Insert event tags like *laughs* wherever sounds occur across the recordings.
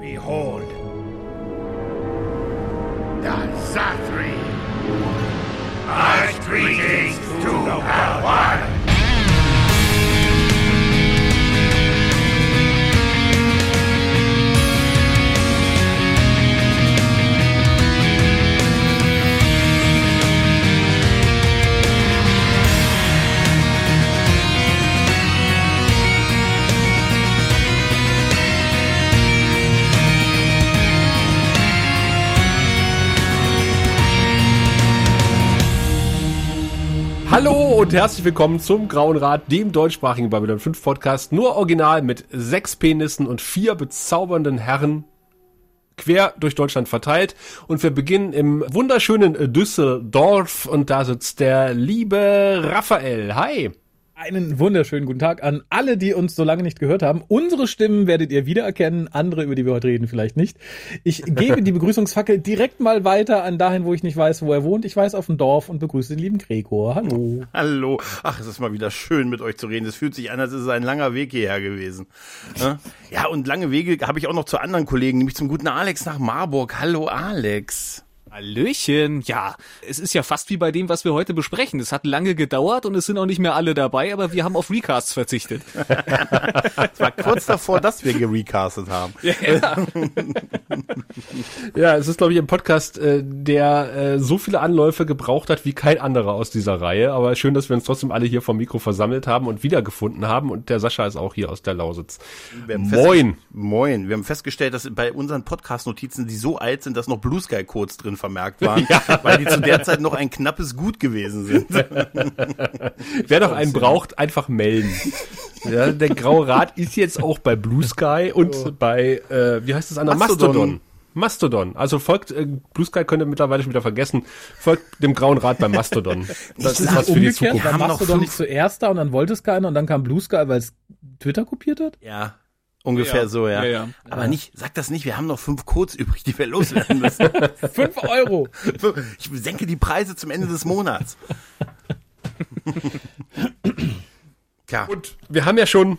Behold, the Zathri. My greetings to Hawaii. Hallo und herzlich willkommen zum Grauen Rat, dem deutschsprachigen Babylon 5 Podcast. Nur original mit sechs Penissen und vier bezaubernden Herren quer durch Deutschland verteilt. Und wir beginnen im wunderschönen Düsseldorf und da sitzt der liebe Raphael. Hi. Einen wunderschönen guten Tag an alle, die uns so lange nicht gehört haben. Unsere Stimmen werdet ihr wiedererkennen, andere, über die wir heute reden, vielleicht nicht. Ich gebe die *laughs* Begrüßungsfackel direkt mal weiter an dahin, wo ich nicht weiß, wo er wohnt. Ich weiß auf dem Dorf und begrüße den lieben Gregor. Hallo. Hallo. Ach, es ist mal wieder schön, mit euch zu reden. Es fühlt sich an, als ist es ein langer Weg hierher gewesen. Ne? Ja, und lange Wege habe ich auch noch zu anderen Kollegen, nämlich zum guten Alex nach Marburg. Hallo, Alex. Hallöchen. Ja, es ist ja fast wie bei dem, was wir heute besprechen. Es hat lange gedauert und es sind auch nicht mehr alle dabei, aber wir haben auf Recasts verzichtet. *laughs* Es war kurz davor, dass wir gerecastet haben. Ja, Ja, es ist, glaube ich, ein Podcast, äh, der äh, so viele Anläufe gebraucht hat wie kein anderer aus dieser Reihe. Aber schön, dass wir uns trotzdem alle hier vom Mikro versammelt haben und wiedergefunden haben. Und der Sascha ist auch hier aus der Lausitz. Moin. Moin. Wir haben festgestellt, dass bei unseren Podcast-Notizen, die so alt sind, dass noch Blue Sky-Codes drin vermerkt waren, *laughs* weil die zu der Zeit noch ein knappes Gut gewesen sind. *laughs* Wer noch einen braucht, einfach melden. Ja, der Graue Rat ist jetzt auch bei Blue Sky und bei, äh, wie heißt das andere? Mastodon. Mastodon. Mastodon. Also folgt, äh, Blue Sky könnt ihr mittlerweile schon wieder vergessen, folgt dem Grauen Rat bei Mastodon. Das ist was für die Zukunft. doch fünf- nicht zuerst da und dann wollte es keiner und dann kam Blue Sky, weil es Twitter kopiert hat? Ja. Ungefähr Ja. so, ja. Ja, ja. Aber nicht, sag das nicht, wir haben noch fünf Codes übrig, die wir loswerden müssen. *laughs* Fünf Euro. Ich senke die Preise zum Ende des Monats. *laughs* Tja, Und wir haben ja schon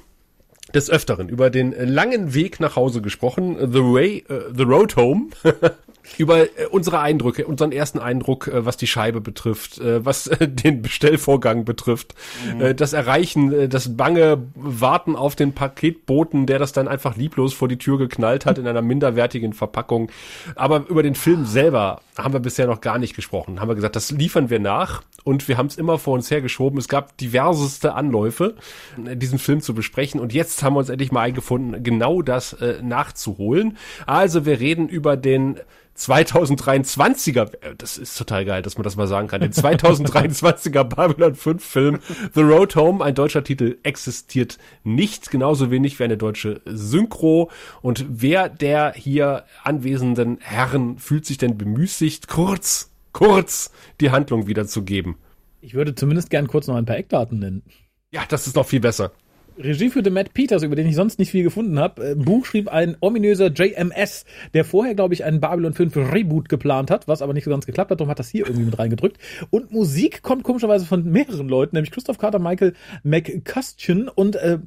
des Öfteren über den langen Weg nach Hause gesprochen, The Way, äh, The Road Home, *laughs* über äh, unsere Eindrücke, unseren ersten Eindruck, äh, was die Scheibe betrifft, äh, was den Bestellvorgang betrifft, äh, das Erreichen, das bange Warten auf den Paketboten, der das dann einfach lieblos vor die Tür geknallt hat in einer minderwertigen Verpackung. Aber über den Film selber haben wir bisher noch gar nicht gesprochen. Haben wir gesagt, das liefern wir nach und wir haben es immer vor uns hergeschoben. Es gab diverseste Anläufe, diesen Film zu besprechen und jetzt haben wir uns endlich mal eingefunden, genau das nachzuholen. Also wir reden über den 2023er, äh, das ist total geil, dass man das mal sagen kann, den 2023er *laughs* Babylon 5 Film The Road Home, ein deutscher Titel existiert nicht, genauso wenig wie eine deutsche Synchro. Und wer der hier anwesenden Herren fühlt sich denn bemüßigt, kurz, kurz die Handlung wiederzugeben? Ich würde zumindest gern kurz noch ein paar Eckdaten nennen. Ja, das ist noch viel besser. Regie führte Matt Peters, über den ich sonst nicht viel gefunden habe. Äh, Buch schrieb ein ominöser JMS, der vorher, glaube ich, einen Babylon 5 Reboot geplant hat, was aber nicht so ganz geklappt hat, darum hat das hier irgendwie mit reingedrückt. Und Musik kommt komischerweise von mehreren Leuten, nämlich Christoph Carter, Michael McCustian und äh,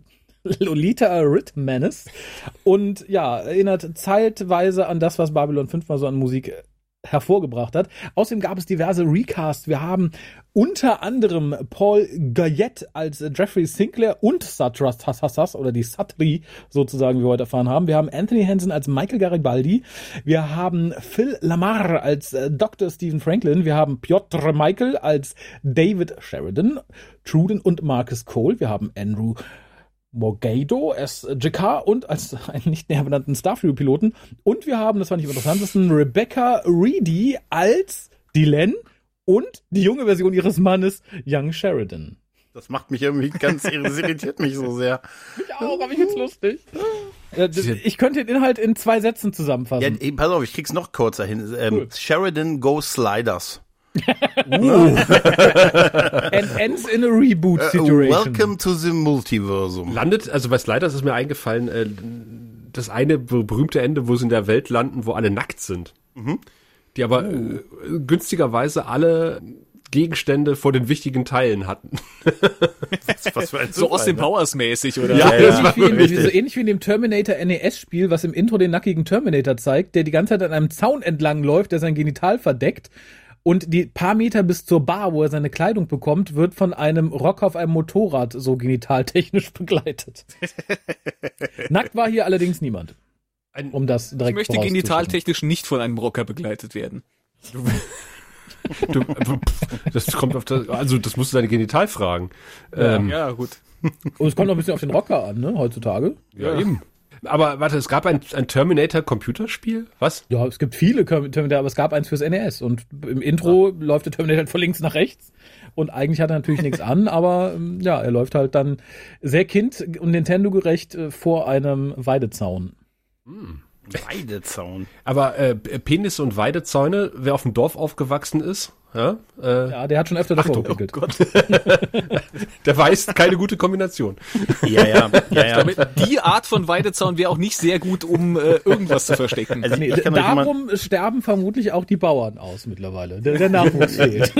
Lolita Rhythmanis. Und ja, erinnert zeitweise an das, was Babylon 5 mal so an Musik äh, hervorgebracht hat. Außerdem gab es diverse Recasts. Wir haben unter anderem Paul Gayette als Jeffrey Sinclair und Satra Sassas oder die Satri sozusagen, wie wir heute erfahren haben. Wir haben Anthony Hansen als Michael Garibaldi. Wir haben Phil Lamar als äh, Dr. Stephen Franklin. Wir haben Piotr Michael als David Sheridan, Truden und Marcus Cole. Wir haben Andrew Morgado als JK und als *laughs* einen nicht näher benannten Starfleet-Piloten. Und wir haben, das fand ich am interessantesten, Rebecca Reedy als Dylan und die junge Version ihres Mannes Young Sheridan. das macht mich irgendwie ganz, *laughs* das irritiert mich so sehr. Ich auch, aber ich find's lustig. Ja, d- Ich könnte den Inhalt in zwei Sätzen Ja, zusammenfassen. ey, pass auf, ich krieg's noch kurzer hin. Ähm, Cool. Sheridan Go Sliders. *laughs* *laughs* And ends in a reboot Äh, situation. welcome to the Multiversum. Landet, also bei Sliders ist mir eingefallen, äh, das eine berühmte Ende, wo sie in der Welt landen, wo alle nackt sind. Die aber äh, günstigerweise alle Gegenstände vor den wichtigen Teilen hatten. *laughs* Was für ein So aus dem ne? Powers mäßig, oder? Ja, ähnlich, das war wie in, richtig. so ähnlich wie in dem Terminator NES-Spiel, was im Intro den nackigen Terminator zeigt, der die ganze Zeit an einem Zaun entlang läuft, der sein Genital verdeckt. Und die paar Meter bis zur Bar, wo er seine Kleidung bekommt, wird von einem Rocker auf einem Motorrad so genitaltechnisch *laughs* begleitet. *laughs* Nackt war hier allerdings niemand. Ein- Um das direkt Ich möchte genitaltechnisch nicht von einem Rocker begleitet werden. Du, das kommt auf das, also das musst du deine Genital fragen. Ähm, Ja, gut. Und es kommt noch ein bisschen auf den Rocker an, ne, heutzutage. ja, eben. Aber warte, es gab ein, ein Terminator-Computerspiel? Was? Ja, es gibt viele Terminator, aber es gab eins fürs NES. Und im Intro läuft der Terminator halt von links nach rechts. Und eigentlich hat er natürlich nichts an, *laughs* aber ähm, ja, er läuft halt dann sehr kind- und Nintendo-gerecht äh, vor einem Weidezaun. Weidezaun. Aber äh, Penisse und Weidezäune, wer auf dem Dorf aufgewachsen ist, ja, äh, Ja, der hat schon öfter davor gepickelt. *laughs* der weiß keine gute Kombination. Ja, ja, ja, *laughs* ja. Damit die Art von Weidezaun wäre auch nicht sehr gut, um äh, irgendwas zu verstecken. Also Nee, darum sterben vermutlich auch die Bauern aus mittlerweile. Der, der Nachwuchs *laughs* fehlt.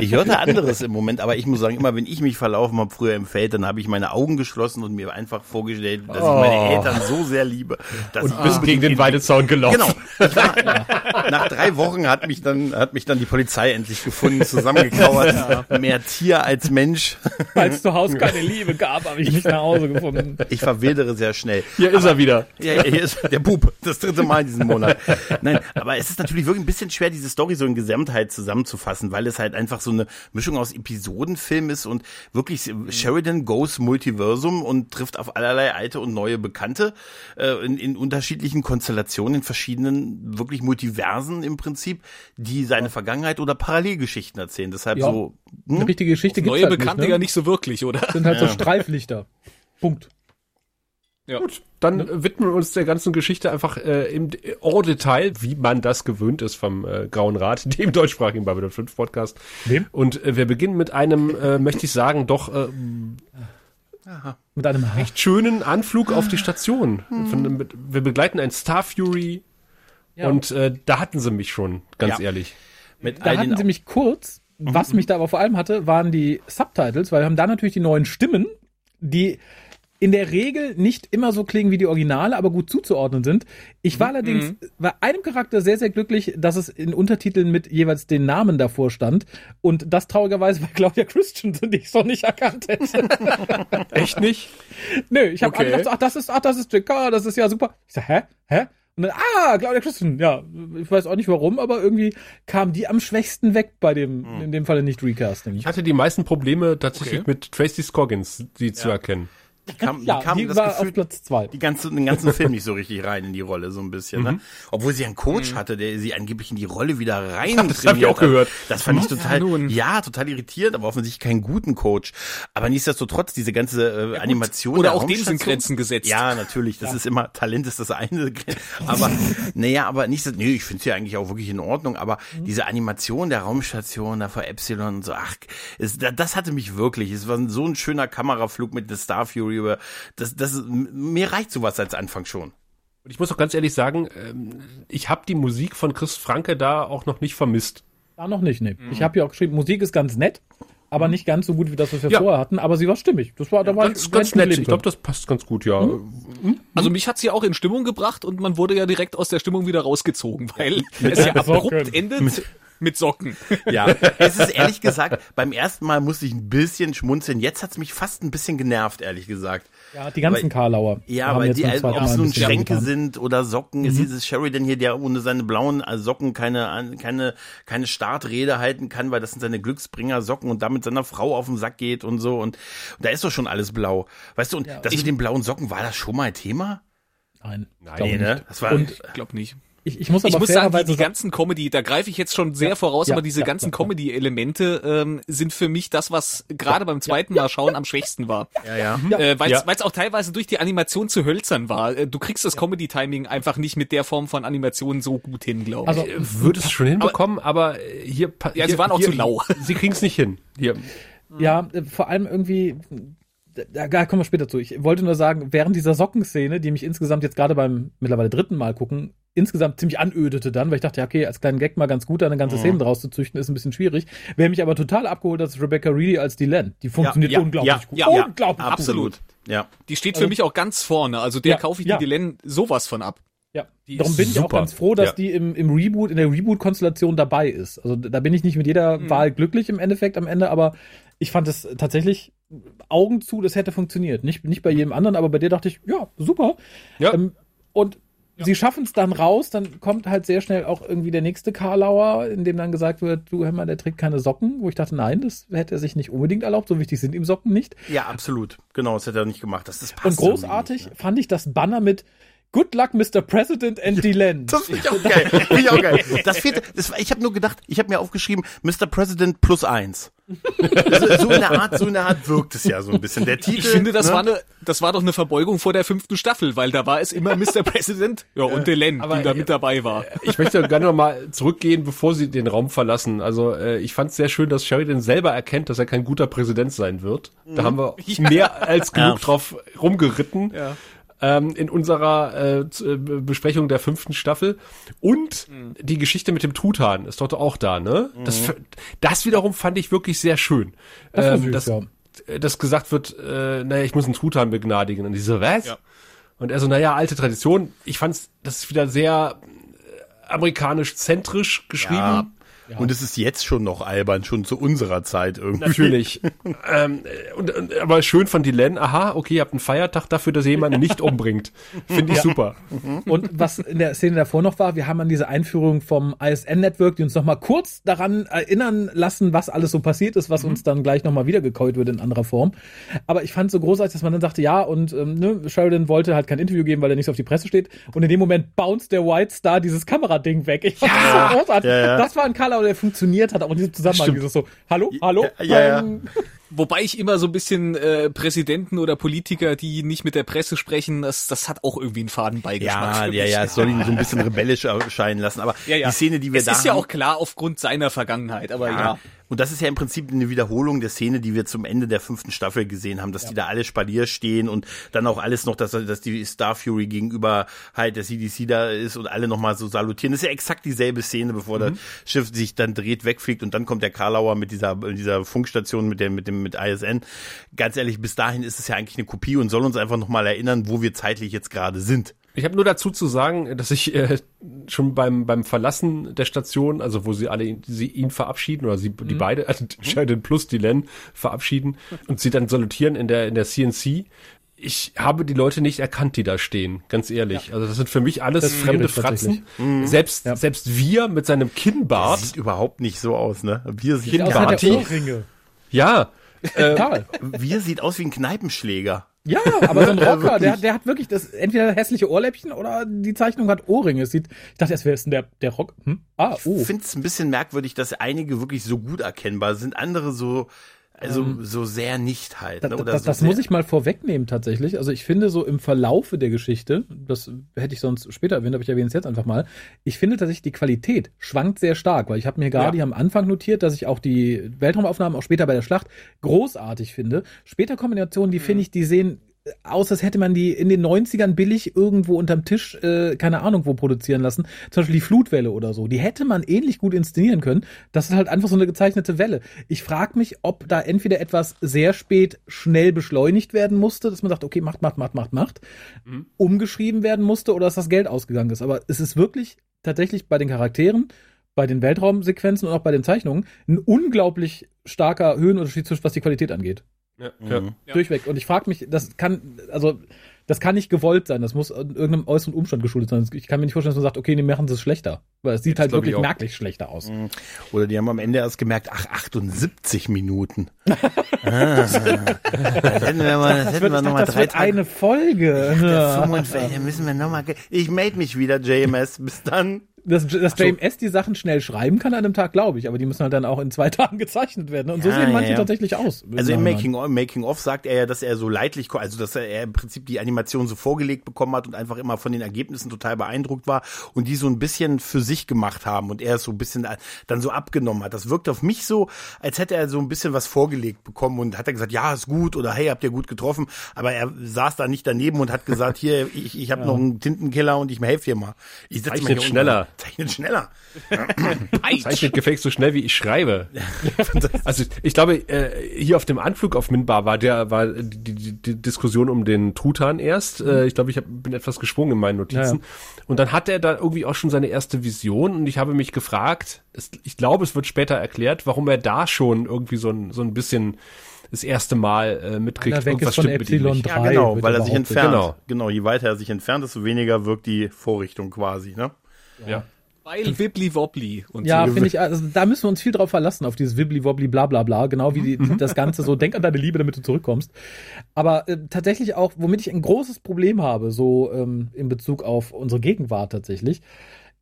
ich hörte anderes im Moment, aber ich muss sagen, immer wenn ich mich verlaufen habe früher im Feld, dann habe ich meine Augen geschlossen und mir einfach vorgestellt, dass ich meine Eltern so sehr liebe. Dass ich Bist gegen den Weidezaun gelaufen. Genau. War, nach drei Wochen hat mich dann hat mich dann die Polizei endlich gefunden, zusammengekauert. *laughs* Mehr Tier als Mensch. Weil es zu Hause keine Liebe gab, habe ich nicht nach Hause gefunden. Ich verwildere sehr schnell. Hier ist er wieder. Ja, ja, hier ist der Bub, das dritte Mal in diesem Monat. Nein, aber es ist natürlich wirklich ein bisschen schwer, diese Story so in Gesamtheit zusammenzufassen, weil es halt einfach so eine Mischung aus Episodenfilm ist und wirklich Sheridan goes Multiversum und trifft auf allerlei alte und neue Bekannte äh, in, in unterschiedlichen Konstellationen, in verschiedenen wirklich Multiversen im Prinzip, die seine Vergangenheit oder Parallelgeschichten erzählen. Deshalb Ja. so. Hm? Eine richtige Geschichte gibt's Neue halt Bekannte nicht, ja ne? nicht so wirklich, oder? sind halt so Streiflichter. Punkt. Ja. Gut, dann äh, widmen wir uns der ganzen Geschichte einfach äh, im en Detail, wie man das gewöhnt ist vom äh, Grauen Rat, *laughs* dem deutschsprachigen Babylon 5 Podcast. Wem? Und äh, wir beginnen mit einem, äh, möchte ich sagen, doch äh, Mit einem H. schönen Anflug auf die Station. Von, mit, wir begleiten ein Star Fury Ja. und äh, da hatten sie mich schon, ganz Ja. ehrlich. Mit Da hatten sie mich kurz, was mich da aber vor allem hatte, waren die Subtitles, weil wir haben da natürlich die neuen Stimmen, die in der Regel nicht immer so klingen wie die Originale, aber gut zuzuordnen sind. Ich war allerdings bei einem Charakter sehr, sehr glücklich, dass es in Untertiteln mit jeweils den Namen davor stand. Und das traurigerweise bei Claudia Christensen, die ich so nicht erkannt hätte. Echt nicht? *laughs* Nö, ich habe Okay. gedacht, ach, das ist, ach, das ist JK, das ist ja super. Ich sag, hä? Hä? Und dann, ah, Claudia Christensen, ja, ich weiß auch nicht warum, aber irgendwie kam die am schwächsten weg bei dem, in dem Falle nicht Recasting. Ich hatte die meisten Probleme tatsächlich Okay. mit Tracy Scoggins, die zu erkennen. Kam, ja, die kam die das war Gefühl, auf Platz zwei. die ganze, den ganzen Film nicht so richtig rein in die Rolle, so ein bisschen, ne? Obwohl sie einen Coach hatte, der sie angeblich in die Rolle wieder rein das hab ich auch hat. gehört. Das fand ich total, nun. ja, total irritiert, aber offensichtlich keinen guten Coach. Aber nichtsdestotrotz, diese ganze äh, Animation. Oder der auch dem sind Grenzen gesetzt. Ja, natürlich. Das ist immer, Talent ist das eine. Aber, naja, aber nicht, so- nee, ich finde es ja eigentlich auch wirklich in Ordnung. Aber diese Animation der Raumstation da vor Epsilon und so, ach, es, da- das hatte mich wirklich. Es war so ein schöner Kameraflug mit der Star Fury über, das, das, mir reicht sowas als Anfang schon. Und ich muss auch ganz ehrlich sagen, ähm, ich habe die Musik von Chris Franke da auch noch nicht vermisst. Da noch nicht, ne. Ich habe ja auch geschrieben, Musik ist ganz nett, aber nicht ganz so gut wie das, was wir Ja. vorher hatten, aber sie war stimmig. Das war, da war ist ganz nett. Ich glaube, das passt ganz gut, ja. Also mich hat's ja auch in Stimmung gebracht und man wurde ja direkt aus der Stimmung wieder rausgezogen, weil es ja abrupt endet mit Socken. *laughs* Ja, es ist ehrlich gesagt, beim ersten Mal musste ich ein bisschen schmunzeln. Jetzt hat's mich fast ein bisschen genervt, ehrlich gesagt. Ja, die ganzen Weil- Karlauer. Ja, weil die, also, ob es nun Schränke angetan. sind oder Socken, ist dieses Sheridan hier, der ohne seine blauen äh, Socken keine, keine, keine Startrede halten kann, weil das sind seine Glücksbringer Socken und damit seiner Frau auf den Sack geht und so und, und da ist doch schon alles blau. Weißt du, und das mit den blauen Socken, war das schon mal Thema? Nein, Nein, ich ne? nicht. Das war, Und Ich glaube nicht. Ich, ich muss aber Ich muss sagen, die, die ganzen Comedy, da greife ich jetzt schon sehr Ja, voraus, ja, aber diese ja, ganzen. Comedy-Elemente ähm, sind für mich das, was gerade beim zweiten Mal schauen am schwächsten war. ja, ja. Ja. Äh, Weil es Ja. auch teilweise durch die Animation zu hölzern war. Äh, Du kriegst das Comedy-Timing einfach nicht mit der Form von Animation so gut hin, glaube ich. Also, Würde es schon hinbekommen, aber, äh, hier. Ja, hier, sie waren auch hier, zu lau. Sie kriegen es nicht hin. Hier. Ja, äh, vor allem irgendwie, da, da kommen wir später zu. Ich wollte nur sagen, während dieser Sockenszene, die mich insgesamt jetzt gerade beim mittlerweile dritten Mal gucken, insgesamt ziemlich anödete dann, weil ich dachte, ja, okay, als kleinen Gag mal ganz gut, da eine ganze Mhm. Szene draus zu züchten, ist ein bisschen schwierig. Wer mich aber total abgeholt hat, ist Rebecca Reedy als Dylan. Die funktioniert ja, unglaublich ja, gut. ja, ja, unglaublich gut. absolut. Ja. Die steht für mich auch ganz vorne. Also der Ja, kaufe ich ja. die Dylan sowas von ab. Ja, Die darum ist bin ich auch super. ganz froh, dass Ja. die im, im Reboot, in der Reboot-Konstellation dabei ist. Also da bin ich nicht mit jeder Mhm. Wahl glücklich im Endeffekt am Ende, aber ich fand es tatsächlich Augen zu, das hätte funktioniert. Nicht, nicht bei jedem anderen, aber bei dir dachte ich, ja, super. Ja. Ähm, und sie schaffen es dann raus, dann kommt halt sehr schnell auch irgendwie der nächste Karlauer, in dem dann gesagt wird, du hör mal, der trägt keine Socken, wo ich dachte, nein, das hätte er sich nicht unbedingt erlaubt, so wichtig sind ihm Socken nicht. ja, absolut. Genau, das hätte er nicht gemacht. Das, das passt Und großartig nicht, fand ich das Banner mit Good luck, Mr. President and Dylan. Das finde ich auch geil. Finde ich auch geil. Das fehlt, das, ich habe nur gedacht, ich habe mir aufgeschrieben, Mr. President plus eins. so, so in der Art, so in der Art wirkt es ja so ein bisschen. Der Titel. Ich finde, das ne? war eine, das war doch eine Verbeugung vor der fünften Staffel, weil da war es immer Mr. President ja, und Delenn, die da mit dabei war. Ich möchte gerne noch mal zurückgehen, bevor sie den Raum verlassen. Also äh, ich fand es sehr schön, dass Sheridan selber erkennt, dass er kein guter Präsident sein wird. Da haben wir *laughs* mehr als genug Ja. drauf rumgeritten. Ja. Ähm, in unserer äh, äh, Besprechung der fünften Staffel. Und die Geschichte mit dem Truthahn ist dort auch da, ne? Das, f- das wiederum fand ich wirklich sehr schön. Das Ähm, süß, dass, ja. äh, gesagt wird, äh, naja, ich muss einen Truthahn begnadigen. Und die so, was? Ja. Und er so, naja, alte Tradition. Ich fand's, das ist wieder sehr äh, amerikanisch-zentrisch geschrieben. Ja. Und es ist jetzt schon noch albern, schon zu unserer Zeit irgendwie. Natürlich. *laughs* ähm, und, und, aber schön von Dylan, aha, okay, ihr habt einen Feiertag dafür, dass ihr jemanden nicht umbringt. *laughs* Finde ich super. Und was in der Szene davor noch war, wir haben an diese Einführung vom ISN-Network, die uns nochmal kurz daran erinnern lassen, was alles so passiert ist, was uns dann gleich nochmal wieder gekäut wird in anderer Form. Aber ich fand es so großartig, dass man dann sagte, ja, und ähm, ne, Sheridan wollte halt kein Interview geben, weil er nicht so auf die Presse steht. Und in dem Moment bounced der White Star dieses Kamerading weg. Ich fand das so großartig. Ja, ja. Das war ein Color, der funktioniert hat, auch in diesem Zusammenhang. Stimmt. Dieses so, hallo, hallo. Ja, ja, ja. Wobei ich immer so ein bisschen äh, Präsidenten oder Politiker, die nicht mit der Presse sprechen, das, das hat auch irgendwie einen Fadenbeigeschmack. Ja, ja, ja, es soll ihn so ein *laughs* bisschen rebellisch erscheinen lassen. Aber ja, ja. die Szene, die wir es da ist ja auch klar aufgrund seiner Vergangenheit, aber ja. Ja. Und das ist ja im Prinzip eine Wiederholung der Szene, die wir zum Ende der fünften Staffel gesehen haben, dass die da alle Spalier stehen und dann auch alles noch, dass, dass die Star Fury gegenüber halt der CDC da ist und alle nochmal so salutieren. Das ist ja exakt dieselbe Szene, bevor das Schiff sich dann dreht, wegfliegt und dann kommt der Karlauer mit dieser, dieser Funkstation, mit dem, mit dem, mit ISN. Ganz ehrlich, bis dahin ist es ja eigentlich eine Kopie und soll uns einfach nochmal erinnern, wo wir zeitlich jetzt gerade sind. Ich habe nur dazu zu sagen, dass ich äh, schon beim beim Verlassen der Station, also wo sie alle ihn, sie ihn verabschieden oder sie die beide, also Sheridan plus Dylan verabschieden und sie dann salutieren in der in der CNC. Ich habe die Leute nicht erkannt, die da stehen, ganz ehrlich. Also das sind für mich alles Das fremde Fratzen. Selbst Ja. selbst wir mit seinem Kinnbart, Sieht überhaupt nicht so aus, ne? Wir sieht aus, als Ja, Total. wir sieht aus wie ein Kneipenschläger. Ja, aber so ein *laughs* Ja, Rocker, wirklich. der, der hat wirklich das entweder hässliche Ohrläppchen oder die Zeichnung hat Ohrringe. Es sieht, ich dachte erst, wer ist denn der, der Rock? Hm? Ah, oh. Ich finde es ein bisschen merkwürdig, dass einige wirklich so gut erkennbar sind, andere so, also so sehr nicht halt. Ne? Oder das so das sehr, muss ich mal vorwegnehmen tatsächlich. Also ich finde so im Verlaufe der Geschichte, das hätte ich sonst später erwähnt, aber ich erwähne es jetzt einfach mal, ich finde tatsächlich die Qualität schwankt sehr stark, weil ich habe mir gerade Ja. am Anfang notiert, dass ich auch die Weltraumaufnahmen auch später bei der Schlacht großartig finde. Später Kombinationen, die finde ich, die sehen aus, als hätte man die in den 90ern billig irgendwo unterm Tisch, äh, keine Ahnung wo produzieren lassen. Zum Beispiel die Flutwelle oder so. Die hätte man ähnlich gut inszenieren können. Das ist halt einfach so eine gezeichnete Welle. Ich frage mich, ob da entweder etwas sehr spät schnell beschleunigt werden musste, dass man sagt, okay, macht, macht, macht, macht, macht, umgeschrieben werden musste oder dass das Geld ausgegangen ist. Aber es ist wirklich tatsächlich bei den Charakteren, bei den Weltraumsequenzen und auch bei den Zeichnungen ein unglaublich starker Höhenunterschied zwischen was die Qualität angeht. Ja, ja. Ja. Durchweg. Und ich frage mich, das kann, also, das kann nicht gewollt sein. Das muss an irgendeinem äußeren Umstand geschuldet sein. Ich kann mir nicht vorstellen, dass man sagt, okay, nee, machen sie es schlechter. Weil es sieht Das halt wirklich merklich schlechter aus. Oder die haben am Ende erst gemerkt, ach, 78 Minuten. *laughs* ah, das hätten wir mal, das hätten wir noch mal das drei wird Tage. eine Folge. Ja. 45, dann müssen wir noch mal. Ich melde mich wieder, JMS. Bis dann. Dass, dass JMS die Sachen schnell schreiben kann an einem Tag, glaube ich, aber die müssen halt dann auch in zwei *laughs* Tagen gezeichnet werden. Und so Ja, sehen manche ja, ja. tatsächlich aus. Also im. Making of, Making of sagt er ja, dass er so leidlich, also dass er im Prinzip die Animation so vorgelegt bekommen hat und einfach immer von den Ergebnissen total beeindruckt war und die so ein bisschen für sich gemacht haben und er es so ein bisschen dann so abgenommen hat. Das wirkt auf mich so, als hätte er so ein bisschen was vorgelegt bekommen und hat er gesagt, ja, ist gut oder hey, habt ihr gut getroffen, aber er saß da nicht daneben und hat gesagt, hier, ich, ich habe noch einen Tintenkiller und ich helfe dir mal. Ich setz Zeichnet mal hier schneller. Zeichnet schneller. Zeichnet gefälligst so schnell, wie ich schreibe. Also ich glaube, äh, hier auf dem Anflug auf Minbar war der war die, die, die Diskussion um den Truthahn erst. Äh, ich glaube, ich hab, bin etwas gesprungen in meinen Notizen. Und dann hat er da irgendwie auch schon seine erste Vision und ich habe mich gefragt, ich glaube, es wird später erklärt, warum er da schon irgendwie so ein, so ein bisschen das erste Mal äh, mitkriegt, Weil er weg ist von mit ihm Epsilon nicht. drei. Ja, genau, weil er sich entfernt. Genau. genau, je weiter er sich entfernt, desto weniger wirkt die Vorrichtung quasi, ne? Ja. Weil Wibbly Wobbly und Ja, so. finde ich, also da müssen wir uns viel drauf verlassen, auf dieses Wibbly-Wobbly, bla bla bla, genau wie die, das Ganze so, denk an deine Liebe, damit du zurückkommst. Aber äh, tatsächlich auch, womit ich ein großes Problem habe, so ähm, in Bezug auf unsere Gegenwart tatsächlich,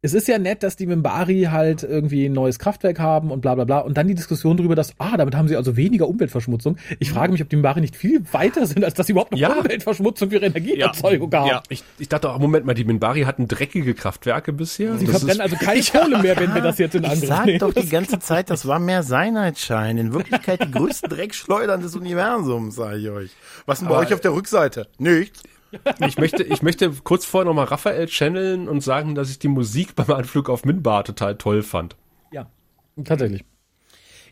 es ist ja nett, dass die Mimbari halt irgendwie ein neues Kraftwerk haben und bla bla bla. Und dann die Diskussion darüber, dass, ah, damit haben sie also weniger Umweltverschmutzung. Ich frage mich, ob die Mimbari nicht viel weiter sind, als dass sie überhaupt noch Ja. Umweltverschmutzung für ihre Energieerzeugung haben. Ja. Ich, ich dachte auch, Moment mal, die Minbari hatten dreckige Kraftwerke bisher. Sie Das verbrennen also keine *laughs* Kohle mehr, wenn wir das jetzt in Ich Angriff sag nehmen. doch die ganze Zeit, das war mehr Seinheitsschein. In Wirklichkeit die größten Dreckschleudern des Universums, sage ich euch. Was denn bei euch auf der Rückseite? Nichts. Ich möchte, ich möchte kurz vorher nochmal Raphael channeln und sagen, dass ich die Musik beim Anflug auf Minbar total toll fand. Ja, tatsächlich.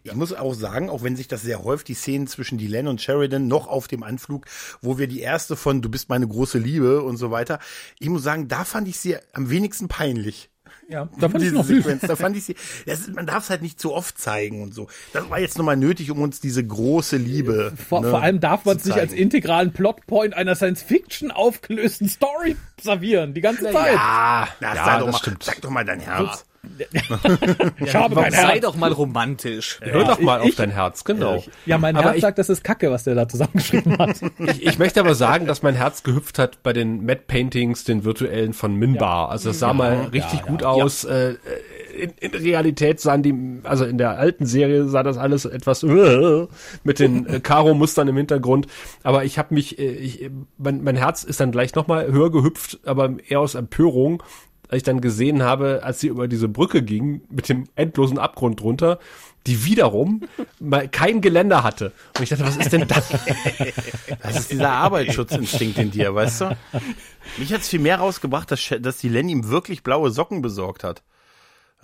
Ich muss auch sagen, auch wenn sich das sehr häuft, die Szenen zwischen Dylan und Sheridan noch auf dem Anflug, wo wir die erste von Du bist meine große Liebe und so weiter, ich muss sagen, da fand ich sie am wenigsten peinlich. Ja, da fand ich noch. Sequenz, da fand ich sie, das, man darf es halt nicht zu oft zeigen und so. Das war jetzt nochmal nötig, um uns diese große Liebe. Vor, ne, vor allem darf man es nicht als integralen Plotpoint einer Science-Fiction aufgelösten Story servieren, die ganze Zeit. Ah, Na, ja, sag, doch das mal, stimmt. sag doch mal dein Herz. *laughs* ich habe mein Sei Herz. doch mal romantisch. Hör doch mal ich- auf dein Herz, genau. Ja, mein aber Herz ich, sagt, das ist Kacke, was der da zusammengeschrieben hat. *laughs* ich, ich möchte aber sagen, dass mein Herz gehüpft hat bei den Matte Paintings, den virtuellen von Minbar. Also das sah mal richtig gut aus. Äh, in, in Realität sahen die, also in der alten Serie sah das alles etwas äh, mit den äh, Karo-Mustern im Hintergrund. Aber ich habe mich, äh, ich, mein, mein Herz ist dann gleich nochmal höher gehüpft, aber eher aus Empörung, als ich dann gesehen habe, als sie über diese Brücke ging, mit dem endlosen Abgrund drunter, die wiederum *laughs* mal kein Geländer hatte. Und ich dachte, was ist denn das? *laughs* Das ist dieser Arbeitsschutzinstinkt in dir, weißt du? Mich hat's viel mehr rausgebracht, dass, dass die Lenny ihm wirklich blaue Socken besorgt hat.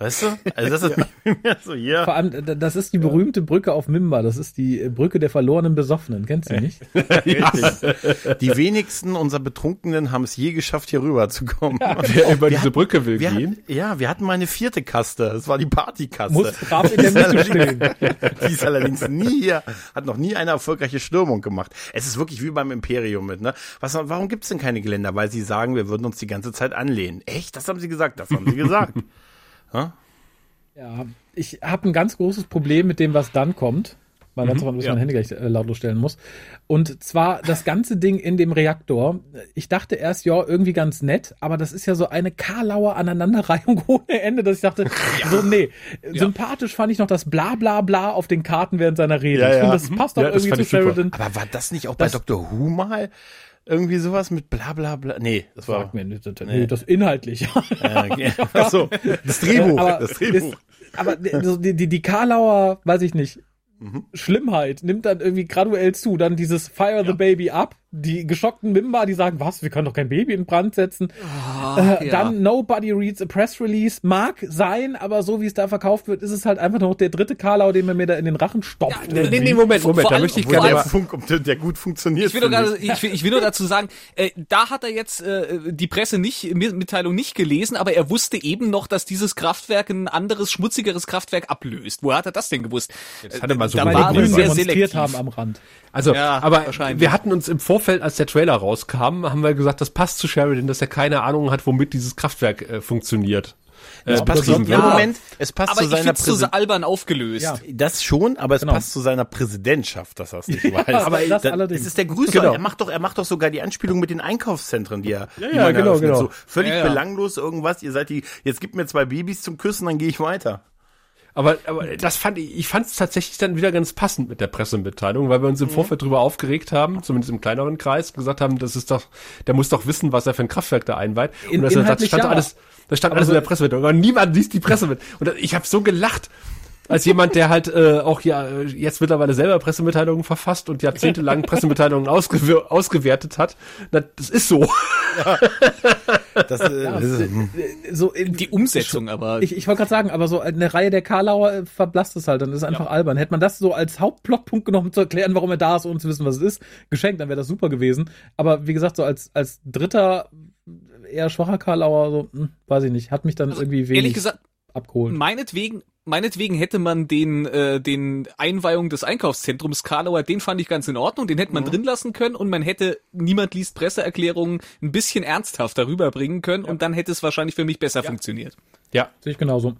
Weißt du? Also das ist *laughs* mir so hier. Vor allem, das ist die berühmte Brücke auf Mimba. Das ist die äh, Brücke der verlorenen Besoffenen. Kennst du nicht? *laughs* Richtig. Die wenigsten unserer Betrunkenen haben es je geschafft, hier rüber zu kommen. *laughs* Wer über diese hatten- Brücke will Wir gehen. hatten, ja, wir hatten mal eine vierte Kaste. Das war die Partykaste. Muss brav in der Mitte stehen. Die ist allerdings nie hier, hat noch nie eine erfolgreiche Stürmung gemacht. Es ist wirklich wie beim Imperium mit, ne? Was, warum gibt's denn keine Geländer? Weil sie sagen, wir würden uns die ganze Zeit anlehnen. Echt? Das haben sie gesagt, das haben sie gesagt. Ja, ich habe ein ganz großes Problem mit dem, was dann kommt. Mal ganz davon, dass ja. mein Handy gleich äh, lautlos stellen muss. Und zwar das ganze Ding in dem Reaktor. Ich dachte erst, ja, irgendwie ganz nett, aber das ist ja so eine Karlauer Aneinanderreihung *laughs* ohne Ende, dass ich dachte, so, nee. Sympathisch fand ich noch das Bla bla bla auf den Karten während seiner Rede. Ja, ich ja. finde, das passt doch Ja, das irgendwie zu. Sheridan. Aber war das nicht auch bei Das- Dr. Who mal irgendwie sowas mit bla bla bla? Nee, das war. Mir nicht, das, nee, das inhaltlich. *laughs* Äh, okay. Ach so, das Drehbuch. aber das Drehbuch. Ist, aber die, die, die Karlauer, weiß ich nicht, Mhm. Schlimmheit nimmt dann irgendwie graduell zu. Dann dieses Fire the Baby up. Die geschockten Mimba, die sagen, was, wir können doch kein Baby in Brand setzen. äh, ja. Dann Nobody reads a press release. Mag sein, aber so wie es da verkauft wird, ist es halt einfach noch der dritte Karlau, den man mir da in den Rachen stopft. Nee, nee, Moment, Moment, da möchte ich gerne mal, Funk, ob der, der gut funktioniert. Ich will, gerade, ich, ich will nur dazu sagen, äh, da hat er jetzt äh, die Presse nicht, Mitteilung nicht gelesen, aber er wusste eben noch, dass dieses Kraftwerk ein anderes, schmutzigeres Kraftwerk ablöst. Woher hat er das denn gewusst? Das hat er mal so da war sehr selektiv. haben am Rand. Also, Ja, aber wir hatten uns im Vorfeld, als der Trailer rauskam, haben wir gesagt, das passt zu Sheridan, dass er keine Ahnung hat, womit dieses Kraftwerk äh, funktioniert. äh, Es passt betrieben im wird. Moment, es passt Aber zu seiner zu Präsentation. albern aufgelöst. Ja. Das schon, aber es Genau. passt zu seiner Präsidentschaft, dass er es nicht *laughs* weiß. aber das Da- allerdings. Es ist der Grüße. Genau. Er macht doch, er macht doch sogar die Anspielung mit den Einkaufszentren, die er, ja, man genau, genau. So völlig Ja, ja. belanglos irgendwas. Ihr seid die, jetzt gibt mir zwei Babys zum Küssen, dann gehe ich weiter. Aber, aber das fand ich, ich fand es tatsächlich dann wieder ganz passend mit der Pressemitteilung, weil wir uns im Vorfeld drüber aufgeregt haben, zumindest im kleineren Kreis, gesagt haben, das ist doch, der muss doch wissen, was er für ein Kraftwerk da einweiht. In- und das, das inhaltlich stand ja. alles, das stand Aber alles so- in der Pressemitteilung. Aber niemand liest die Pressemitteilung. Und ich habe so gelacht. Als jemand, der halt äh, auch ja äh, jetzt mittlerweile selber Pressemitteilungen verfasst und jahrzehntelang *laughs* Pressemitteilungen ausgew ausgewertet hat, na, das ist so. Das, äh, *laughs* das ist, so in, Die Umsetzung aber. Ich, ich wollte gerade sagen, aber so eine Reihe der Karlauer äh, verblasst es halt, dann ist es einfach albern. Hätte man das so als Hauptplotpunkt genommen, um zu erklären, warum er da ist, ohne zu wissen, was es ist, geschenkt, dann wäre das super gewesen. Aber wie gesagt, so als, als dritter, eher schwacher Karlauer, so, hm, weiß ich nicht, hat mich dann irgendwie wenig Ehrlich gesagt, abgeholt. meinetwegen, meinetwegen hätte man den, äh, den Einweihung des Einkaufszentrums Karlauer, den fand ich ganz in Ordnung, den hätte man drin lassen können und man hätte niemand liest Presseerklärungen ein bisschen ernsthafter rüberbringen können und dann hätte es wahrscheinlich für mich besser funktioniert. Ja, Sehe ich genauso.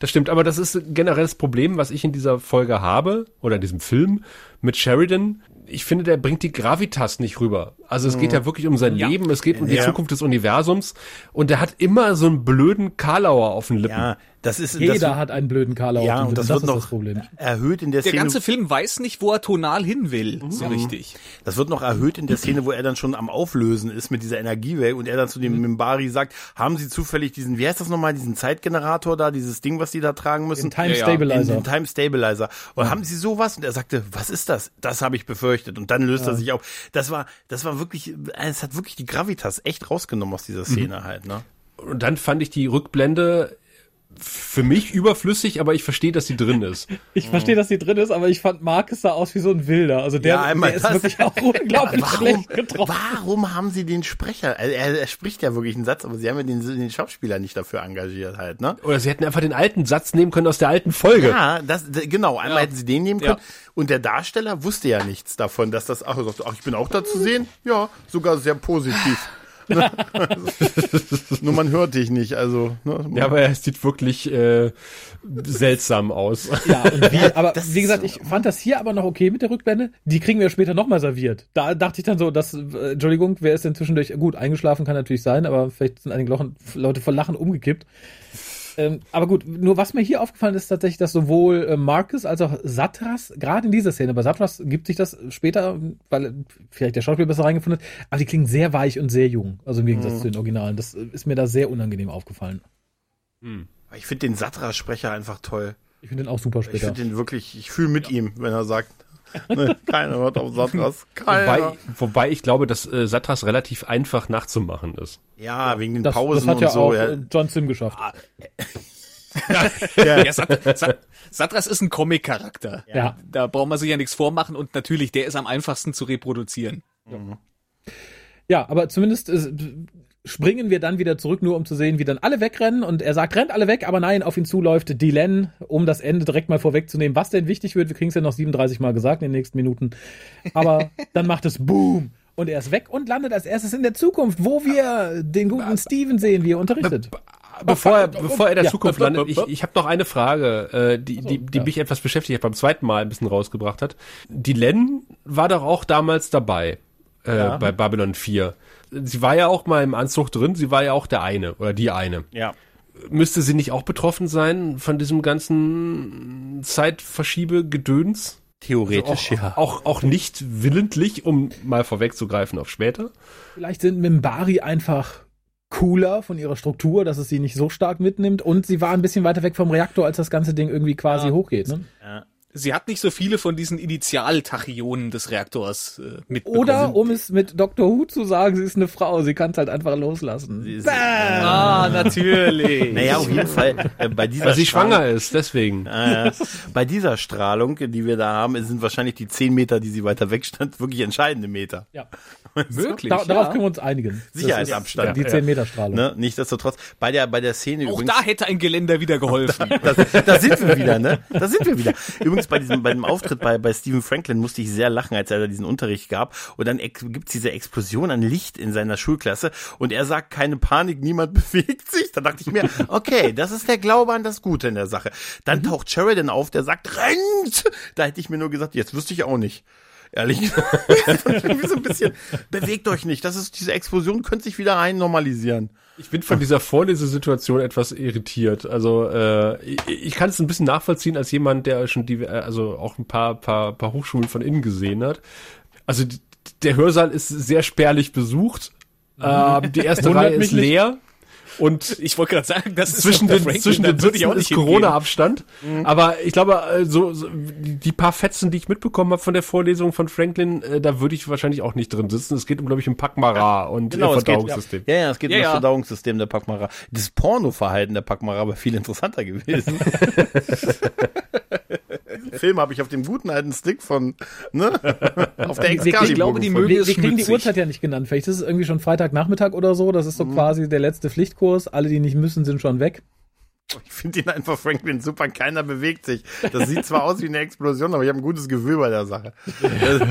Das stimmt, aber das ist generell das Problem, was ich in dieser Folge habe, oder in diesem Film mit Sheridan. Ich finde, der bringt die Gravitas nicht rüber. Also es geht ja wirklich um sein Ja. Leben, es geht um die Ja. Zukunft des Universums und der hat immer so einen blöden Karlauer auf den Lippen. ja, das ist, Jeder das, hat einen blöden Karlauer. ja, auf dem und das Lippen. wird ist noch das Problem. erhöht in der Der Szene. ganze Film weiß nicht, wo er tonal hin will, so richtig. Das wird noch erhöht in der Szene, wo er dann schon am Auflösen ist mit dieser Energiewelle und er dann zu dem Mimbari sagt, haben Sie zufällig diesen, wie heißt das nochmal, diesen Zeitgenerator da, dieses Ding, was die da tragen müssen? Den Time Ja, ja. Stabilizer. Den, den Time Stabilizer. Und haben Sie sowas? Und er sagte, was ist das? Das habe ich befürchtet. Und dann löst er sich auf. Das war, das war wirklich, es hat wirklich die Gravitas echt rausgenommen aus dieser Szene halt, ne? Und dann fand ich die Rückblende für mich überflüssig, aber ich verstehe, dass sie drin ist. *laughs* Ich verstehe, dass die drin ist, aber ich fand Marcus sah aus wie so ein Wilder. Also der, Ja, einmal der ist wirklich auch unglaublich *laughs* Warum, schlecht getroffen. warum haben sie den Sprecher? Also er, er spricht ja wirklich einen Satz, aber sie haben ja den, den Schauspieler nicht dafür engagiert halt, ne? Oder sie hätten einfach den alten Satz nehmen können aus der alten Folge. Ja, das, genau. Einmal Ja. hätten sie den nehmen Ja. können. Und der Darsteller wusste ja nichts davon, dass das, ach, er sagte, ach, ich bin auch da zu sehen. Ja, sogar sehr positiv. *laughs* Ne? *laughs* Nur man hört dich nicht, also. Ne? Ja, aber er sieht wirklich äh, seltsam aus. Ja, und wie, *laughs* aber Das wie gesagt, ich fand das hier aber noch okay mit der Rückblende. Die kriegen wir später nochmal serviert. Da dachte ich dann so, dass, äh, Entschuldigung, wer ist denn zwischendurch, gut, eingeschlafen kann natürlich sein, aber vielleicht sind einige Leute vor Lachen umgekippt. Ähm, aber gut, nur was mir hier aufgefallen ist tatsächlich, dass sowohl äh, Marcus als auch Satras, gerade in dieser Szene, bei Satras gibt sich das später, weil äh, vielleicht der Schauspieler besser reingefunden hat, aber die klingen sehr weich und sehr jung, also im Gegensatz Mhm. zu den Originalen. Das äh, ist mir da sehr unangenehm aufgefallen. Ich finde den Satra-Sprecher einfach toll. Ich finde den auch super Ich später. finde den wirklich, ich fühle mit ihm, wenn er sagt, *laughs* ne, keiner hört auf Satras. Wobei, Keiner. wobei ich glaube, dass äh, Satras relativ einfach nachzumachen ist. Ja, wegen den Das, Pausen das hat ja und so. auch ja. äh, John Sim geschafft. *laughs* Ja, Sat Sat Satras ist ein Comic-Charakter. Ja. Da braucht man sich ja nichts vormachen und natürlich, der ist am einfachsten zu reproduzieren. Ja, aber zumindest äh, springen wir dann wieder zurück, nur um zu sehen, wie dann alle wegrennen. Und er sagt, rennt alle weg, aber nein, auf ihn zuläuft Dylan, um das Ende direkt mal vorwegzunehmen, was denn wichtig wird. Wir kriegen es ja noch 37 Mal gesagt in den nächsten Minuten. Aber *laughs* dann macht es Boom. Und er ist weg und landet als erstes in der Zukunft, wo wir den guten Steven sehen, wie er unterrichtet. Bevor er, bevor er in der Ja. Zukunft landet, ich, ich habe noch eine Frage, äh, die, die, die ja. mich etwas beschäftigt hat, beim zweiten Mal ein bisschen rausgebracht hat. Die Len war doch auch damals dabei äh, bei Babylon 4. Sie war ja auch mal im Anzug drin, sie war ja auch der eine oder die eine. ja. Müsste sie nicht auch betroffen sein von diesem ganzen Zeitverschiebe-Gedöns? Theoretisch, auch, auch, auch nicht willentlich, um mal vorwegzugreifen auf später. Vielleicht sind Mimbari einfach cooler von ihrer Struktur, dass es sie nicht so stark mitnimmt. Und sie war ein bisschen weiter weg vom Reaktor, als das ganze Ding irgendwie quasi hochgeht. Ne? Sie hat nicht so viele von diesen Initialtachionen des Reaktors äh, mitbekommen. Oder, um es mit Dr. Who zu sagen, sie ist eine Frau, sie kann es halt einfach loslassen. Ist- Ah, natürlich. *laughs* Naja, auf jeden Fall, äh, bei dieser Weil sie Strahlung- schwanger ist, deswegen. Äh, bei dieser Strahlung, die wir da haben, sind wahrscheinlich die 10 Meter, die sie weiter weg stand, wirklich entscheidende Meter. Ja. *laughs* Wirklich. Da, darauf ja. können wir uns einigen. Sicherheitsabstand. ist Die 10-Meter-Strahlung. Ne? Nichtsdestotrotz, bei der, bei der Szene Auch übrigens. da hätte ein Geländer wieder geholfen. *laughs* Das, da sind wir wieder, ne? Da sind wir wieder. Übrigens, Übrigens bei diesem, bei dem Auftritt bei, bei Stephen Franklin musste ich sehr lachen, als er da diesen Unterricht gab. Und dann gibt's diese Explosion an Licht in seiner Schulklasse und er sagt, keine Panik, niemand *laughs* bewegt sich. Da dachte ich mir, okay, das ist der Glaube an das Gute in der Sache. Dann taucht Sheridan auf, der sagt, rennt! Da hätte ich mir nur gesagt, jetzt wüsste ich auch nicht. Ehrlich *laughs* *laughs* gesagt. So ein bisschen, bewegt euch nicht. Das ist, diese Explosion könnte sich wieder einnormalisieren. Ich bin von dieser Vorlesesituation etwas irritiert. Also äh, ich, ich kann es ein bisschen nachvollziehen als jemand, der schon die, äh, also auch ein paar, paar, paar Hochschulen von innen gesehen hat. Also die, der Hörsaal ist sehr spärlich besucht. Ähm, die erste Reihe ist leer. Und Ich wollte gerade sagen, das ist zwischen der den, Franklin, zwischen den würde ich Sitzen auch nicht ist Corona-Abstand. Aber ich glaube, äh, so, so die paar Fetzen, die ich mitbekommen habe von der Vorlesung von Franklin, äh, da würde ich wahrscheinlich auch nicht drin sitzen. Es geht um, glaube ich, um Pakmara und Genau, äh, es geht, Verdauungssystem. ja, ja, es geht Ja, um das ja. Verdauungssystem der Packmara. Das Pornoverhalten der Packmara war viel interessanter gewesen. *laughs* *laughs* Film habe ich auf dem guten alten Stick von, ne, *laughs* auf der Excalibur ich glaube, die gefunden. mögen Wir, kriegen die. Uhrzeit ja nicht genannt. Vielleicht ist es irgendwie schon Freitagnachmittag oder so. Das ist so quasi der letzte Pflichtkurs. Alle, die nicht müssen, sind schon weg. Ich finde ihn einfach Franklin super, keiner bewegt sich. Das sieht zwar aus wie eine Explosion, aber ich habe ein gutes Gefühl bei der Sache. *laughs* Also,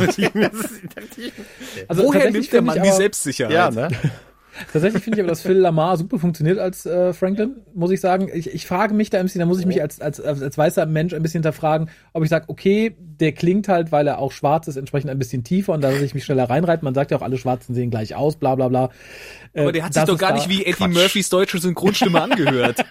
Also Woher nimmt der Mann die Selbstsicherheit? ja, ne? Tatsächlich finde ich aber, dass Phil Lamar super funktioniert als äh, Franklin, muss ich sagen. Ich, ich frage mich da ein bisschen, da muss ich mich als, als, als, weißer Mensch ein bisschen hinterfragen, ob ich sage, okay, der klingt halt, weil er auch schwarz ist, entsprechend ein bisschen tiefer und da ich mich schneller reinreiten. Man sagt ja auch, alle Schwarzen sehen gleich aus, bla bla bla. Äh, Aber der hat sich doch gar nicht wie Eddie Murphys deutsche Synchronstimme *laughs* angehört.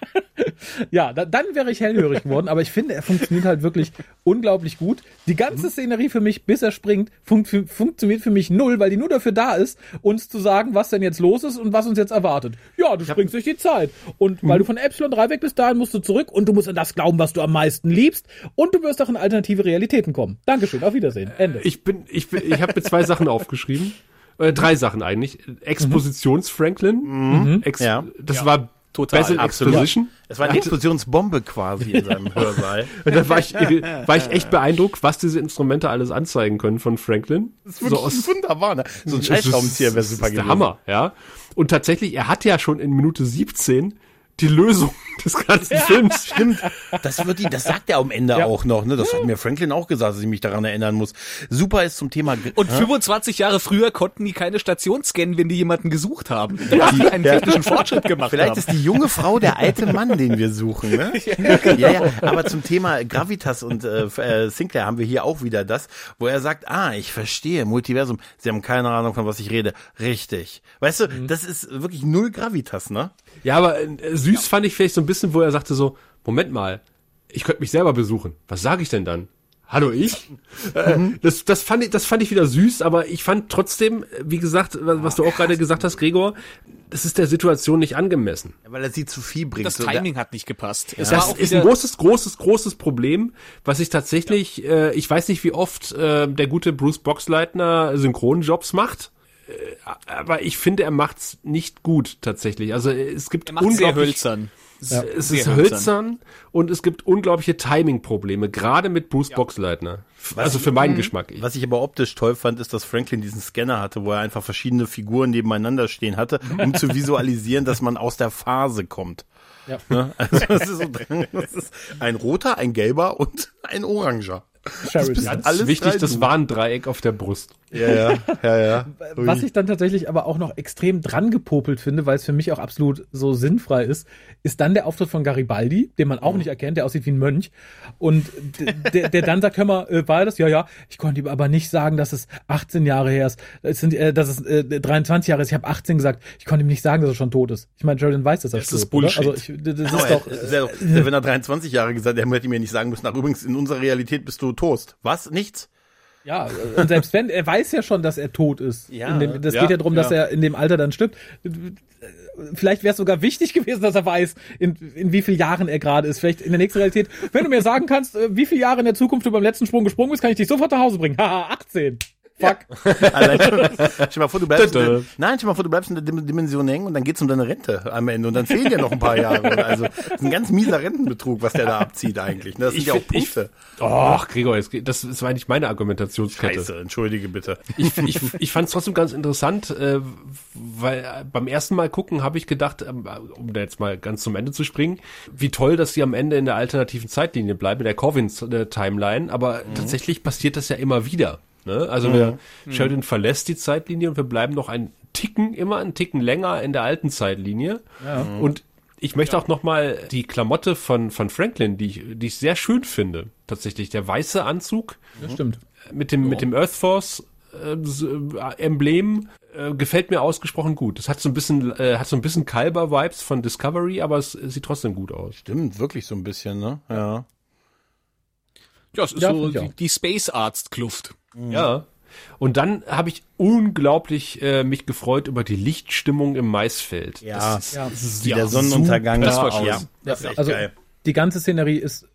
Ja, da, dann wäre ich hellhörig geworden, aber ich finde, er funktioniert halt wirklich unglaublich gut. Die ganze Szenerie für mich, bis er springt, fun funktioniert für mich null, weil die nur dafür da ist, uns zu sagen, was denn jetzt los ist und was uns jetzt erwartet. Ja, du springst durch die Zeit. Und weil du von Epsilon 3 weg bist, dahin musst du zurück und du musst an das glauben, was du am meisten liebst und du wirst auch in alternative Realitäten kommen. Dankeschön, auf Wiedersehen. Ende. Ich bin, ich bin, ich habe mir zwei Sachen *laughs* aufgeschrieben. Äh, drei Sachen eigentlich. Expositions-Franklin. Ex Ja. Das war Total, Basil. Exposition. Es war eine Explosionsbombe quasi in seinem Hörsaal. *laughs* Und da war ich, war ich echt beeindruckt, was diese Instrumente alles anzeigen können von Franklin. Das ist wirklich wunderbar, ne? So ein Scheißschraubenzieher wäre super ist der gewesen. Hammer, ja. Und tatsächlich, er hat ja schon in Minute 17 die Lösung *laughs* des ganzen Films. *laughs* Stimmt. Das wird die, das sagt er am Ende auch noch, ne? Das hat mir Franklin auch gesagt, dass ich mich daran erinnern muss. Super ist zum Thema. Und 25 Jahre früher konnten die keine Station scannen, wenn die jemanden gesucht haben. Dass die einen technischen Fortschritt gemacht Vielleicht haben. ist die junge Frau der alte Mann, den wir suchen, ne? *laughs* ja, ja. Aber zum Thema Gravitas und äh, äh, Sinclair haben wir hier auch wieder das, wo er sagt, ah, ich verstehe, Multiversum. Sie haben keine Ahnung, von was ich rede. Richtig. Weißt du, das ist wirklich null Gravitas, ne? Ja, aber äh, süß fand ich vielleicht so ein bisschen, wo er sagte so, Moment mal, ich könnte mich selber besuchen. Was sage ich denn dann? Hallo ich? äh, das, das, fand ich, das fand ich wieder süß, aber ich fand trotzdem, äh, wie gesagt, was, was du auch gerade gesagt hast, Gregor, das ist der Situation nicht angemessen. Weil er sie zu viel bringt. Das So, der- Timing hat nicht gepasst. War Das ist ein großes, großes, großes Problem, was ich tatsächlich, äh, ich weiß nicht, wie oft äh, der gute Bruce Boxleitner Synchronjobs macht. Äh, aber ich finde, er macht's nicht gut tatsächlich. Also äh, es gibt er unglaublich hölzern. Es, Sehr es ist hölzern. hölzern und es gibt unglaubliche Timing-Probleme, gerade mit Bruce Boxleitner. Also für meinen Geschmack. Was ich aber optisch toll fand, ist, dass Franklin diesen Scanner hatte, wo er einfach verschiedene Figuren nebeneinander stehen hatte, um zu visualisieren, dass man aus der Phase kommt. Ja. Ne? Also das ist, so, das ist ein roter, ein gelber und ein oranger. Sheridan. Ganz alles wichtig, das. Warndreieck auf der Brust. Ja, ja, ja, ja. *laughs* Was ich dann tatsächlich aber auch noch extrem dran gepopelt finde, weil es für mich auch absolut so sinnfrei ist, ist dann der Auftritt von Garibaldi, den man auch nicht erkennt, der aussieht wie ein Mönch. Und der, der dann sagt, hör mal, äh, war das? Ja, ja. Ich konnte ihm aber nicht sagen, dass es 18 Jahre her ist. Es sind, äh, dass es äh, 23 Jahre ist. Ich habe 18 gesagt. Ich konnte ihm nicht sagen, dass er schon tot ist. Ich meine, Jordan weiß, dass er Das ist Bullshit. Oder? Also ich, das ist Aber doch. er- ja, wenn er 23 Jahre gesagt hätte, hätte mir nicht sagen müssen, ach übrigens, in unserer Realität bist du Toast. Was? Nichts? Ja, und selbst wenn, er weiß ja schon, dass er tot ist. Ja, in dem, das ja, geht ja darum, dass ja. er in dem Alter dann stirbt. Vielleicht wäre es sogar wichtig gewesen, dass er weiß, in, in wie vielen Jahren er gerade ist. Vielleicht in der nächsten Realität. Wenn du mir sagen kannst, äh, wie viele Jahre in der Zukunft du beim letzten Sprung gesprungen bist, kann ich dich sofort nach Hause bringen. Haha, *laughs* 18. Fuck. *laughs* Allein schon, stell mal vor, du bleibst, in der, nein, stell mal vor, du bleibst in der Dim- Dimension hängen und dann geht's um deine Rente am Ende und dann fehlen dir noch ein paar Jahre. Also, das ist ein ganz mieser Rentenbetrug, was der da abzieht eigentlich. ne? Das sind ja auch ich- Punkte. Och, Gregor, das, das war nicht meine Argumentationskette. Scheiße, entschuldige bitte. Ich, ich, ich fand es trotzdem ganz interessant, äh, weil äh, beim ersten Mal gucken habe ich gedacht, ähm, um da jetzt mal ganz zum Ende zu springen, wie toll, dass sie am Ende in der alternativen Zeitlinie bleiben, in der Corvin-Timeline, aber tatsächlich passiert das ja immer wieder. Ne? Also wir, Sheldon verlässt die Zeitlinie und wir bleiben noch einen Ticken, immer einen Ticken länger in der alten Zeitlinie. Und ich möchte auch noch mal die Klamotte von, von Franklin, die ich, die ich sehr schön finde, tatsächlich. Der weiße Anzug, Das stimmt. mit dem, mit dem Earth Force äh, äh, Emblem äh, gefällt mir ausgesprochen gut. Es hat so ein bisschen, äh, hat so ein bisschen Kalber-Vibes von Discovery, aber es, es sieht trotzdem gut aus. Stimmt, wirklich so ein bisschen, ne? Ja. Ja, es ist Ja, so die, auch. die Space Arzt Kluft. Ja. Und dann habe ich unglaublich äh, mich gefreut über die Lichtstimmung im Maisfeld. Ja. Das ist, Ja. das ist Wie ja der Sonnenuntergang super. da Das war schön. Ja, das ist echt also geil. die ganze Szenerie ist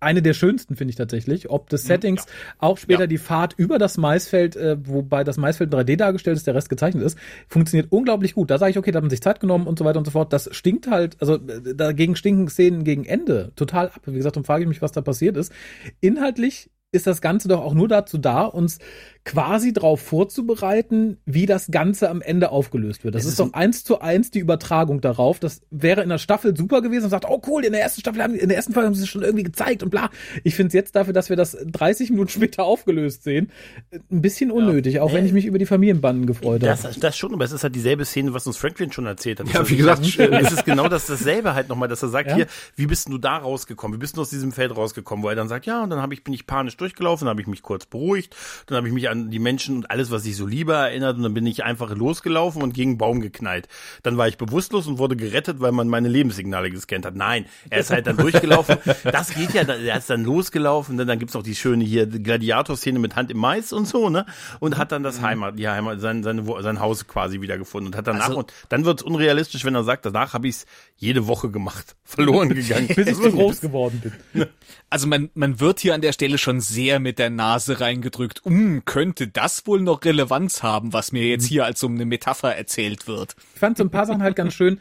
eine der schönsten, finde ich tatsächlich. Ob des Settings, auch später Ja. die Fahrt über das Maisfeld, äh, wobei das Maisfeld 3D dargestellt ist, der Rest gezeichnet ist, funktioniert unglaublich gut. Da sage ich, okay, da hat man sich Zeit genommen und so weiter und so fort. Das stinkt halt, also äh, dagegen stinken Szenen gegen Ende total ab. Wie gesagt, darum frage ich mich, was da passiert ist. Inhaltlich ist das Ganze doch auch nur dazu da, uns quasi darauf vorzubereiten, wie das Ganze am Ende aufgelöst wird. Das ist ist doch eins zu eins die Übertragung darauf. Das wäre in der Staffel super gewesen und sagt, oh cool, in der ersten Staffel haben, in der ersten Folge haben sie es schon irgendwie gezeigt und bla. Ich finde es jetzt dafür, dass wir das 30 Minuten später aufgelöst sehen, ein bisschen unnötig, auch wenn ich mich über die Familienbanden gefreut habe. Das, das schon, aber es ist halt dieselbe Szene, was uns Franklin schon erzählt hat. Ja, wie ist- gesagt, es ist genau das dasselbe halt nochmal, dass er sagt, Ja. hier, wie bist du da rausgekommen? Wie bist du aus diesem Feld rausgekommen? Wo er dann sagt, ja, und dann habe ich, bin ich panisch durchgelaufen, dann habe ich mich kurz beruhigt, dann habe ich mich an die Menschen und alles, was ich so liebe, erinnert und dann bin ich einfach losgelaufen und gegen einen Baum geknallt. Dann war ich bewusstlos und wurde gerettet, weil man meine Lebenssignale gescannt hat. Nein, er ist halt dann durchgelaufen. *laughs* Das geht ja, er ist dann losgelaufen, dann, dann gibt's noch die schöne hier Gladiator-Szene mit Hand im Mais und so, ne? Und hat dann das Heimat, die Heimat, sein, sein, sein Haus quasi wiedergefunden und hat danach, Also- und dann wird's unrealistisch, wenn er sagt, danach habe ich's jede Woche gemacht, *laughs* verloren gegangen. bis ich zu *laughs* groß geworden bin. Also man, man wird hier an der Stelle schon sehr mit der Nase reingedrückt. Um, könnte das wohl noch Relevanz haben, was mir jetzt hier als so eine Metapher erzählt wird? Ich fand so ein paar Sachen halt ganz schön.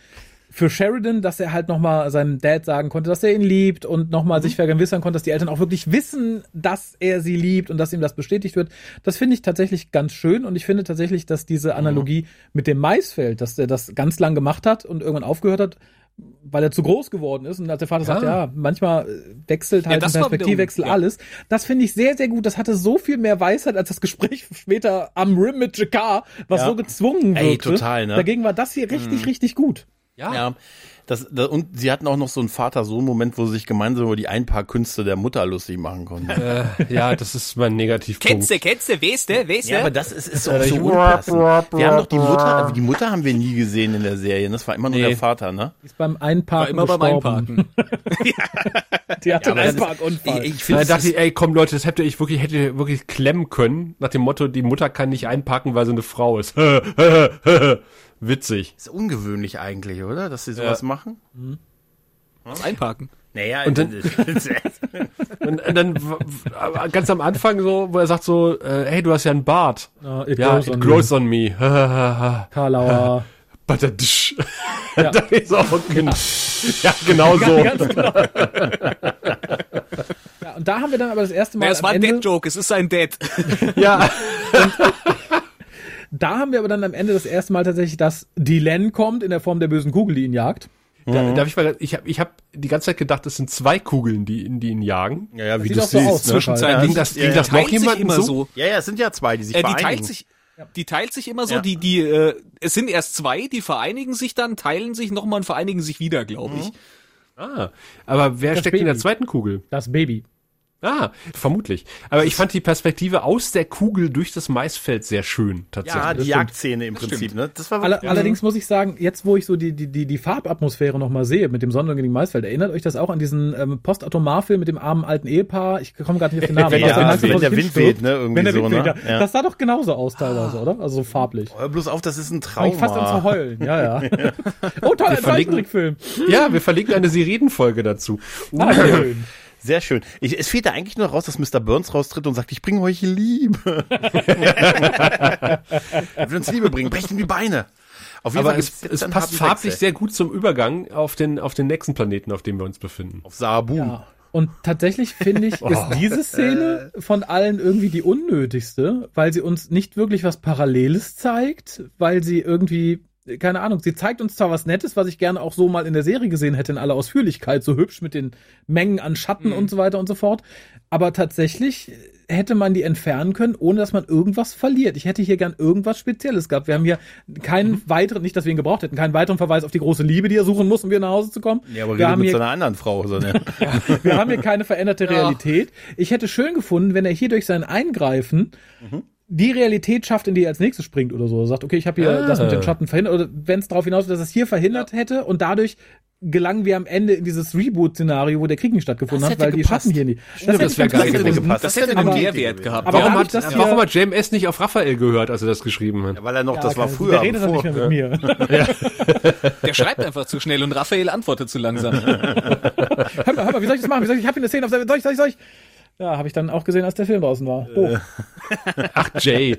Für Sheridan, dass er halt nochmal seinem Dad sagen konnte, dass er ihn liebt und nochmal sich vergewissern konnte, dass die Eltern auch wirklich wissen, dass er sie liebt und dass ihm das bestätigt wird. Das finde ich tatsächlich ganz schön und ich finde tatsächlich, dass diese Analogie mit dem Maisfeld, dass er das ganz lang gemacht hat und irgendwann aufgehört hat, weil er zu groß geworden ist und als der Vater sagt, ja, manchmal äh, wechselt halt das ein Perspektivwechsel ja. alles. Das finde ich sehr, sehr gut. Das hatte so viel mehr Weisheit als das Gespräch *laughs* später am Rim mit Jakar, was Ja. so gezwungen Ey, wirkte. total, ne? Dagegen war das hier richtig, richtig gut. Ja. Das, das, und sie hatten auch noch so einen Vater-Sohn-Moment, wo sie sich gemeinsam über die Einparkkünste der Mutter lustig machen konnten. äh, ja, das ist mein Negativpunkt. Kennste, kennste, weißt du, weißt Ja, aber das ist, ist auch so unpassend. Wir haben doch die Mutter, die Mutter haben wir nie gesehen in der Serie. Das war immer nur Nee. der Vater, ne? Ist beim Einparken War immer beim gestorben. Einparken. *laughs* Die hatte aber einen das ist- Einparkunfall. Ich, ich Da dachte ich, ey, komm Leute, das hätte ich wirklich, hätte ich wirklich klemmen können, nach dem Motto, die Mutter kann nicht einpacken, weil sie eine Frau ist. *laughs* Witzig. ist ungewöhnlich eigentlich, oder? Dass sie sowas machen? Einparken. Naja, Und dann- *laughs* *laughs* Und, und dann ganz am Anfang so, wo er sagt so, äh, hey, du hast ja einen Bart. Ja, it Ja, grows it on grows on me. Karlauer. Badadsch. Ja. *laughs* Da ist auch gen ja, genau so. Ganz genau. ja, und da haben wir dann aber das erste Mal Na, es war ein Dead-Joke, es ist ein Dead. Ja, da haben wir aber dann am Ende das erste Mal tatsächlich, dass die Len kommt in der Form der bösen Kugel, die ihn jagt. da, darf ich mal, ich habe ich hab die ganze Zeit gedacht, es sind zwei Kugeln, die, die ihn jagen. ja, ja, wie Sieht du so siehst. aus, ne? Zwischenzeitlich. Ging das, ja, ging ja. das noch jemandem immer so? so. Ja, ja, es sind ja zwei, die sich Äh, die vereinigen. teilt sich, die teilt sich immer so, Ja. die, die, äh, es sind erst zwei, die vereinigen sich dann, teilen sich nochmal und vereinigen sich wieder, glaube ich. Ah, aber wer Das steckt in der Baby. zweiten Kugel? Das Baby. Ah, vermutlich. Aber ich fand die Perspektive aus der Kugel durch das Maisfeld sehr schön, tatsächlich. ja, die stimmt. Jagdszene im Prinzip, ne? Das war Alle, wirklich- Allerdings muss ich sagen, jetzt wo ich so die, die, die, die Farbatmosphäre nochmal sehe mit dem Sonnenuntergang Maisfeld, erinnert euch das auch an diesen ähm, Postatomar-Film mit dem armen alten Ehepaar? Ich komme gerade nicht auf den Namen. Wenn Was der Wind- wenn der Wind weht, ne? Irgendwie Wenn der so, Wind weht, ne? ja. Ja. Das sah doch genauso aus teilweise, oder? Also so farblich. Hör bloß auf, das ist ein Fang ich fast an zu heulen, ja, ja. *laughs* oh, toll, ein verlinken- Zeichentrickfilm. Ja, wir verlinken eine Sirenenfolge dazu. Ah, schön. Sehr schön. Ich, es fehlt da eigentlich nur raus, dass Mr. Burns raustritt und sagt, ich bringe euch Liebe. *laughs* er will uns Liebe bringen, brecht ihm die Beine. Auf jeden Aber Fall es, es passt farblich sehr gut zum Übergang auf den, auf den nächsten Planeten, auf dem wir uns befinden. Auf Sabu. Ja. Und tatsächlich finde ich, *laughs* ist oh. diese Szene von allen irgendwie die unnötigste, weil sie uns nicht wirklich was Paralleles zeigt, weil sie irgendwie keine Ahnung, sie zeigt uns zwar was Nettes, was ich gerne auch so mal in der Serie gesehen hätte in aller Ausführlichkeit, so hübsch mit den Mengen an Schatten mhm. und so weiter und so fort, aber tatsächlich hätte man die entfernen können, ohne dass man irgendwas verliert. Ich hätte hier gern irgendwas Spezielles gehabt. Wir haben hier keinen mhm. weiteren, nicht, dass wir ihn gebraucht hätten, keinen weiteren Verweis auf die große Liebe, die er suchen muss, um wieder nach Hause zu kommen. Ja, aber wir haben mit hier, seiner anderen Frau. So, ne? *laughs* ja, wir haben hier keine veränderte Realität. Ich hätte schön gefunden, wenn er hier durch sein Eingreifen mhm die Realität schafft, in die er als nächstes springt oder so. Er sagt, okay, ich habe hier ah. das mit den Schatten verhindert. Oder wenn es darauf hinaus dass es hier verhindert ja. hätte und dadurch gelangen wir am Ende in dieses Reboot-Szenario, wo der Krieg nicht stattgefunden hat, weil gepasst. die Schatten hier nicht. Stimmt, das, das wäre geil gewesen. Das, das hätte einen Mehrwert gehabt. Aber warum, hat, warum hat JMS nicht auf Raphael gehört, als er das geschrieben hat? Ja, weil er noch, ja, das war früher. Der redet bevor, nicht mehr mit mir. *laughs* Der schreibt einfach zu schnell und Raphael antwortet zu langsam. hör mal, hör mal, wie soll ich das machen? Wie soll ich, ich habe hier eine Szene auf, soll ich, soll ich, soll ich? Ja, habe ich dann auch gesehen, als der Film draußen war. Oh. *laughs* Ach, Jay.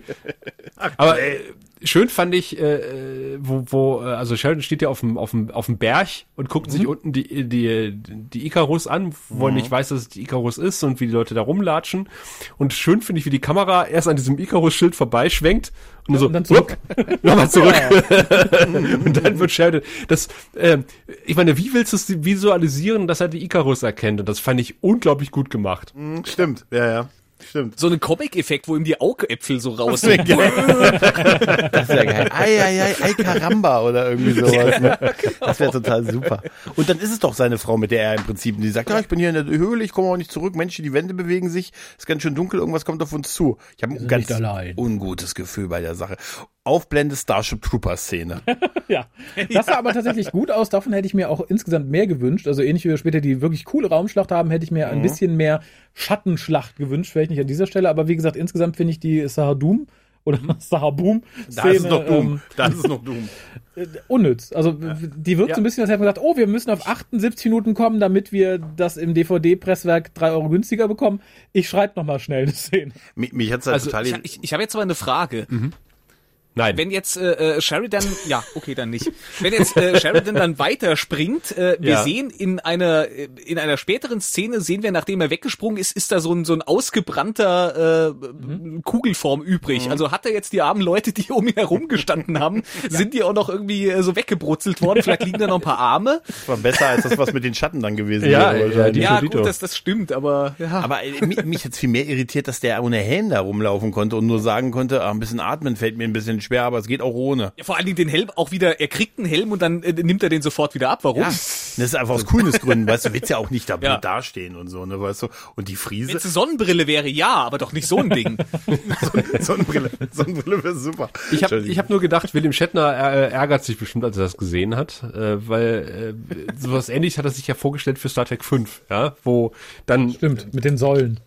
Ach, Aber Jay. Äh, schön fand ich, äh, wo, wo, äh, also Sheldon steht ja auf dem, auf dem, auf dem Berg und guckt mhm. sich unten die, die, die Icarus an, wo mhm. er nicht weiß, dass es die Icarus ist und wie die Leute da rumlatschen. Und schön finde ich, wie die Kamera erst an diesem Icarus-Schild vorbeischwenkt und, ja, so, und dann zurück. *laughs* Nochmal zurück. *laughs* und dann wird Sheldon. Das, äh, ich meine, wie willst du es visualisieren, dass er die Icarus erkennt? Und das fand ich unglaublich gut gemacht. Mhm, stimmt, ja, ja. Stimmt. So ein Comic-Effekt, wo ihm die Augäpfel so raus Das wäre geil. das wäre geil. Ei, ei, ei, ei, Karamba oder irgendwie sowas. Ne? Das wäre total super. Und dann ist es doch seine Frau, mit der er im Prinzip, die sagt, ja, ich bin hier in der Höhle, ich komme auch nicht zurück. Mensch, die Wände bewegen sich, ist ganz schön dunkel, irgendwas kommt auf uns zu. Ich habe ein ganz ungutes Gefühl bei der Sache. Aufblende Starship Trooper Szene. *laughs* ja. Das sah aber tatsächlich gut aus. Davon hätte ich mir auch insgesamt mehr gewünscht. Also ähnlich wie später die wirklich coole Raumschlacht haben, hätte ich mir ein mhm. bisschen mehr Schattenschlacht gewünscht. Vielleicht nicht an dieser Stelle, aber wie gesagt, insgesamt finde ich die Sahadum oder *laughs* Sahaboom Szene. Da ist es noch Doom. Ähm, da ist es noch Doom. *laughs* Unnütz. Also die wirkt ja. so ein bisschen, als hätte man gesagt, oh, wir müssen auf 78 Minuten kommen, damit wir das im DVD-Presswerk drei Euro günstiger bekommen. Ich schreibe noch mal schnell eine Szene. Mich, mich hat's halt also, total... Ich, ich, ich habe jetzt aber eine Frage. Mhm. Nein. Wenn jetzt äh, äh, Sheridan, ja, okay, dann nicht. Wenn jetzt äh, Sheridan dann weiterspringt, äh, wir ja. sehen in einer in einer späteren Szene sehen wir, nachdem er weggesprungen ist, ist da so ein so ein ausgebrannter äh, mhm. Kugelform übrig. Mhm. Also hat er jetzt die armen Leute, die um ihn herum gestanden haben, *laughs* ja. sind die auch noch irgendwie äh, so weggebrutzelt worden? Vielleicht liegen da noch ein paar Arme. Das war besser als das, was mit den Schatten dann gewesen ja, wäre. Ja, ja gut, das, das stimmt, aber ja. Aber äh, mich, mich jetzt viel mehr irritiert, dass der ohne Helm da rumlaufen konnte und nur sagen konnte, ah, ein bisschen atmen fällt mir ein bisschen schwer, aber es geht auch ohne. Ja, vor allen Dingen den Helm auch wieder, er kriegt einen Helm und dann äh, nimmt er den sofort wieder ab. Warum? Ja, das ist einfach aus Coolness-Gründen, weißt du, willst ja auch nicht da *laughs* ja. dastehen und so, ne, weißt du. Und die Friese. Wenn es eine Sonnenbrille wäre, ja, aber doch nicht so ein Ding. *laughs* Sonnenbrille, Sonnenbrille wäre super. Ich habe ich hab nur gedacht, William Shatner äh, ärgert sich bestimmt, als er das gesehen hat, äh, weil äh, sowas ähnliches hat er sich ja vorgestellt für Star Trek 5, ja, wo dann... Stimmt, mit den Säulen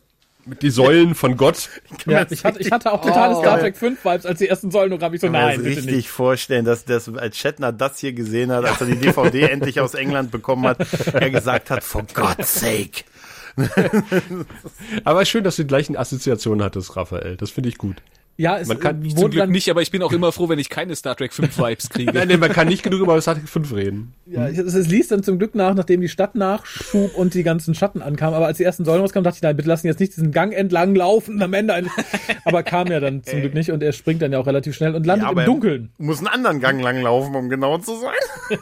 die Säulen von Gott. *laughs* Ja, ich hatte, ich hatte auch totale oh, Star Trek 5 Vibes, als die ersten Säulen und habe ich so, nein, bitte richtig nicht. vorstellen, dass das, als Shatner das hier gesehen hat, als er die DVD *laughs* endlich aus England bekommen hat, er gesagt hat, for God's sake. *laughs* Aber schön, dass du die gleichen Assoziationen hattest, Raphael. Das finde ich gut. Ja, es man kann, ich zum Glück nicht, aber ich bin auch immer froh, wenn ich keine Star Trek 5 Vibes kriege. *laughs* Nein, nee, man kann nicht genug über Star Trek 5 reden. Ja, es, es ließ dann zum Glück nach, nachdem die Stadt nachschub und die ganzen Schatten ankamen. Aber als die ersten Säulen rauskamen, dachte ich, nein, bitte lassen jetzt nicht diesen Gang entlang laufen am Ende. Ein, *laughs* aber kam ja dann zum Glück nicht und er springt dann ja auch relativ schnell und landet ja, im Dunkeln. Muss einen anderen Gang lang laufen, um genau zu sein. *laughs*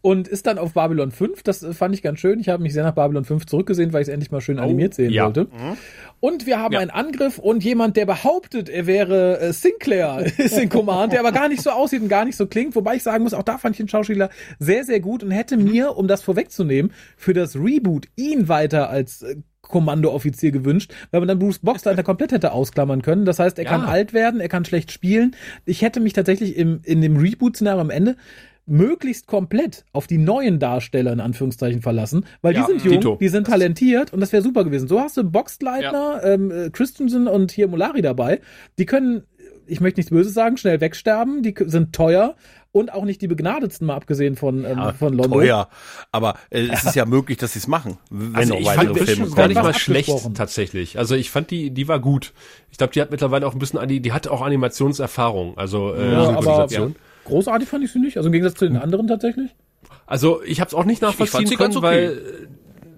und ist dann auf Babylon 5. Das fand ich ganz schön. Ich habe mich sehr nach Babylon 5 zurückgesehen, weil ich es endlich mal schön animiert sehen ja. wollte. Mhm. Und wir haben ja. einen Angriff und jemand, der behauptet, er wäre äh, Sinclair, *laughs* ist in Command, der aber gar nicht so aussieht und gar nicht so klingt. Wobei ich sagen muss, auch da fand ich den Schauspieler sehr, sehr gut und hätte mir, um das vorwegzunehmen, für das Reboot ihn weiter als äh, Kommandooffizier gewünscht, weil man dann Bruce Boxleiter *laughs* komplett hätte ausklammern können. Das heißt, er ja. kann alt werden, er kann schlecht spielen. Ich hätte mich tatsächlich im, in dem Reboot-Szenario am Ende möglichst komplett auf die neuen Darsteller in Anführungszeichen verlassen, weil ja, die sind jung, Tito. die sind talentiert und das wäre super gewesen. So hast du Boxleitner, ja. ähm, äh, Christensen und hier Molari dabei. Die können ich möchte nichts Böses sagen, schnell wegsterben, die sind teuer und auch nicht die begnadetsten, mal abgesehen von, ähm, von London. Teuer. Aber äh, es ist *laughs* ja möglich, dass sie es machen, wenn Also noch ich weitere fand Filme schon gar kommen. nicht mal schlecht tatsächlich. Also ich fand die, die war gut. Ich glaube, die hat mittlerweile auch ein bisschen, die hat auch Animationserfahrung, also äh, Ja, aber Synchronisation. Großartig fand ich sie nicht, also im Gegensatz zu den anderen tatsächlich. Also ich habe es auch nicht nachvollziehen können, okay. weil äh,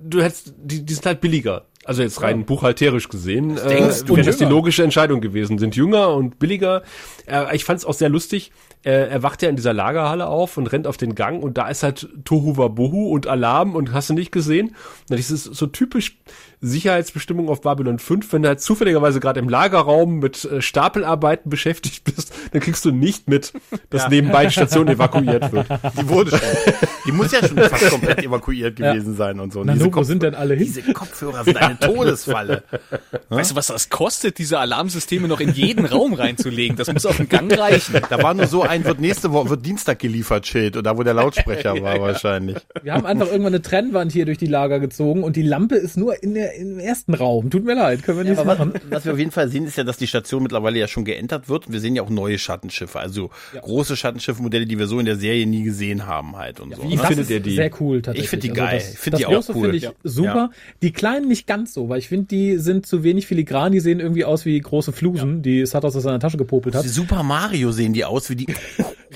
du hättest, die, die sind halt billiger. Also jetzt rein buchhalterisch gesehen, äh, wäre das die logische Entscheidung gewesen. Sind jünger und billiger. Äh, ich fand es auch sehr lustig. Äh, er wacht ja in dieser Lagerhalle auf und rennt auf den Gang und da ist halt Tohu Wabohu und Alarm und hast du nicht gesehen. Und das ist so typisch Sicherheitsbestimmung auf Babylon 5, wenn du halt zufälligerweise gerade im Lagerraum mit äh, Stapelarbeiten beschäftigt bist, dann kriegst du nicht mit, dass nebenbei die Station evakuiert wird. Die wurde schon. *laughs* Die muss ja schon fast komplett *laughs* evakuiert gewesen sein und so. Und Na, diese, wo sind denn alle hin? diese Kopfhörer sind eine *laughs* Todesfalle. Weißt du, was das kostet, diese Alarmsysteme noch in jeden Raum reinzulegen? Das muss auf den Gang reichen. Da war nur so ein, wird nächste Woche, wird Dienstag geliefert, Schild. Und da, wo der Lautsprecher *laughs* war wahrscheinlich. Wir haben einfach irgendwann eine Trennwand hier durch die Lager gezogen und die Lampe ist nur in der, im ersten Raum. Tut mir leid, können wir nichts Aber machen. was, was wir auf jeden Fall sehen, ist ja, dass die Station mittlerweile ja schon geändert wird. Und wir sehen ja auch neue Schattenschiffe. Also große Schattenschiffe-Modelle, die wir so in der Serie nie gesehen haben halt und so. wie ne? findet ist ihr die? Sehr cool tatsächlich. Ich find die Also geil. Das, Ich find das die auch große cool. finde ich Ja. super. Ja. Die kleinen nicht ganz so, weil ich finde, die sind zu wenig filigran. Die sehen irgendwie aus wie große Flusen, die Satos aus seiner Tasche gepopelt hat. Die Super Mario sehen die aus wie die,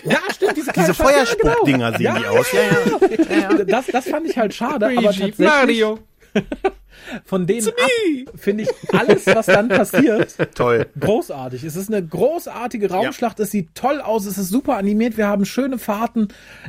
Ja, stimmt, diese, diese ja, Feuerspuckdinger sehen genau. die aus. Ja, ja. *laughs* Das, das fand ich halt schade, aber tatsächlich *laughs* von denen ab finde ich alles, was dann passiert, *laughs* Toll. großartig. Es ist eine großartige Raumschlacht. Es sieht toll aus. Es ist super animiert. Wir haben schöne Fahrten.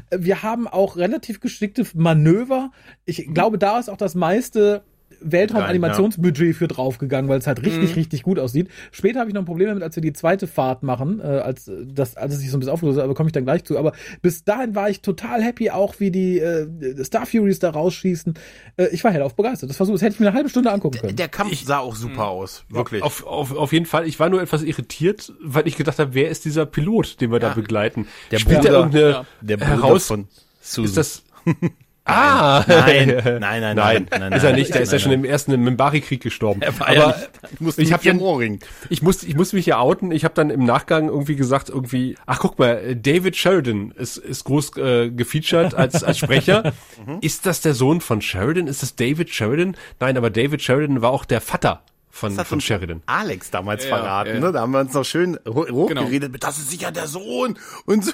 Wir haben auch relativ geschickte Manöver. Ich glaube, da ist auch das meiste Weltraumanimationsbudget für draufgegangen, weil es halt richtig, richtig gut aussieht. Später habe ich noch ein Problem damit, als wir die zweite Fahrt machen, äh, als äh, das, als es sich so ein bisschen aufgelöst hat, aber komme ich dann gleich zu. Aber bis dahin war ich total happy, auch wie die äh, Star Furies da rausschießen. Äh, ich war hellauf begeistert. Das war so, das hätte ich mir eine halbe Stunde angucken können. Der Kampf sah auch super aus. Wirklich. Auf, auf, auf jeden Fall. Ich war nur etwas irritiert, weil ich gedacht habe, wer ist dieser Pilot, den wir da begleiten? Der Spielt Bruder- er irgendeine ja. der Bruder heraus? von Susan. Ist das? *laughs* ah, *laughs* Nein, nein, nein, nein, nein, ist er nein, nicht. Der ist ja nein, schon im ersten im Mimbari-Krieg gestorben. Er war Aber ja nicht, ich hab Ohrring. ich muss, ich muss mich ja outen. Ich habe dann im Nachgang irgendwie gesagt, irgendwie, ach guck mal, David Sheridan ist, ist groß äh, gefeatured als, als Sprecher. *laughs* ist das der Sohn von Sheridan? Ist das David Sheridan? Nein, aber David Sheridan war auch der Vater von, Das hat von uns Sheridan. Alex damals Ja, verraten, ja. ne? Da haben wir uns noch schön ho- hochgeredet Genau. mit, das ist sicher der Sohn und so.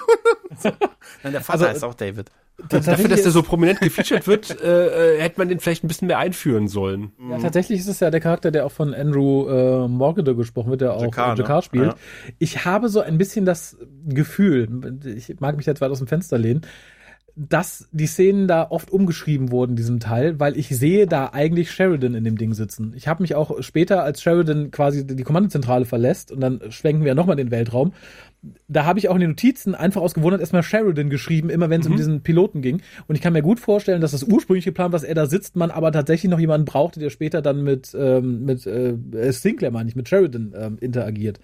*laughs* Nein, der Vater ist auch David. Dafür, dass der so prominent gefeatured wird, äh, äh, hätte man den vielleicht ein bisschen mehr einführen sollen. Ja, tatsächlich ist es ja der Charakter, der auch von Andrew äh, Morgade gesprochen wird, der auch Jakar, Jakar, ne? spielt. Ja. Ich habe so ein bisschen das Gefühl, ich mag mich jetzt weit aus dem Fenster lehnen, dass die Szenen da oft umgeschrieben wurden, diesem Teil, weil ich sehe da eigentlich Sheridan in dem Ding sitzen. Ich habe mich auch später, als Sheridan quasi die Kommandozentrale verlässt und dann schwenken wir nochmal den Weltraum, da habe ich auch in den Notizen einfach aus Gewohnheit erstmal Sheridan geschrieben, immer wenn es um diesen Piloten ging. Und ich kann mir gut vorstellen, dass das ursprüngliche Plan, was er da sitzt, man aber tatsächlich noch jemanden brauchte, der später dann mit, ähm, mit äh, Sinclair, meine ich, mit Sheridan ähm, interagiert.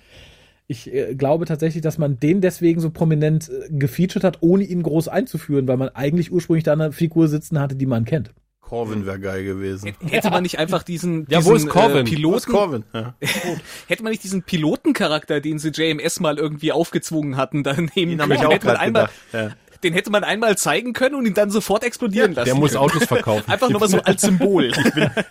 Ich äh, glaube tatsächlich, dass man den deswegen so prominent äh, gefeatured hat, ohne ihn groß einzuführen, weil man eigentlich ursprünglich da eine Figur sitzen hatte, die man kennt. Corvin wäre geil gewesen. Hätte man nicht einfach diesen, Ja, diesen wo ist Corbin? Äh, Wo ist Piloten, Corvin? Ja. *laughs* hätte man nicht diesen Pilotencharakter, den sie JMS mal irgendwie aufgezwungen hatten, dann nehmen Den habe ich können, auch hätte man gerade einmal, gedacht. Ja. Den hätte man einmal zeigen können und ihn dann sofort explodieren lassen. Der muss können. Autos verkaufen. *laughs* Einfach nur mal so als Symbol.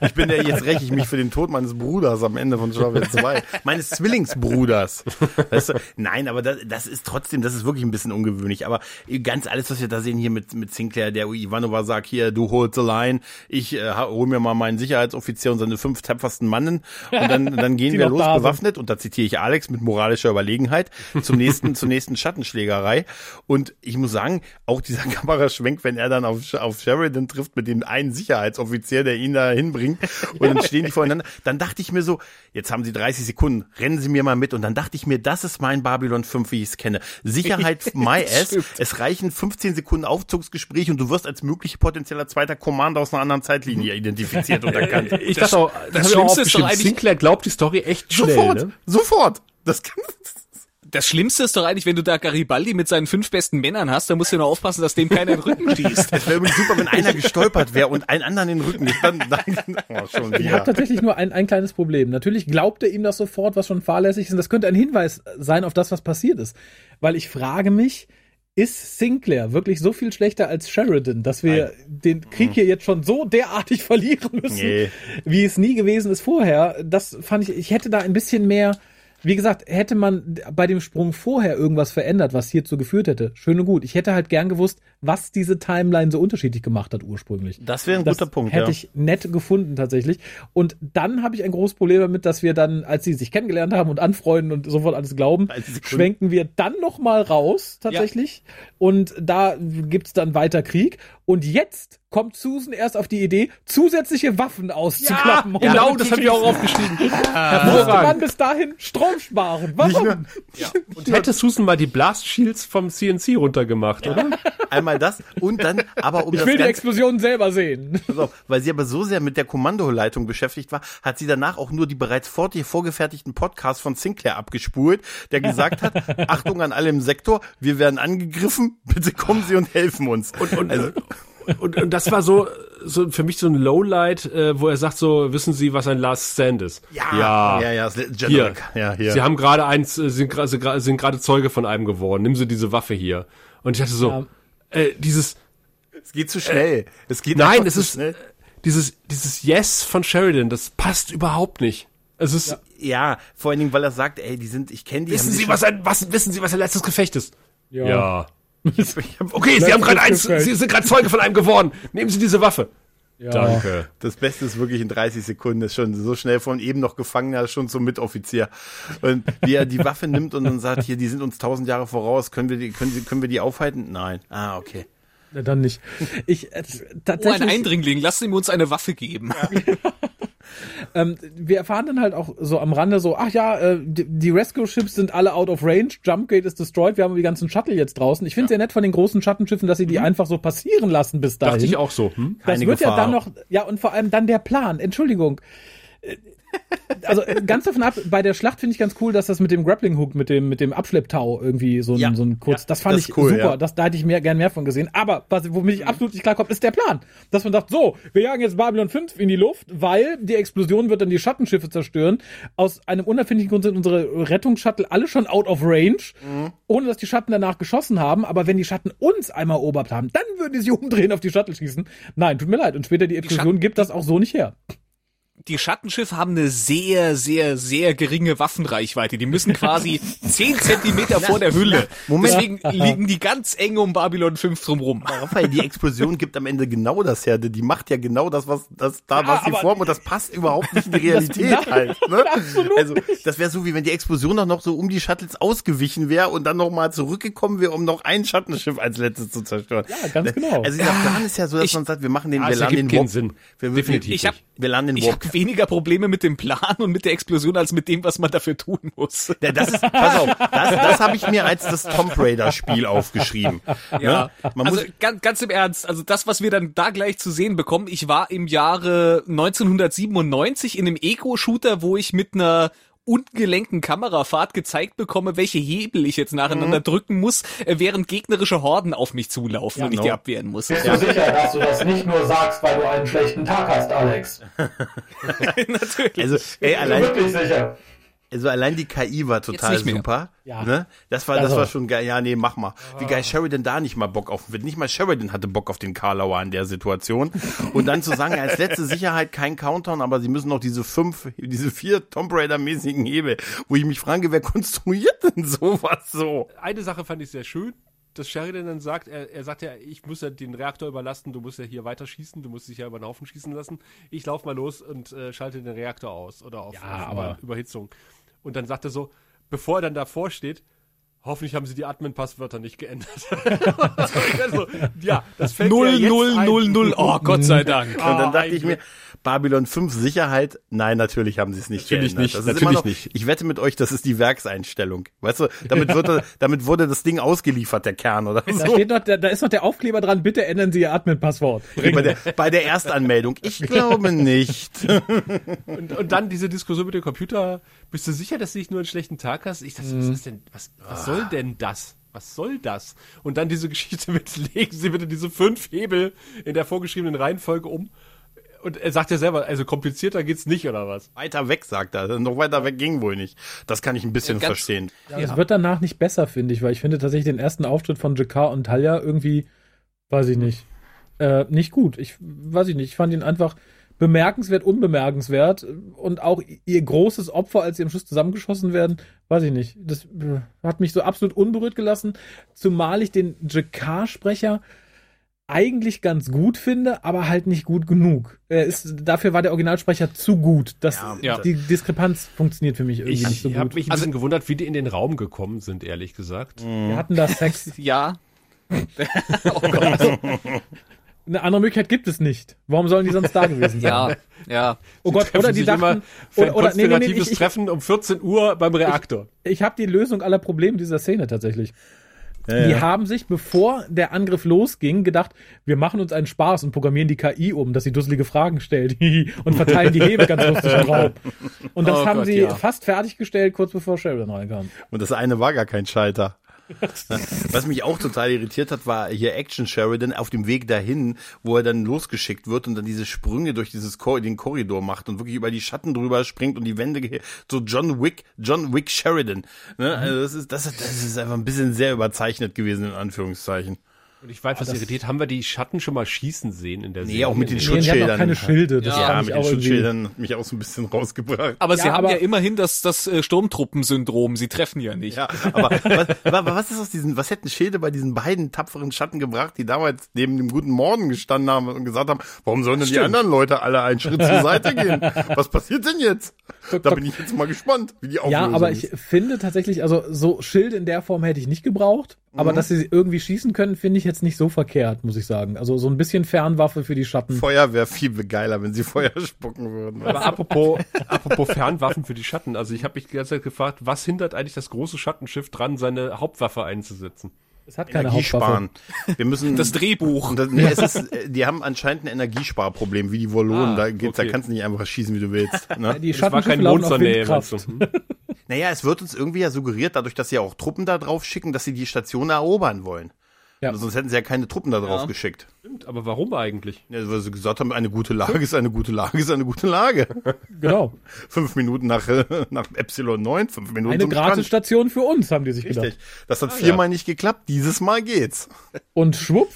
Ich bin der, jetzt räche ich mich für den Tod meines Bruders am Ende von Shovel 2. Meines Zwillingsbruders. Weißt du? Nein, aber das, das ist trotzdem, das ist wirklich ein bisschen ungewöhnlich. Aber ganz alles, was wir da sehen hier mit, mit Sinclair, der Ivanova sagt, hier, du holst allein, ich äh, hol mir mal meinen Sicherheitsoffizier und seine fünf tapfersten Mannen und dann, *laughs* dann gehen Die wir los da bewaffnet und da zitiere ich Alex mit moralischer Überlegenheit zum nächsten, zur nächsten Schattenschlägerei. Und ich muss sagen, auch dieser *laughs* Kameraschwenk, wenn er dann auf, auf Sheridan trifft mit dem einen Sicherheitsoffizier, der ihn da hinbringt und dann stehen die voreinander, dann dachte ich mir so, jetzt haben sie 30 Sekunden, rennen sie mir mal mit und dann dachte ich mir, das ist mein Babylon 5, wie ich es kenne. Sicherheit *laughs* my ass, Stimmt. es reichen 15 Sekunden Aufzugsgespräch und du wirst als möglicher potenzieller zweiter Commander aus einer anderen Zeitlinie identifiziert und erkannt. *laughs* Ich dachte auch, das das, auch Schlimmste ist doch eigentlich- Sinclair glaubt die Story echt schnell. Sofort, Ne? sofort. Das kann, Das Schlimmste ist doch eigentlich, wenn du da Garibaldi mit seinen fünf besten Männern hast, dann musst du nur aufpassen, dass dem keiner in den Rücken schießt. Es wäre übrigens super, wenn einer gestolpert wäre und einen anderen in den Rücken. Dann, dann, oh, schon Ich habe wieder. tatsächlich nur ein, ein kleines Problem. Natürlich glaubt er ihm das sofort, was schon fahrlässig ist. Und das könnte ein Hinweis sein auf das, was passiert ist. Weil ich frage mich, ist Sinclair wirklich so viel schlechter als Sheridan, dass wir den Krieg hier jetzt schon so derartig *laughs* verlieren müssen, Nee. wie es nie gewesen ist vorher? Das fand ich, ich hätte da ein bisschen mehr, wie gesagt, hätte man bei dem Sprung vorher irgendwas verändert, was hierzu geführt hätte, schön und gut. Ich hätte halt gern gewusst, was diese Timeline so unterschiedlich gemacht hat ursprünglich. Das wäre ein Das guter Punkt. Hätte ja. ich nett gefunden tatsächlich. Und dann habe ich ein großes Problem damit, dass wir dann, als sie sich kennengelernt haben und anfreunden und sofort alles glauben, 30 Sekunden. schwenken wir dann noch mal raus tatsächlich. Und da gibt's dann weiter Krieg. Und jetzt kommt Susan erst auf die Idee, zusätzliche Waffen auszuklappen. Und genau, das habe ich auch aufgeschrieben. *laughs* musste man bis dahin Strom sparen. Warum? Und hätte Susan mal die Blast Shields vom CNC runtergemacht, oder? Einmal das und dann, aber um Ich das will die Ganze, Explosion selber sehen. Auf, weil sie aber so sehr mit der Kommandoleitung beschäftigt war, hat sie danach auch nur die bereits vor dir vorgefertigten Podcasts von Sinclair abgespult, der gesagt hat, *laughs* Achtung an alle im Sektor, wir werden angegriffen, bitte kommen Sie und helfen uns. Und, und, also, und, und das war so, so für mich so ein Lowlight, äh, wo er sagt so, wissen Sie, was ein Last Stand ist? ja, ja, ja, Hier. Generic. Ja, hier. Sie haben gerade eins, äh, sind gerade sind gerade Zeuge von einem geworden. Nimm Sie diese Waffe hier. Und ich dachte so, Ja. äh, dieses, es geht zu schnell. Es geht nein, es zu ist schnell. dieses, dieses Yes von Sheridan, das passt überhaupt nicht. Es ist, Ja, vor allen Dingen, weil er sagt, ey, die sind, ich kenne die. wissen haben die Sie, was ein, was, wissen Sie, was ein letztes Gefecht ist? Ja. *laughs* Okay, Sie haben gerade eins. Sie sind gerade Zeuge von einem geworden. Nehmen Sie diese Waffe. Danke. Das Beste ist wirklich in 30 Sekunden, ist schon so schnell von eben noch Gefangener, schon zum Mitoffizier. Und wie er die Waffe nimmt und dann sagt, hier, die sind uns tausend Jahre voraus, können wir die, können, Sie, können wir die aufhalten? Nein. Ah, okay. Na, dann nicht. Ich, äh, Oh, ein tatsächlich, Eindringling, lass ihm uns eine Waffe geben. *laughs* ähm, wir erfahren dann halt auch so am Rande so, ach ja, äh, die, die Rescue-Ships sind alle out of range, Jumpgate ist destroyed, wir haben die ganzen Shuttle jetzt draußen. Ich finde es sehr nett von den großen Schattenschiffen, dass sie die einfach so passieren lassen bis dahin. Dachte ich auch so. Hm? Das Keine wird ja Gefahr. dann noch, ja, und vor allem dann der Plan. Entschuldigung. Also äh, ganz davon ab, bei der Schlacht finde ich ganz cool, dass das mit dem Grappling Hook, mit dem, mit dem Abschlepptau irgendwie so ein, Ja. so ein kurz, Ja, das fand das ich cool, super. ja. Das, da hätte ich mehr, gern mehr von gesehen. Aber was, womit ich absolut nicht klarkomme, ist der Plan. Dass man sagt, so, wir jagen jetzt Babylon 5 in die Luft, weil die Explosion wird dann die Schattenschiffe zerstören. Aus einem unerfindlichen Grund sind unsere Rettungsshuttle alle schon out of range, Mhm. ohne dass die Schatten danach geschossen haben. Aber wenn die Schatten uns einmal erobert haben, dann würden die sich umdrehen auf die Shuttle schießen. Nein, tut mir leid. Und später die Explosion gibt das auch so nicht her. Die Schattenschiffe haben eine sehr, sehr, sehr geringe Waffenreichweite. Die müssen quasi *laughs* 10 Zentimeter vor der Hülle. Moment. Deswegen liegen die ganz eng um Babylon 5 drumrum. Raphael, die Explosion gibt am Ende genau das her. Die macht ja genau das, was das da, was sie formt und das passt überhaupt nicht in die *laughs* Realität halt. Ne? *laughs* Also das wäre so, wie wenn die Explosion doch noch so um die Shuttles ausgewichen wäre und dann noch mal zurückgekommen wäre, um noch ein Schattenschiff als letztes zu zerstören. Ja, ganz genau. Also dieser Plan ist ja so, dass Ich- man sagt, wir machen den, Ah, wir es laden den Warp. Sinn. Wir, Definitiv. Ich hab, Wir laden den habe *laughs* weniger Probleme mit dem Plan und mit der Explosion als mit dem, was man dafür tun muss. Ja, das ist, pass auf, das, das habe ich mir als das Tomb Raider Spiel aufgeschrieben. *laughs* Ja, Ne? Man also muss, ganz, ganz im Ernst, also das, was wir dann da gleich zu sehen bekommen, ich war im Jahre 1997 in einem Eco-Shooter, wo ich mit einer ungelenkten Kamerafahrt gezeigt bekomme, welche Hebel ich jetzt nacheinander Mhm. drücken muss, äh, während gegnerische Horden auf mich zulaufen und ich die genau. abwehren muss. Bist du sicher, dass du das nicht nur sagst, weil du einen schlechten Tag hast, Alex? *laughs* Natürlich. also, ey, allein, wirklich sicher? Also allein die KI war total super. Ja. Ne? Das war, das Also- war schon geil. Ja, nee, mach mal. Wie geil Sheridan da nicht mal Bock auf wird. Nicht mal Sheridan hatte Bock auf den Karlauer in der Situation. Und dann zu sagen, als letzte Sicherheit kein Countdown, aber sie müssen noch diese fünf, diese vier Tomb Raider-mäßigen Hebel, wo ich mich frage, wer konstruiert denn sowas so? Eine Sache fand ich sehr schön, dass Sheridan dann sagt, er, er sagt ja, ich muss ja den Reaktor überlasten, du musst ja hier weiter schießen, du musst dich ja über den Haufen schießen lassen. Ich lauf mal los und äh, schalte den Reaktor aus oder auf, Ja, auf Überhitzung. Und dann sagt er so, bevor er dann davor steht, hoffentlich haben sie die Admin-Passwörter nicht geändert. *laughs* also, ja, das fällt mir Null, jetzt null, ein. null, null. Oh, Gott sei Dank. Und dann dachte ich mir, Babylon 5 Sicherheit? Nein, natürlich haben sie es nicht Natürlich geändert. nicht, Das ist natürlich immer noch, nicht. Ich wette mit euch, das ist die Werkseinstellung. Weißt du, damit, wird, *laughs* damit wurde das Ding ausgeliefert, der Kern oder Da so. steht noch, da, da ist noch der Aufkleber dran, bitte ändern Sie Ihr Admin-Passwort. Bei der, bei der Erstanmeldung. Ich *laughs* glaube nicht. Und, und dann diese Diskussion mit dem Computer. Bist du sicher, dass du nicht nur einen schlechten Tag hast? Ich dachte, was ist denn, was, was soll denn das? Was soll das? Und dann diese Geschichte *laughs* mit, legen Sie bitte diese fünf Hebel in der vorgeschriebenen Reihenfolge um. Und er sagt ja selber, also komplizierter geht's nicht, oder was? Weiter weg, sagt er. Noch weiter weg ging wohl nicht. Das kann ich ein bisschen Ganz- verstehen. Ja, Es wird danach nicht besser, finde ich, weil ich finde tatsächlich den ersten Auftritt von Jakar und Talia irgendwie, weiß ich nicht, äh, nicht gut. Ich weiß ich nicht, ich fand ihn einfach bemerkenswert, unbemerkenswert und auch ihr großes Opfer, als sie am Schluss zusammengeschossen werden, weiß ich nicht. Das äh, hat mich so absolut unberührt gelassen, zumal ich den Jakar-Sprecher eigentlich ganz gut finde, aber halt nicht gut genug. Er ist, dafür war der Originalsprecher zu gut. Das, Ja. Die Diskrepanz funktioniert für mich irgendwie Ich, nicht so habe gut. mich ein bisschen gewundert, wie die in den Raum gekommen sind, ehrlich gesagt. Wir hatten da Sex. *laughs* Ja. *laughs* *laughs* Eine andere Möglichkeit gibt es nicht. Warum sollen die sonst da gewesen *laughs* sein? Ja, ja. Oh Gott, oder die dachten, oder, ein oder nee, nee, nee, ich, ich, Treffen um 14 Uhr beim Reaktor. ich habe die Lösung aller Probleme dieser Szene tatsächlich. Die haben sich, bevor der Angriff losging, gedacht, wir machen uns einen Spaß und programmieren die KI um, dass sie dusselige Fragen stellt *laughs* und verteilen die Hebel ganz lustig *laughs* im Raum. Und das Oh haben Gott, sie ja. fast fertiggestellt, kurz bevor Sheridan reinkam. Und das eine war gar kein Schalter. *laughs* Was mich auch total irritiert hat, war hier Action Sheridan auf dem Weg dahin, wo er dann losgeschickt wird und dann diese Sprünge durch dieses Kor den Korridor macht und wirklich über die Schatten drüber springt und die Wände so John Wick, John Wick Sheridan. Ne? Also das ist das, das ist einfach ein bisschen sehr überzeichnet gewesen in Anführungszeichen. Und ich war etwas irritiert. Haben wir die Schatten schon mal schießen sehen in der Nee, auch mit den Nee, die hatten auch Schutzschildern. keine Schilde. Das Ja, Ja, mit den. Schutzschildern hat *laughs* mich auch so ein bisschen rausgebracht. Aber sie Ja, haben aber- ja immerhin das, das äh, Sturmtruppensyndrom. Sie treffen ja nicht. Ja, aber was, was ist aus diesen, was hätten Schilde bei diesen beiden tapferen Schatten gebracht, die damals neben dem guten Morden gestanden haben und gesagt haben, warum sollen denn die Stimmt. anderen Leute alle einen Schritt zur Seite gehen? Was passiert denn jetzt? Da bin ich jetzt mal gespannt, wie die Auflösung Ja, aber ist. ich finde tatsächlich, also so Schilde in der Form hätte ich nicht gebraucht. Aber dass sie irgendwie schießen können, finde ich jetzt nicht so verkehrt, muss ich sagen. Also so ein bisschen Fernwaffe für die Schatten. Feuer wäre viel geiler, wenn sie Feuer spucken würden. Aber apropos, apropos Fernwaffen für die Schatten. Also ich habe mich die ganze Zeit gefragt, was hindert eigentlich das große Schattenschiff dran, seine Hauptwaffe einzusetzen? Es hat keine Energie Hauptwaffe. sparen. Wir müssen Das Drehbuch. Und das, nee, es ist, äh, die haben anscheinend ein Energiesparproblem, wie die Volonen. Ah, da geht's, da okay. kannst du nicht einfach schießen, wie du willst. Ne? Die Es war Schattenschiffe kein laufen Mond auf zur Nähe, Windkraft. meinst du? Naja, es wird uns irgendwie ja suggeriert, dadurch, dass sie auch Truppen da drauf schicken, dass sie die Station erobern wollen. Ja. Sonst hätten sie ja keine Truppen da drauf Ja. geschickt. Stimmt, aber warum eigentlich? Ja, weil sie gesagt haben, eine gute Lage ist eine gute Lage ist eine gute Lage. Genau. *laughs* fünf Minuten nach, *laughs* nach Epsilon 9, fünf Minuten Eine. Gratisstation für uns, haben die sich Richtig. gedacht. Das hat Ah, viermal nicht geklappt. Dieses Mal geht's. Und schwupp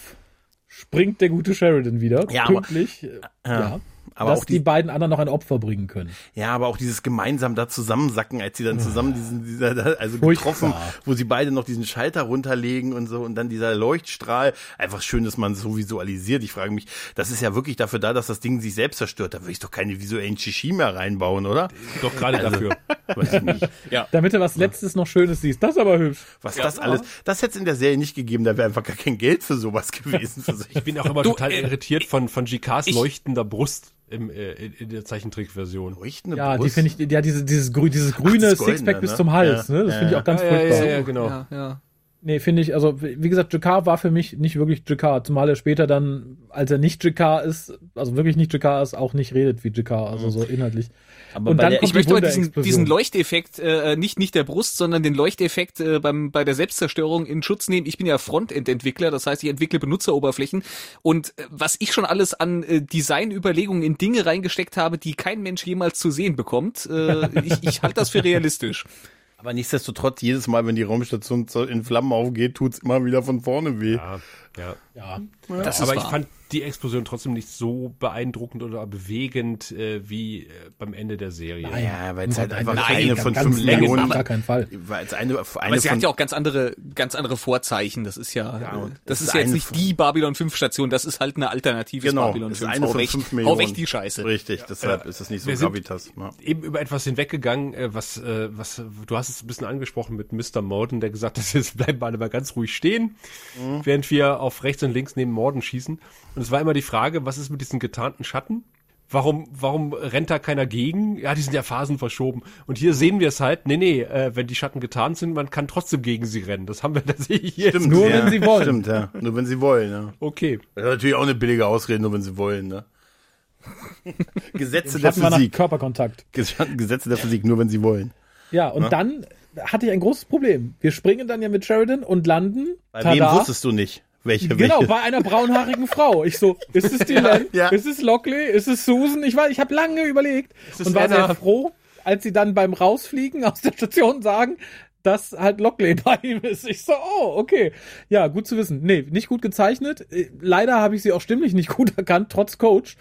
springt der gute Sheridan wieder. Ja, aber- pünktlich. äh, ja. Aber dass auch die, die- beiden anderen noch ein Opfer bringen können. Ja, aber auch dieses gemeinsam da zusammensacken, als sie dann zusammen diesen, dieser, also Furchtbar. getroffen, wo sie beide noch diesen Schalter runterlegen und so und dann dieser Leuchtstrahl. Einfach schön, dass man es so visualisiert. Ich frage mich, das ist ja wirklich dafür da, dass das Ding sich selbst zerstört. Da würde ich doch keine visuellen Shishi mehr reinbauen, oder? Doch gerade dafür. *laughs* Weiß ich nicht. Damit du was Letztes noch Schönes siehst. Das ist aber hübsch. Was das alles, das hätte es in der Serie nicht gegeben. Da wäre einfach gar kein Geld für sowas *laughs* gewesen. Für. Ich bin auch immer Du, total äh, irritiert von, von GKs ich- leuchtender Brust im, äh, in, der Zeichentrickversion. Leuchtende Ja, die Brust. finde ich, ja, diese, dieses, grü dieses grüne das Goldene, Sixpack bis ne? zum Hals, Ja. ne? Das Ja, finde ich auch ganz Ja, ja, furchtbar. ja, ja, genau. Ja, ja. Nee, finde ich, also wie gesagt, Jakar war für mich nicht wirklich Jakar, zumal er später dann, als er nicht Jakar ist, also wirklich nicht Jakar ist, auch nicht redet wie Jakar, also so inhaltlich. Aber Und bei dann der- kommt Ich möchte aber diesen, diesen Leuchteffekt, äh, nicht, nicht der Brust, sondern den Leuchteffekt äh, beim, bei der Selbstzerstörung in Schutz nehmen. Ich bin ja Frontend-Entwickler, das heißt, ich entwickle Benutzeroberflächen. Und äh, was ich schon alles an äh, Designüberlegungen in Dinge reingesteckt habe, die kein Mensch jemals zu sehen bekommt, äh, ich, ich halte das für realistisch. *laughs* Aber nichtsdestotrotz, jedes Mal, wenn die Raumstation in Flammen aufgeht, tut's immer wieder von vorne weh. Ja, ja. Ja. Das Aber ist ich wahr. fand die Explosion trotzdem nicht so beeindruckend oder bewegend äh, wie äh, beim Ende der Serie. Ja, weil es halt einfach Nein, eine von fünf Millionen, auf gar keinen Fall. weil es eine, eine Aber sie von, hat ja auch ganz andere, ganz andere Vorzeichen. Das ist ja, Ja, äh, das ist ist ja jetzt nicht von- die Babylon 5 Station, das ist halt eine alternative genau, Babylon es 5. ist eine von fünf hau Millionen. weg die Scheiße. Richtig, deshalb ist es nicht so Wir sind- Gravitas. Ja. eben über etwas hinweggegangen, äh, was, äh, was, du hast es ein bisschen angesprochen mit Mr. Morden, der gesagt hat, *laughs* jetzt bleiben wir alle mal ganz ruhig stehen, während wir auf rechts und links neben Morden schießen. Und es war immer die Frage, was ist mit diesen getarnten Schatten? warum, warum rennt da keiner gegen? Ja, die sind ja Phasen verschoben. Und hier sehen wir es halt, nee, nee, äh, wenn die Schatten getan sind, man kann trotzdem gegen sie rennen. Das haben wir, *laughs* das sehe ich hier. Stimmt, Nur ja, wenn sie wollen. Stimmt, ja. Nur wenn sie wollen, ja. Okay. Das ist natürlich auch eine billige Ausrede, nur wenn sie wollen, ne? *laughs* Gesetze der Physik. Körperkontakt. Gesetze der Physik, nur wenn sie wollen. Ja, und dann hatte ich ein großes Problem. Wir springen dann ja mit Sheridan und landen. Bei tada, wem wusstest du nicht? Welche, Genau, welche? bei einer braunhaarigen Frau. Ich so, ist es die Len? ja. Ist es Lockley? Ist es Susan? Ich weiß, ich habe lange überlegt und war sehr froh, als sie dann beim Rausfliegen aus der Station sagen, dass halt Lockley *laughs* bei ihm ist. Ich so, oh, okay. Ja, gut zu wissen. Nee, nicht gut gezeichnet. Äh, Leider habe ich sie auch stimmlich nicht gut *laughs* erkannt, trotz Coach.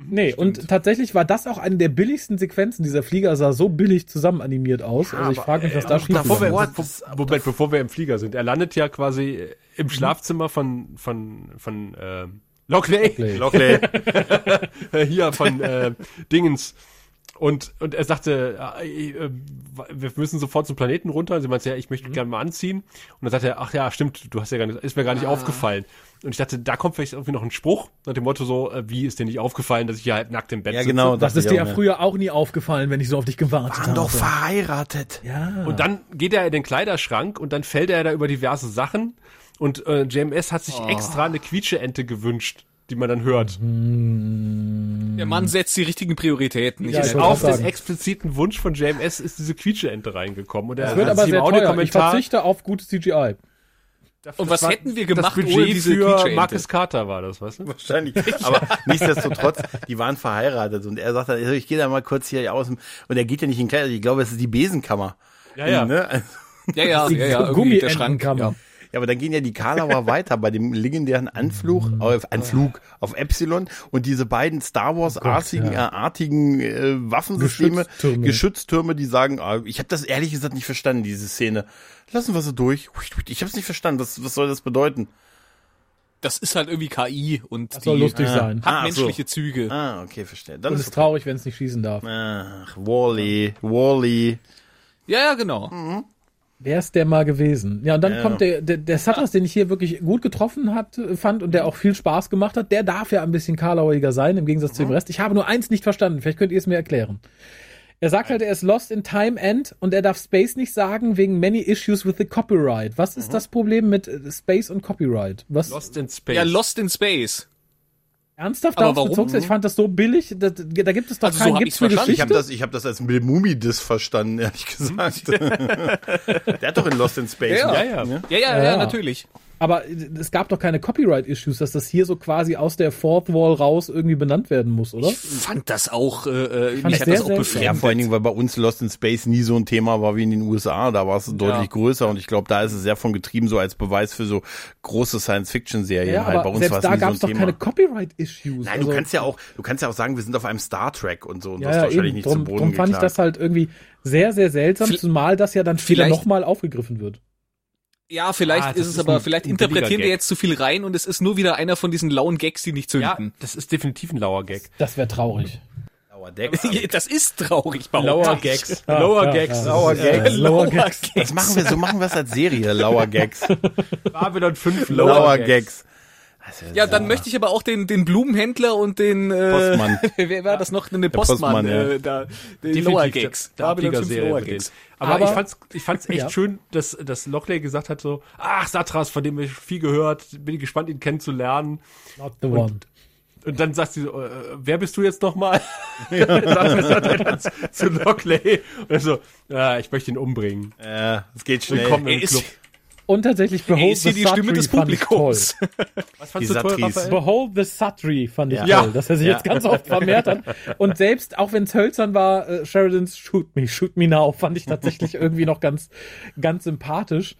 Nee, und tatsächlich war das auch eine der billigsten Sequenzen. Dieser Flieger sah so billig zusammen animiert aus. also ich frage mich, was da schief Bevor wir, bevor, Moment, bevor wir im Flieger sind. Er landet ja quasi im Schlafzimmer von, von, von, äh, Lockley. Lockley. *laughs* Äh, *laughs* hier von äh, Dingens. Und, und er sagte, äh, äh, wir müssen sofort zum Planeten runter. Sie meinte, ja, ich möchte gerne mal anziehen. Und dann sagte er, ach ja, stimmt, du hast ja gar nicht, ist mir gar nicht aufgefallen. Und ich dachte, da kommt vielleicht irgendwie noch ein Spruch nach dem Motto so, äh, wie ist dir nicht aufgefallen, dass ich hier halt nackt im Bett Ja, sitze? genau. Das ist dir ja früher auch nie aufgefallen, wenn ich so auf dich gewartet Waren habe. doch verheiratet. ja. Und dann geht er in den Kleiderschrank und dann fällt er da über diverse Sachen. Und äh, JMS hat sich extra eine Quietscheente gewünscht, die man dann hört. Der Mann setzt die richtigen Prioritäten. Ja, Ich- ich wollte Auf den expliziten Wunsch von JMS ist diese Quietscheente reingekommen. Und er Das wird aber sehr teuer. Ich verzichte auf gutes CGI. Und was hätten wir gemacht das Budget ohne diese für? Marcus Carter war das, weißt du? Wahrscheinlich. *laughs* Aber nichtsdestotrotz, die waren verheiratet und er sagt dann, also ich gehe da mal kurz hier aus und er geht ja nicht in Kleider, ich glaube, es ist die Besenkammer. Ja, ja. Ne? Also, Ja, ja, Die ja, ja, irgendwie der Schrank. Ja. Ja, aber dann gehen ja die Karlauer *laughs* weiter bei dem legendären Anflug, auf, Anflug auf Epsilon und diese beiden Star Wars-artigen ja. äh, artigen, äh, Waffensysteme, Geschütztürme. Geschütztürme, die sagen, ah, ich habe das ehrlich gesagt nicht verstanden, diese Szene. Lassen wir sie durch. Ich habe es nicht verstanden. Was, was soll das bedeuten? Das ist halt irgendwie KI und Das die soll lustig Ah. sein. hat Ah, so. menschliche Züge. Ah, okay, verstehe. Dann Und ist es ist traurig, wenn es nicht schießen darf. Ach, Wally, Wally. Ja, ja, genau. Wer ist der mal gewesen? Ja, und dann Ja. kommt der, der, der Sutters, den ich hier wirklich gut getroffen hat, fand und der auch viel Spaß gemacht hat. Der darf ja ein bisschen Karlaueriger sein, im Gegensatz zu dem Rest. Ich habe nur eins nicht verstanden. Vielleicht könnt ihr es mir erklären. Er sagt halt, er ist lost in time end und er darf Space nicht sagen wegen many issues with the copyright. Was ist das Problem mit äh, Space und Copyright? Was Lost in Space. Ja, Lost in Space. Ernsthaft Aber darauf warum? bezogen? Ich fand das so billig. Da, da gibt es doch Also so keinen Gipfel ich's verstanden. Ich habe das, ich hab das als Bill Mumi-Diss verstanden, ehrlich gesagt. *laughs* Der hat doch in Lost in Space. Ja, ja, ja. Ne? Ja, ja, ja, Ja. natürlich. Aber es gab doch keine Copyright-Issues, dass das hier so quasi aus der Fourth Wall raus irgendwie benannt werden muss, oder? Ich fand das auch, äh, fand mich das hat sehr, das auch sehr Ja, befremdet. vor allen Dingen, weil bei uns Lost in Space nie so ein Thema war wie in den USA. Da war es deutlich größer und ich glaube, da ist es sehr von getrieben, so als Beweis für so große Science-Fiction-Serien. Ja, halt. Bei aber uns war es da nie so gab ein es doch Thema. keine Copyright-Issues. Nein, du kannst ja auch, du kannst ja auch sagen, wir sind auf einem Star Trek und so und ja, das ist ja, wahrscheinlich eben. nicht Drum, zum Boden drum fand ich das halt irgendwie sehr, sehr seltsam,Vi- zumal das ja dann später Vielleicht- nochmal aufgegriffen wird. Ja, vielleicht Ah, ist es ist aber, ein- vielleicht ein interpretieren wir jetzt zu viel rein und es ist nur wieder einer von diesen lauen Gags, die nicht ja, zünden. das ist definitiv ein lauer Gag. Das wäre traurig. Lower Decks. *laughs* Das ist traurig, Lauer. Gags. Ja, Lower ja, Gags. ja. Lower Gags. Lower Lower Gags. Das machen wir, so machen wir es als Serie, Lower Gags. *laughs* Babylon 5 Lower Lower Gags. Gags. Ja, dann möchte ich aber auch den, den Blumenhändler und den äh, Postmann. *laughs* wer war das noch? Den Postmann, Postmann, ja. äh, da, den Lower Gags. fünf Ablegerserie Lower Gags. Aber, Aber- ich fand's, ich fand's echt *laughs* Ja. schön, dass, dass Lockley gesagt hat so, ach, Satras, von dem ich viel gehört, bin ich gespannt, ihn kennenzulernen. Not the one. Und dann sagt sie so, äh, wer bist du jetzt nochmal? sagt, *laughs* sagt er dann zu, zu Lockley. Und so, ja, ich möchte ihn umbringen. Ja, es geht schnell. Willkommen im ist, Club. Und tatsächlich Behold ist hier the die Stimme Suttree des fand ich Publikums. *laughs* Was Die fandst du toll. Raphael? Behold the Suttree fand ich Ja. toll, dass er sich Ja. jetzt ganz oft vermehrt hat. Und selbst, auch wenn es hölzern war, äh, Sheridans Shoot Me, Shoot Me Now fand ich tatsächlich *laughs* irgendwie noch ganz, ganz sympathisch.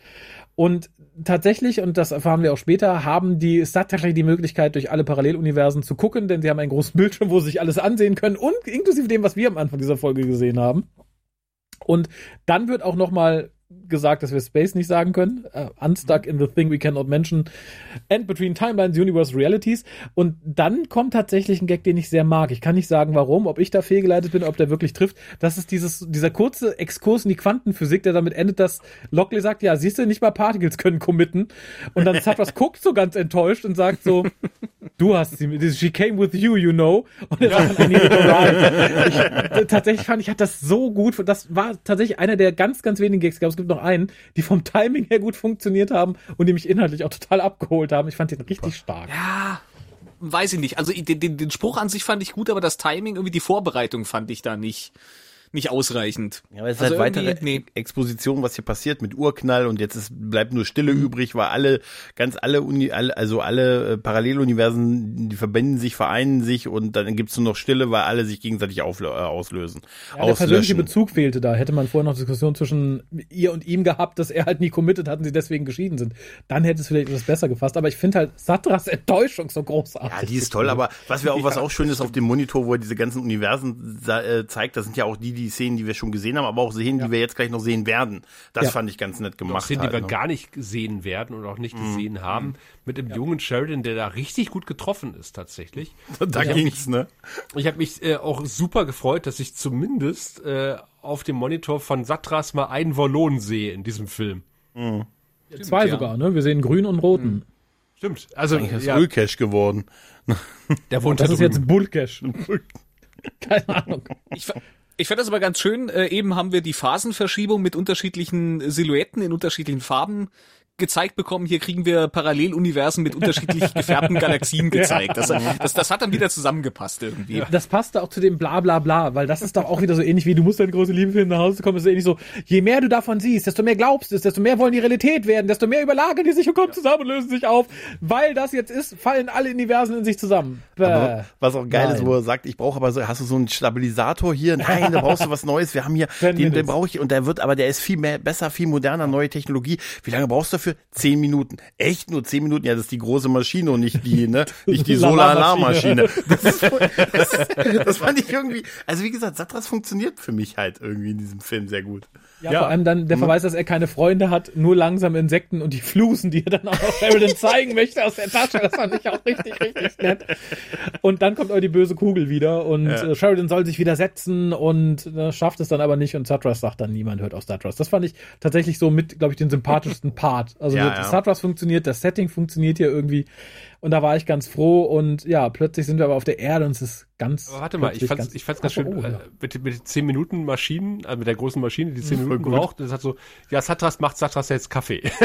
Und tatsächlich, und das erfahren wir auch später, haben die Satri die Möglichkeit, durch alle Paralleluniversen zu gucken, denn sie haben einen großen Bildschirm, wo sie sich alles ansehen können und inklusive dem, was wir am Anfang dieser Folge gesehen haben. Und dann wird auch noch mal gesagt, dass wir Space nicht sagen können. Uh, unstuck in the thing we cannot mention. And between timelines, universe, realities. Und dann kommt tatsächlich ein Gag, den ich sehr mag. Ich kann nicht sagen, warum, ob ich da fehlgeleitet bin, ob der wirklich trifft. Das ist dieses, dieser kurze Exkurs in die Quantenphysik, der damit endet, dass Lockley sagt, ja, siehst du, nicht mal Particles können committen. Und dann Satras guckt so ganz enttäuscht und sagt so, du hast sie, she came with you, you know. Und er sagt, I need to ride. Ich, tatsächlich fand ich, hat das so gut, das war tatsächlich einer der ganz, ganz wenigen Gags. Ich glaube, es gibt noch einen, die vom Timing her gut funktioniert haben und die mich inhaltlich auch total abgeholt haben. Ich fand den richtig stark. Ja, weiß ich nicht. Also den, den, den Spruch an sich fand ich gut, aber das Timing, irgendwie die Vorbereitung fand ich da nicht nicht ausreichend. Ja, aber es ist Also halt weitere nee. Exposition, was hier passiert mit Urknall und jetzt ist, bleibt nur Stille Mhm. übrig, weil alle, ganz alle Uni, alle, also alle äh, Paralleluniversen, die verbinden sich, vereinen sich und dann gibt's nur noch Stille, weil alle sich gegenseitig äh, auslösen. Ja, der persönliche. Bezug fehlte da. Hätte man vorher noch Diskussion zwischen ihr und ihm gehabt, dass er halt nie committed hat und sie deswegen geschieden sind. Dann hätte es vielleicht etwas besser gefasst. Aber ich finde halt Satras Enttäuschung so großartig. Ja, die ist toll, aber was wir auch, was *laughs* auch schön ist auf dem Monitor, wo er diese ganzen Universen äh, zeigt, das sind ja auch die, die Szenen, die wir schon gesehen haben, aber auch Szenen, die wir jetzt gleich noch sehen werden. Das Ja. fand ich ganz nett gemacht. Szenen, die halt, wir ne? gar nicht sehen werden und auch nicht gesehen haben, mit dem jungen Sheridan, der da richtig gut getroffen ist tatsächlich. *laughs* da ich ging's, ne? Ich habe mich äh, auch super gefreut, dass ich zumindest äh, auf dem Monitor von Satras mal einen Wallon sehe in diesem Film. Zwei ja. sogar, ne? Wir sehen grün und roten. Stimmt. Also Eigentlich ist ja, Ölcash geworden. *laughs* der wohnt Das da ist jetzt. Bullcash. *laughs* Keine Ahnung. Ich, ich fand das aber ganz schön. Äh, eben haben wir die Phasenverschiebung mit unterschiedlichen Silhouetten in unterschiedlichen Farben gezeigt bekommen. Hier kriegen wir Paralleluniversen mit unterschiedlich *laughs* gefärbten Galaxien gezeigt. Das, das, das hat dann wieder zusammengepasst irgendwie. Das passte auch zu dem bla bla bla, weil das ist doch auch wieder so ähnlich wie du musst deine große Liebe finden, nach Hause kommen. Das ist ähnlich so, je mehr du davon siehst, desto mehr glaubst es, desto mehr wollen die Realität werden, desto mehr überlagern die sich und kommen zusammen und lösen sich auf. Weil das jetzt ist, fallen alle Universen in sich zusammen. Aber was auch geil ist, Nein. wo er sagt, ich brauche aber so, hast du so einen Stabilisator hier? Nein, da brauchst du was Neues. Wir haben hier, *laughs* den, den brauche ich und der wird, aber der ist viel mehr, besser, viel moderner, neue Technologie. Wie lange brauchst du dafür? Zehn Minuten. Echt nur zehn Minuten? Ja, das ist die große Maschine und nicht die, ne, *laughs* nicht die. Solar-Alarmmaschine. Das, ist das, das *laughs* fand ich irgendwie, also wie gesagt, Satras funktioniert für mich halt irgendwie in diesem Film sehr gut. Ja, Ja. vor allem dann der Verweis, dass er keine Freunde hat, nur langsame Insekten und die Flusen, die er dann auch noch Sheridan *laughs* zeigen möchte aus der Tasche. Das fand ich auch richtig, richtig nett. Und dann kommt aber die böse Kugel wieder und äh, Sheridan soll sich widersetzen und äh, schafft es dann aber nicht und Satras sagt dann, niemand hört auf Satras. Das fand ich tatsächlich so mit, glaube ich, den sympathischsten Part. Also Ja, mit ja. Satras funktioniert, das Setting funktioniert hier irgendwie und da war ich ganz froh und ja, plötzlich sind wir aber auf der Erde und es ist ganz Aber warte mal, ich fand's, ganz- ich fand's ganz schön, oh, äh, ja. mit, mit den 10 Minuten Maschinen, also mit der großen Maschine, die 10 Minuten gut. braucht, das hat so, ja, Satras macht Satras jetzt Kaffee. *laughs*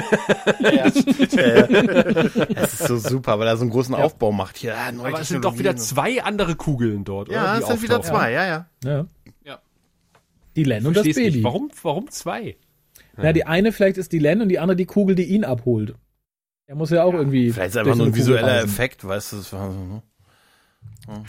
Das *laughs* ist so super, weil er so einen großen Aufbau macht. Hier, ah, neue Aber es sind doch wieder zwei andere Kugeln dort, oder? Ja, es sind wieder zwei, ja, ja. Ja. Ja. Die Len und das Baby. nicht. Warum, warum zwei? Na, die eine vielleicht ist die Len und die andere die Kugel, die ihn abholt. Er muss ja auch irgendwie. Vielleicht ist einfach nur so ein Kugel visueller reisen. Effekt, weißt du, das war so, ne?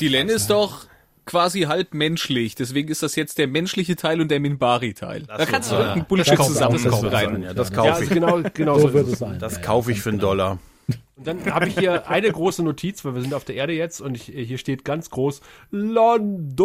Die Len ist doch quasi halb menschlich. Deswegen ist das jetzt der menschliche Teil und der Minbari-Teil. Da kannst du ja. irgendeinen Bullshit Das kaufe ich auch. zusammen Das kaufe ich rein. Ja, das Ja, kaufe ich. genau, genau So so wird es sein. Das Ja, kaufe ich für einen Dollar. Und dann habe ich hier eine große Notiz, weil wir sind auf der Erde jetzt und ich, hier steht ganz groß London.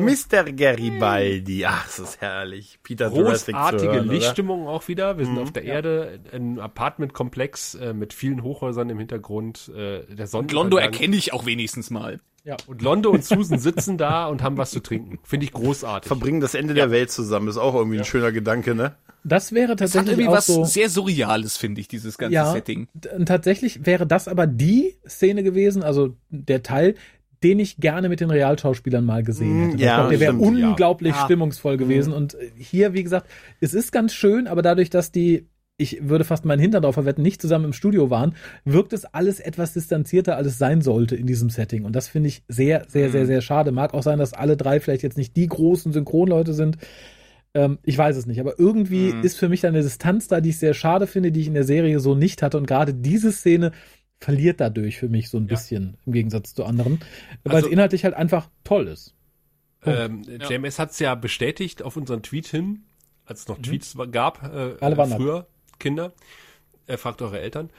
Mr. Garibaldi. Ach, das ist herrlich. Peter Großartige hören, oder? Lichtstimmung auch wieder. Wir sind auf der Erde, ein Apartmentkomplex äh, mit vielen Hochhäusern im Hintergrund. Äh, der Und Londo Sonnenuntergang. erkenne ich auch wenigstens mal. Und Londo und Susan sitzen da und haben was zu trinken. Finde ich großartig. Verbringen das Ende der Welt zusammen. Ist auch irgendwie ein schöner Gedanke, ne? Das wäre Das hat tatsächlich irgendwie auch was so. sehr Surreales, finde ich, dieses ganze ja, Setting. tatsächlich wäre das aber die Szene gewesen, also der Teil, den ich gerne mit den Realschauspielern mal gesehen hätte. ja, ich glaube, der wäre ja. unglaublich Ja. stimmungsvoll gewesen. Und äh, hier, wie gesagt, es ist ganz schön, aber dadurch, dass die ich würde fast meinen Hintern drauf verwetten, nicht zusammen im Studio waren, wirkt es alles etwas distanzierter, als es sein sollte in diesem Setting. Und das finde ich sehr, sehr, sehr, sehr schade. Mag auch sein, dass alle drei vielleicht jetzt nicht die großen Synchronleute sind. Ähm, ich weiß es nicht. Aber irgendwie ist für mich da eine Distanz da, die ich sehr schade finde, die ich in der Serie so nicht hatte. Und gerade diese Szene verliert dadurch für mich so ein bisschen im Gegensatz zu anderen, weil Also- es inhaltlich halt einfach toll ist. Ähm, JMS hat es ja bestätigt auf unseren Tweet hin, als es noch Tweets gab, äh, Alle waren ab. früher, Kinder. Äh, fragt eure Eltern.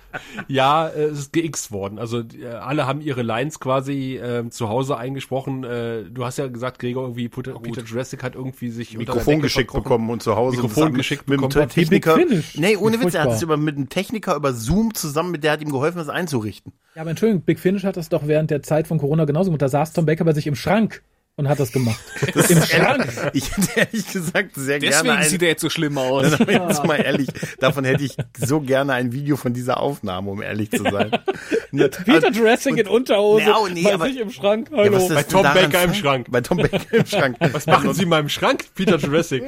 Ja, äh, es ist geixt worden. Also äh, alle haben ihre Lines quasi äh, zu Hause eingesprochen. Äh, du hast ja gesagt, Gregor, irgendwie Peter, Peter Jurassic hat irgendwie sich Mikrofon geschickt bekommen und zu Hause Mikrofon zusammen geschickt mit bekommen. einem Wie Big Techniker. Nee, ohne Witz, er hat es über mit einem Techniker über Zoom zusammen, mit der hat ihm geholfen, das einzurichten. Ja, aber Entschuldigung, Big Finish hat das doch während der Zeit von Corona genauso gemacht. Da saß Tom Baker bei sich im Schrank und hat das gemacht. *laughs* Im Schrank. Ich hätte ehrlich gesagt sehr Deswegen gerne ein, sieht er jetzt so schlimm aus. Jetzt mal ehrlich, davon hätte ich so gerne ein Video von dieser Aufnahme, um ehrlich zu sein. *laughs* Ne, Peter und- Jurassic in Unterhose Nee, oh, nee, bei aber- sich im Schrank. Ja, Hallo. was ist Bei Tom Baker im? Schrank. Bei Tom Baker im Schrank. *laughs* Was machen Sie in meinem Schrank, Peter Jurassic?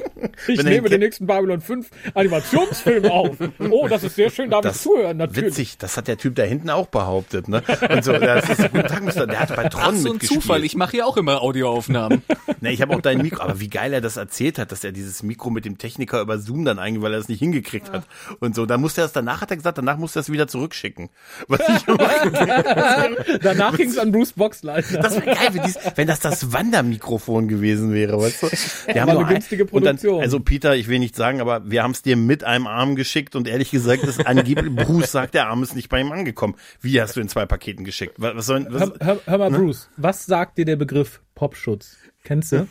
ich wenn nehme den nächsten Babylon 5 Animationsfilm auf. Oh, das ist sehr schön, ich Das zuhören, natürlich. Witzig, das hat der Typ da hinten auch behauptet, ne? Und so, das ist, guten Tag, Mister, der hat bei Tron Ach, so ein mitgespielt. Zufall. Ich mache hier auch immer Audioaufnahmen. *laughs* Ne, ich habe auch dein Mikro, aber wie geil er das erzählt hat, dass er dieses Mikro mit dem Techniker über Zoom dann eigentlich, weil er es nicht hingekriegt hat. Und so, dann musste er es danach, hat er gesagt, danach musste er es wieder zurückschicken. Was ich *laughs* Danach ging es an Bruce Boxleitner. Das wäre geil, wenn, dies, wenn das das Wandermikrofon gewesen wäre, weißt du? Wir Aber eine günstige und dann, Produktion. also Peter, ich will nicht sagen, aber wir haben es dir mit einem Arm geschickt und ehrlich gesagt, ist angeblich, *laughs* Bruce sagt, der Arm ist nicht bei ihm angekommen. Wie hast du in zwei Paketen geschickt? Was, was soll, was, Hör, hör, hör mal, Bruce, was sagt dir der Begriff Popschutz? Kennst du?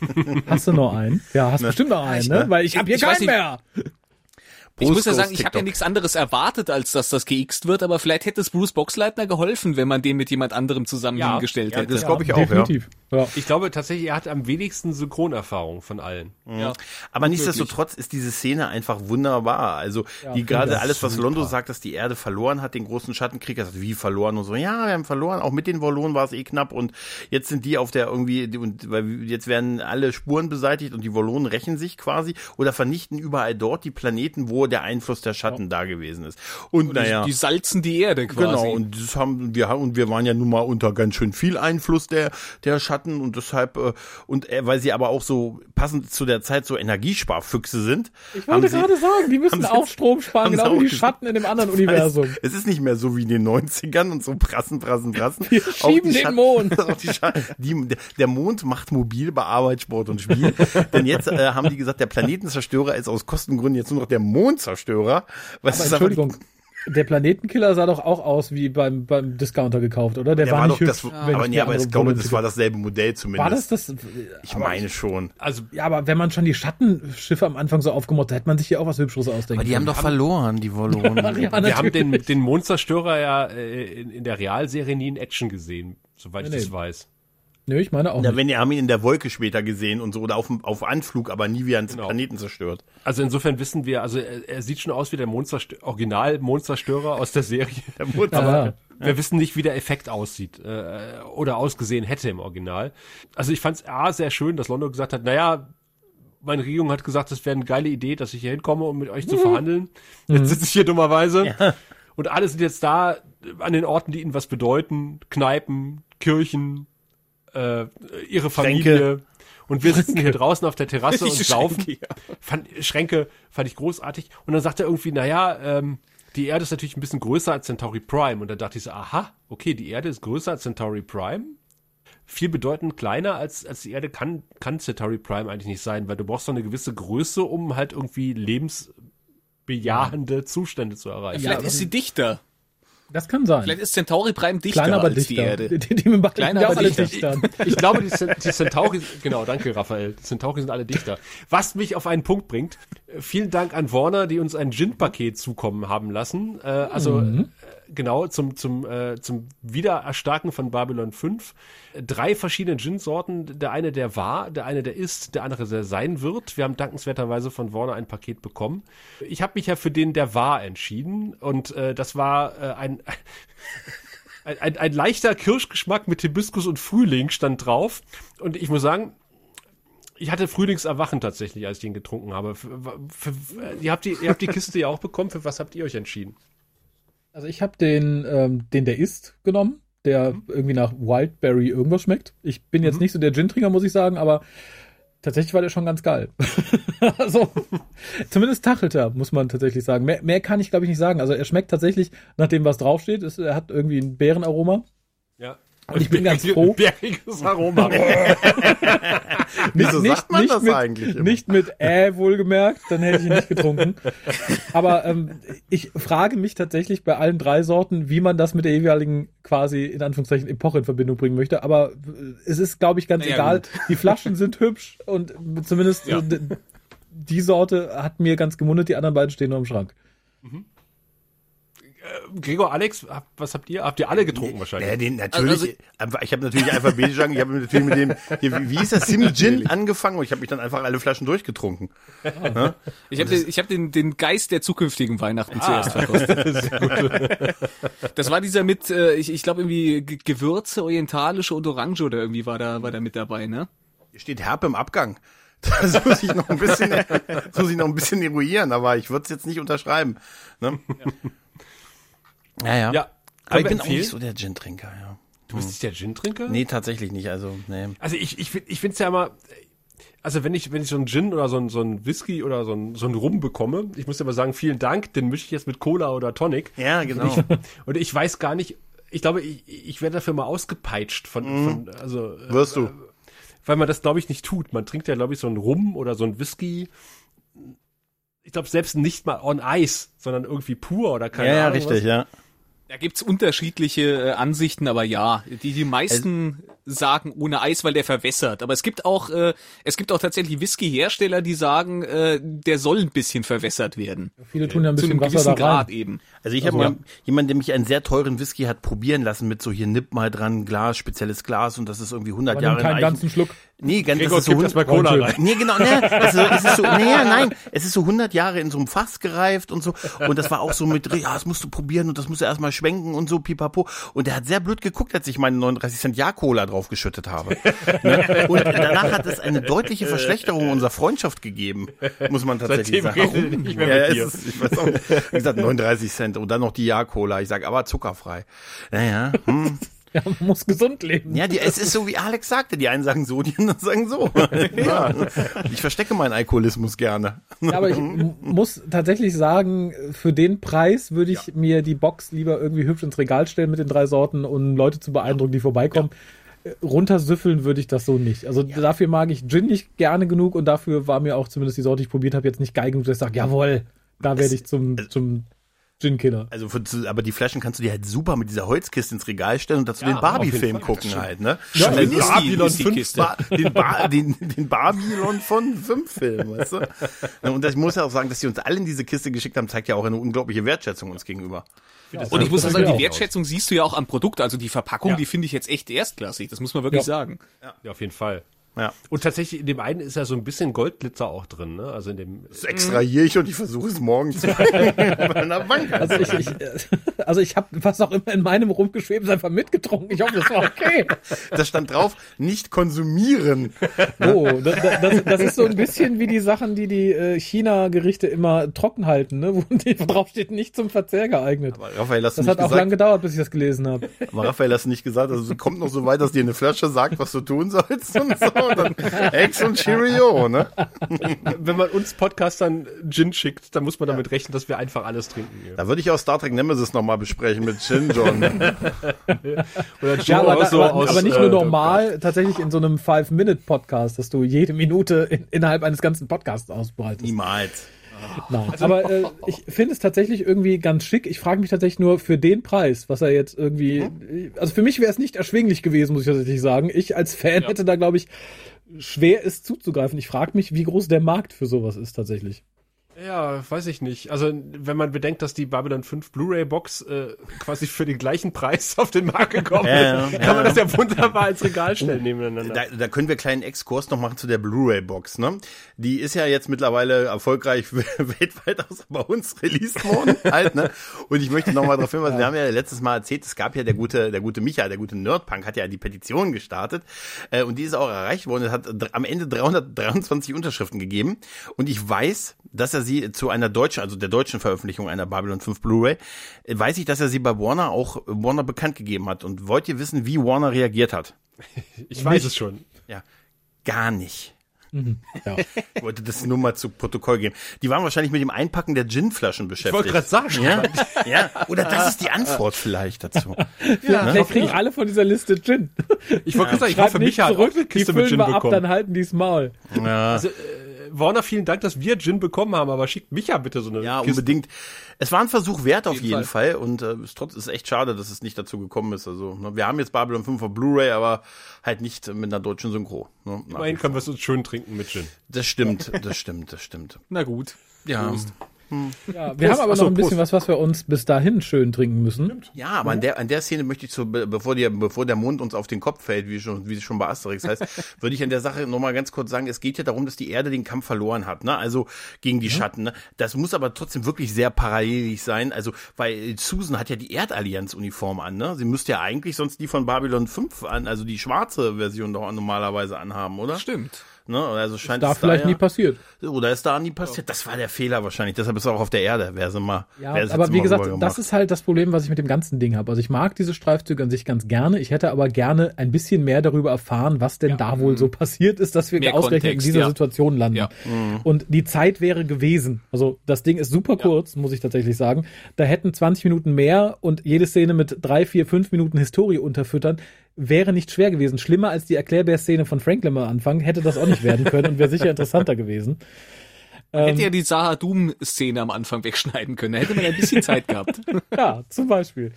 Hast du noch einen? Ja, hast bestimmt noch einen, ne? Weil ich habe hier Ich weiß keinen mehr. Ich Bruce muss ja sagen, ich habe ja nichts anderes erwartet, als dass das geixt wird, aber vielleicht hätte es Bruce Boxleitner geholfen, wenn man den mit jemand anderem zusammen Ja, hingestellt ja, hätte. das glaube ich auch. Definitiv. Ja. Ich glaube tatsächlich, er hat am wenigsten Synchronerfahrung von allen. Ja. Aber nichtsdestotrotz ist diese Szene einfach wunderbar. Also die gerade alles, was Londo sagt, dass die Erde verloren hat, den großen Schattenkrieg, er sagt, wie verloren und so, ja, wir haben verloren, auch mit den Wallonen war es eh knapp und jetzt sind die auf der irgendwie, die- und weil jetzt werden alle Spuren beseitigt und die Wallonen rächen sich quasi oder vernichten überall dort die Planeten, wo der Einfluss der Schatten da gewesen ist. Und, naja. Die salzen die Erde quasi. Genau, und das haben wir und wir waren ja nun mal unter ganz schön viel Einfluss der der Schatten und deshalb äh, und äh, weil sie aber auch so passend zu der Zeit so Energiesparfüchse sind. Ich wollte gerade sagen, die müssen auch jetzt- Strom sparen, genau wie die. Schatten in dem anderen Universum. Es, ist nicht mehr so wie in den 90ern und so prassen, prassen, prassen. *laughs* Wir Auch schieben den Schatten- Mond. *laughs* die der- Mond macht mobil bei Arbeit, Sport und Spiel. Denn jetzt äh, haben die gesagt, der Planetenzerstörer ist aus Kostengründen jetzt nur noch der Mondzerstörer. Was Aber ist aber- Entschuldigung, der Planetenkiller sah doch auch aus wie beim, beim Discounter gekauft, oder? Der, Der war, war nicht doch das, hübsch, wenn aber ich nee, aber ich glaube, das war dasselbe Modell zumindest. War das das? Ich meine schon. Also Ja, aber wenn man schon die Schattenschiffe am Anfang so aufgemacht hat, hätte man sich ja auch was Hübscheres ausdenken Aber die haben doch verloren, die Wallonen. *laughs* Ja, wir haben den, den Mondzerstörer ja äh, in, in der Realserie nie in Action gesehen, soweit Nee, ich das nee. weiß. Nö, ich meine auch Ja, nicht. wenn die haben ihn in der Wolke später gesehen und so oder auf, auf Anflug, aber nie wie einen Genau. Planeten zerstört. Also insofern wissen wir, also er, er sieht schon aus wie der Mondzerstö Original Mondzerstörer aus der Serie. *laughs* Aber ja. Wir wissen nicht, wie der Effekt aussieht äh, oder ausgesehen hätte im Original. Also ich fand es A sehr schön, dass Londo gesagt hat, naja, meine Regierung hat gesagt, das wäre eine geile Idee, dass ich hier hinkomme, um mit euch zu verhandeln. Jetzt sitze ich hier dummerweise. Und alle sind jetzt da an den Orten, die ihnen was bedeuten. Kneipen, Kirchen, äh, ihre Familie. Und wir sitzen hier draußen auf der Terrasse *laughs* und Die saufen. Schränke, ja. Fand, Schränke fand ich großartig. Und dann sagt er irgendwie, naja, ähm, die Erde ist natürlich ein bisschen größer als Centauri Prime. Und dann dachte ich so, aha, okay, die Erde ist größer als Centauri Prime. Viel bedeutend kleiner als, als die Erde kann, kann Centauri Prime eigentlich nicht sein, weil du brauchst doch eine gewisse Größe, um halt irgendwie lebensbejahende Zustände zu erreichen. Vielleicht Ja, ist sie dichter. Das kann sein. Vielleicht ist Centauri Prime dichter Kleiner, aber als die dichter. Erde. Die, die, die Kleiner, aber alle dichter. dichter. Ich glaube, die, die Centauri, genau, danke Raphael. Die Centauri sind alle Dichter. Was mich auf einen Punkt bringt, äh, vielen Dank an Warner, die uns ein Gin-Paket zukommen haben lassen. Äh, also äh, genau zum, zum, äh, zum Wiedererstarken von Babylon 5. Drei verschiedene Gin-Sorten. Der eine, der war, der eine, der ist, der andere, der sein wird. Wir haben dankenswerterweise von Warner ein Paket bekommen. Ich habe mich ja für den, der war, entschieden. Und äh, das war äh, ein *laughs* ein, ein, ein leichter Kirschgeschmack mit Hibiskus und Frühling stand drauf. Und ich muss sagen, ich hatte Frühlingserwachen tatsächlich, als ich den getrunken habe. Für, für, ihr, habt die, ihr habt die Kiste ja auch bekommen. Für was habt ihr euch entschieden? Also ich habe den, ähm, den der ist genommen, der irgendwie nach Wildberry irgendwas schmeckt. Ich bin jetzt nicht so der Gin-Trinker, muss ich sagen, aber tatsächlich war der schon ganz geil. *laughs* also zumindest tachelt er, muss man tatsächlich sagen. Mehr, mehr kann ich glaube ich nicht sagen. Also er schmeckt tatsächlich nach dem, was draufsteht. Es, er hat irgendwie ein Beerenaroma. Und ich bin ganz froh, *laughs* Bäriges Aroma. *laughs* Wieso sagt man das mit, eigentlich immer? Nicht mit äh wohlgemerkt, dann hätte ich ihn nicht getrunken. Aber ähm, ich frage mich tatsächlich bei allen drei Sorten, wie man das mit der jeweiligen quasi in Anführungszeichen Epoche in Verbindung bringen möchte. Aber äh, es ist, glaube ich, ganz ja, egal. gut. Die Flaschen sind hübsch und zumindest Ja. äh, die Sorte hat mir ganz gemundet, die anderen beiden stehen nur im Schrank. Gregor, Alex, was habt ihr? Habt ihr alle getrunken wahrscheinlich? Ja, den natürlich. Also- einfach- ich habe natürlich alphabetisch angefangen. Ich habe natürlich mit dem, hier, wie, wie hieß das, Sim Gin angefangen und ich habe mich dann einfach alle Flaschen durchgetrunken. *laughs* Ich habe den, ich hab den, den Geist der zukünftigen Weihnachten zuerst verkostet. *laughs* Das war dieser mit, äh, ich, ich glaube irgendwie Ge- Gewürze, orientalische und Orange oder irgendwie war da, war da mit dabei, ne? Hier steht Herb im Abgang. *laughs* Das muss ich noch ein bisschen, das muss ich noch ein bisschen eruieren, aber ich würde es jetzt nicht unterschreiben. Ne? Ja, ja. Ja. aber Können ich bin auch empfehlen? nicht so der Gin-Trinker, ja. Du bist nicht der Gin-Trinker? Nee, tatsächlich nicht. Also, nee. Also ich, ich, find- ich finde es ja immer, also wenn ich, wenn ich so einen Gin oder so einen, so einen Whisky oder so einen, so einen Rum bekomme, ich muss aber sagen, vielen Dank, den mische ich jetzt mit Cola oder Tonic. Ja, genau. Und ich weiß gar nicht, ich glaube, ich, ich werde dafür mal ausgepeitscht von, von also, äh, Wirst du. weil man das, glaube ich, nicht tut. Man trinkt ja, glaube ich, so einen Rum oder so einen Whisky. Ich glaube, selbst nicht mal on Ice, sondern irgendwie pur oder keine Ja, ja, Ahnung. richtig, was. ja. Da gibt's unterschiedliche äh, Ansichten, aber ja, die, die meisten sagen ohne Eis, weil der verwässert. Aber es gibt auch, äh, es gibt auch tatsächlich Whisky-Hersteller, die sagen, äh, der soll ein bisschen verwässert werden. Viele tun ja ein Zu bisschen einem Wasser da gewissen Grad eben. Also ich habe mal jemanden, der mich einen sehr teuren Whisky hat probieren lassen mit so hier nipp mal dran Glas, spezielles Glas und das ist irgendwie 100 Man Jahre keinen in ganzen Schluck. Nee, ganz, Gregor, das ist so gib das mal Cola Schön. rein. Nee, genau, nee, ist, es ist so, *laughs* nee, ja, nein, es ist so 100 Jahre in so einem Fass gereift und so und das war auch so mit, ja, das musst du probieren und das musst du erstmal schwenken und so, pipapo und der hat sehr blöd geguckt, als ich meine 39 Cent Jahr-Cola draufgeschüttet habe. *laughs* ne? Und danach hat es eine deutliche Verschlechterung unserer Freundschaft gegeben, muss man tatsächlich Seitdem sagen. mehr ja, mit es dir. Ist, ich weiß auch nicht. Wie gesagt, 39 Cent und dann noch die Jahr-Cola, ich sag aber zuckerfrei. Naja, hm. Ja, man muss gesund leben. Ja, die, es ist so, wie Alex sagte. Die einen sagen so, die anderen sagen so. *laughs* ja. Ich verstecke meinen Alkoholismus gerne. Ja, aber ich m- muss tatsächlich sagen, für den Preis würde ich mir die Box lieber irgendwie hübsch ins Regal stellen mit den drei Sorten und Leute zu beeindrucken, die vorbeikommen. Äh, Runtersüffeln würde ich das so nicht. Also dafür mag ich Gin nicht gerne genug und dafür war mir auch zumindest die Sorte, die ich probiert habe, jetzt nicht geil genug, dass ich sage, jawohl, da werde ich zum, zum Gin-Killer. Also, für, aber die Flaschen kannst du dir halt super mit dieser Holzkiste ins Regal stellen und dazu Ja, den Barbie-Film gucken halt, ne? Ja, den Babylon ist die 5 Kiste. Ba den, ba den, den Babylon von fünf Filmen, weißt du? Ja, Und ich muss ja auch sagen, dass sie uns alle in diese Kiste geschickt haben, zeigt ja auch eine unglaubliche Wertschätzung uns gegenüber. Und ich muss sagen, die auch Wertschätzung siehst du ja auch am Produkt. Also die Verpackung, Ja. die finde ich jetzt echt erstklassig. Das muss man wirklich Ja. sagen. Ja, auf jeden Fall. Ja. Und tatsächlich, in dem einen ist ja so ein bisschen Goldglitzer auch drin, ne? Also in dem. Das extrahiere ich und ich versuche es morgen zu *laughs* Bank. Also ich, ich, äh, also ich habe was auch immer in meinem rumgeschwebt, einfach mitgetrunken. Ich hoffe, das war okay. Da stand drauf, nicht konsumieren. Oh, das, das, das ist so ein bisschen wie die Sachen, die die äh, China-Gerichte immer trocken halten, ne? wo die *laughs* drauf steht, nicht zum Verzehr geeignet. Aber Raphael, hast du Das nicht hat auch gesagt, lang gedauert, bis ich das gelesen habe. Aber Raphael hast du nicht gesagt, also es kommt noch so weit, dass dir eine Flasche sagt, was du tun sollst und so. Und dann Ex und Cheerio, ne? Wenn man uns Podcastern Gin schickt, dann muss man damit rechnen, dass wir einfach alles trinken. Ja. Da würde ich auch Star Trek Nemesis nochmal besprechen mit Shin John. *laughs* Oder Gin Ja, aber, so aber, aus, aber nicht äh, nur normal, tatsächlich in so einem Five-Minute-Podcast, dass du jede Minute in, innerhalb eines ganzen Podcasts ausbreitest. Niemals. Nein. aber äh, ich finde es tatsächlich irgendwie ganz schick. Ich frage mich tatsächlich nur für den Preis, was er jetzt irgendwie. Also für mich wäre es nicht erschwinglich gewesen, muss ich tatsächlich sagen. Ich als Fan hätte da, glaube ich, schwer es zuzugreifen. Ich frage mich, wie groß der Markt für sowas ist tatsächlich. Ja, weiß ich nicht. Also, wenn man bedenkt, dass die Babylon 5 Blu-ray-Box äh, quasi für den gleichen Preis auf den Markt gekommen Ja, ist, ja. kann man das ja wunderbar ins Regal stellen nebeneinander. Da, da können wir einen kleinen Exkurs noch machen zu der Blu-ray-Box, ne? Die ist ja jetzt mittlerweile erfolgreich *laughs* weltweit außer bei uns released worden, *laughs* halt, ne? Und ich möchte nochmal darauf hinweisen, wir haben ja letztes Mal erzählt, es gab ja der gute, der gute Micha, der gute Nerdpunk, hat ja die Petition gestartet, äh, und die ist auch erreicht worden. Es hat am Ende 323 Unterschriften gegeben. Und ich weiß, dass er sie zu einer deutschen, also der deutschen Veröffentlichung einer Babylon 5 Blu-ray, äh, weiß ich, dass er sie bei Warner auch Warner bekannt gegeben hat. Und wollt ihr wissen, wie Warner reagiert hat? *laughs* Ich weiß es schon. Ja, gar nicht. Ja. Ich wollte das nur mal zu Protokoll geben. Die waren wahrscheinlich mit dem Einpacken der Ginflaschen beschäftigt. wollte gerade sagen. Ja, *laughs* ja, oder das ist die Antwort vielleicht dazu. Vielleicht kriegen alle von dieser Liste Gin. Ich wollte gerade sagen, ich hoffe, nicht Micha hat auch zurück, eine die Kiste mit Gin wir ab, bekommen. dann halten die's Maul. Ja, Warner, vielen Dank, dass wir Gin bekommen haben, aber schickt Micha bitte so eine ja Kiste. unbedingt. Es war ein Versuch wert auf jeden jeden Fall, und äh, es trotz ist echt schade, dass es nicht dazu gekommen ist. Also ne, wir haben jetzt Babylon 5 auf Blu-ray, aber halt nicht mit einer deutschen Synchro. Ne, Immerhin können wir es uns schön trinken mit Gin. Das stimmt, das stimmt, das stimmt. *laughs* Na gut. Ja. Ja, wir haben aber noch ein bisschen Prost. was, was wir uns bis dahin schön trinken müssen. Ja, aber an der, an der Szene möchte ich zu, be- bevor, die, bevor der Mond uns auf den Kopf fällt, wie schon, wie es schon bei Asterix heißt, *laughs* würde ich an der Sache nochmal ganz kurz sagen, es geht ja darum, dass die Erde den Kampf verloren hat, ne? Also gegen die Schatten. Ne? Das muss aber trotzdem wirklich sehr parallelig sein. Also, weil Susan hat ja die Erdallianz-Uniform an, ne? Sie müsste ja eigentlich sonst die von Babylon 5 an, also die schwarze Version doch normalerweise anhaben, oder? Stimmt. Ne? Also scheint Da es vielleicht ja, nie passiert. Oder ist da nie passiert? Das war der Fehler wahrscheinlich. Deshalb ist er auch auf der Erde. Wer sie mal. Ja, aber wie gesagt, das ist halt das Problem, was ich mit dem ganzen Ding habe. Also ich mag diese Streifzüge an sich ganz gerne. Ich hätte aber gerne ein bisschen mehr darüber erfahren, was denn da wohl so passiert ist, dass wir Mehr ausgerechnet Kontext, in dieser ja. Situation landen. Ja. Und die Zeit wäre gewesen. Also das Ding ist super kurz, muss ich tatsächlich sagen. Da hätten 20 Minuten mehr und jede Szene mit drei, vier, fünf Minuten Historie unterfüttern, wäre nicht schwer gewesen. Schlimmer als die Erklärbär-Szene von Franklin am Anfang hätte das auch nicht werden können und wäre sicher interessanter gewesen. Hätte ja die Sahadum-Szene am Anfang wegschneiden können. Da hätte man ein bisschen Zeit gehabt. *laughs* Ja, zum Beispiel.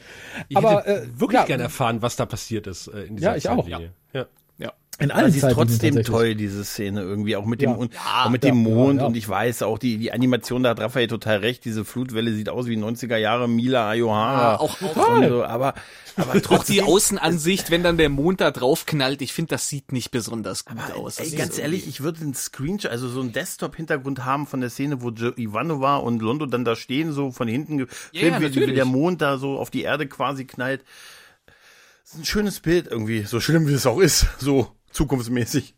Ich Aber, hätte äh, wirklich ja. gerne erfahren, was da passiert ist äh, in dieser Ja, ich auch. Zeitlinie. Ja. Ja. In Aber allen sie ist trotzdem toll, diese Szene irgendwie, auch mit dem, Ja. und, Ja, auch mit ja, dem Mond ja, ja. und ich weiß auch, die, die Animation, da hat Raphael total recht, diese Flutwelle sieht aus wie 90er Jahre Mila Ayohara. Ja, auch- Und so, aber, aber Auch die trotzdem, Außenansicht, wenn dann der Mond da drauf knallt, ich finde, das sieht nicht besonders gut aus. Das Ey, ganz ehrlich, ich würde einen Screenshot, also so einen Desktop-Hintergrund haben von der Szene, wo jo Ivanova und Londo dann da stehen, so von hinten gefilmt, Ja, ja, wie, wie der Mond da so auf die Erde quasi knallt. Das ist ein schönes Bild irgendwie, so schlimm wie es auch ist, so zukunftsmäßig.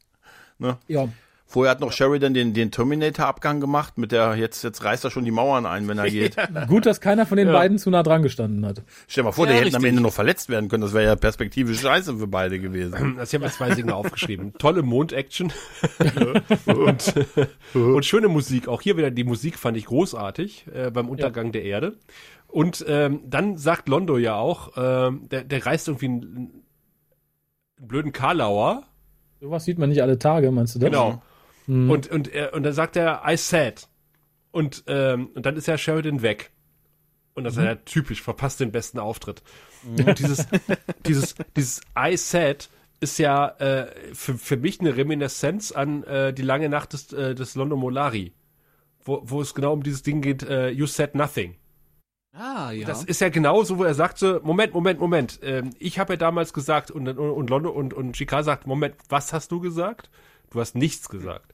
Ja. Vorher hat noch Sheridan den, den Terminator-Abgang gemacht, mit der, jetzt, jetzt reißt er schon die Mauern ein, wenn er *laughs* geht. Gut, dass keiner von den beiden zu nah dran gestanden hat. Stell dir mal vor, Ja, der hätten am. Ende noch verletzt werden können, das wäre ja perspektivisch scheiße für beide gewesen. *clears throat* Das haben wir zwei Signal aufgeschrieben. *laughs* Tolle Mond-Action *laughs* und, und schöne Musik. Auch hier wieder die Musik fand ich großartig äh, beim Untergang der Erde. Und ähm, dann sagt Londo ja auch, ähm, der, der reißt irgendwie einen, einen blöden Karlauer. Sowas sieht man nicht alle Tage, meinst du das? Genau. Und, und, er, und dann sagt er, I said. Und, ähm, und dann ist ja Sheridan weg. Und das ist ja typisch, verpasst den besten Auftritt. Und dieses, *laughs* dieses, dieses I said ist ja äh, für, für mich eine Reminiszenz an äh, die lange Nacht des, äh, des London Molari. Wo, wo es genau um dieses Ding geht, äh, you said nothing. Ah, ja. Das ist ja genauso, wo er sagte, Moment, Moment, Moment, ähm, ich habe ja damals gesagt und, und, und Londo und, und Chika sagt, Moment, was hast du gesagt? Du hast nichts gesagt.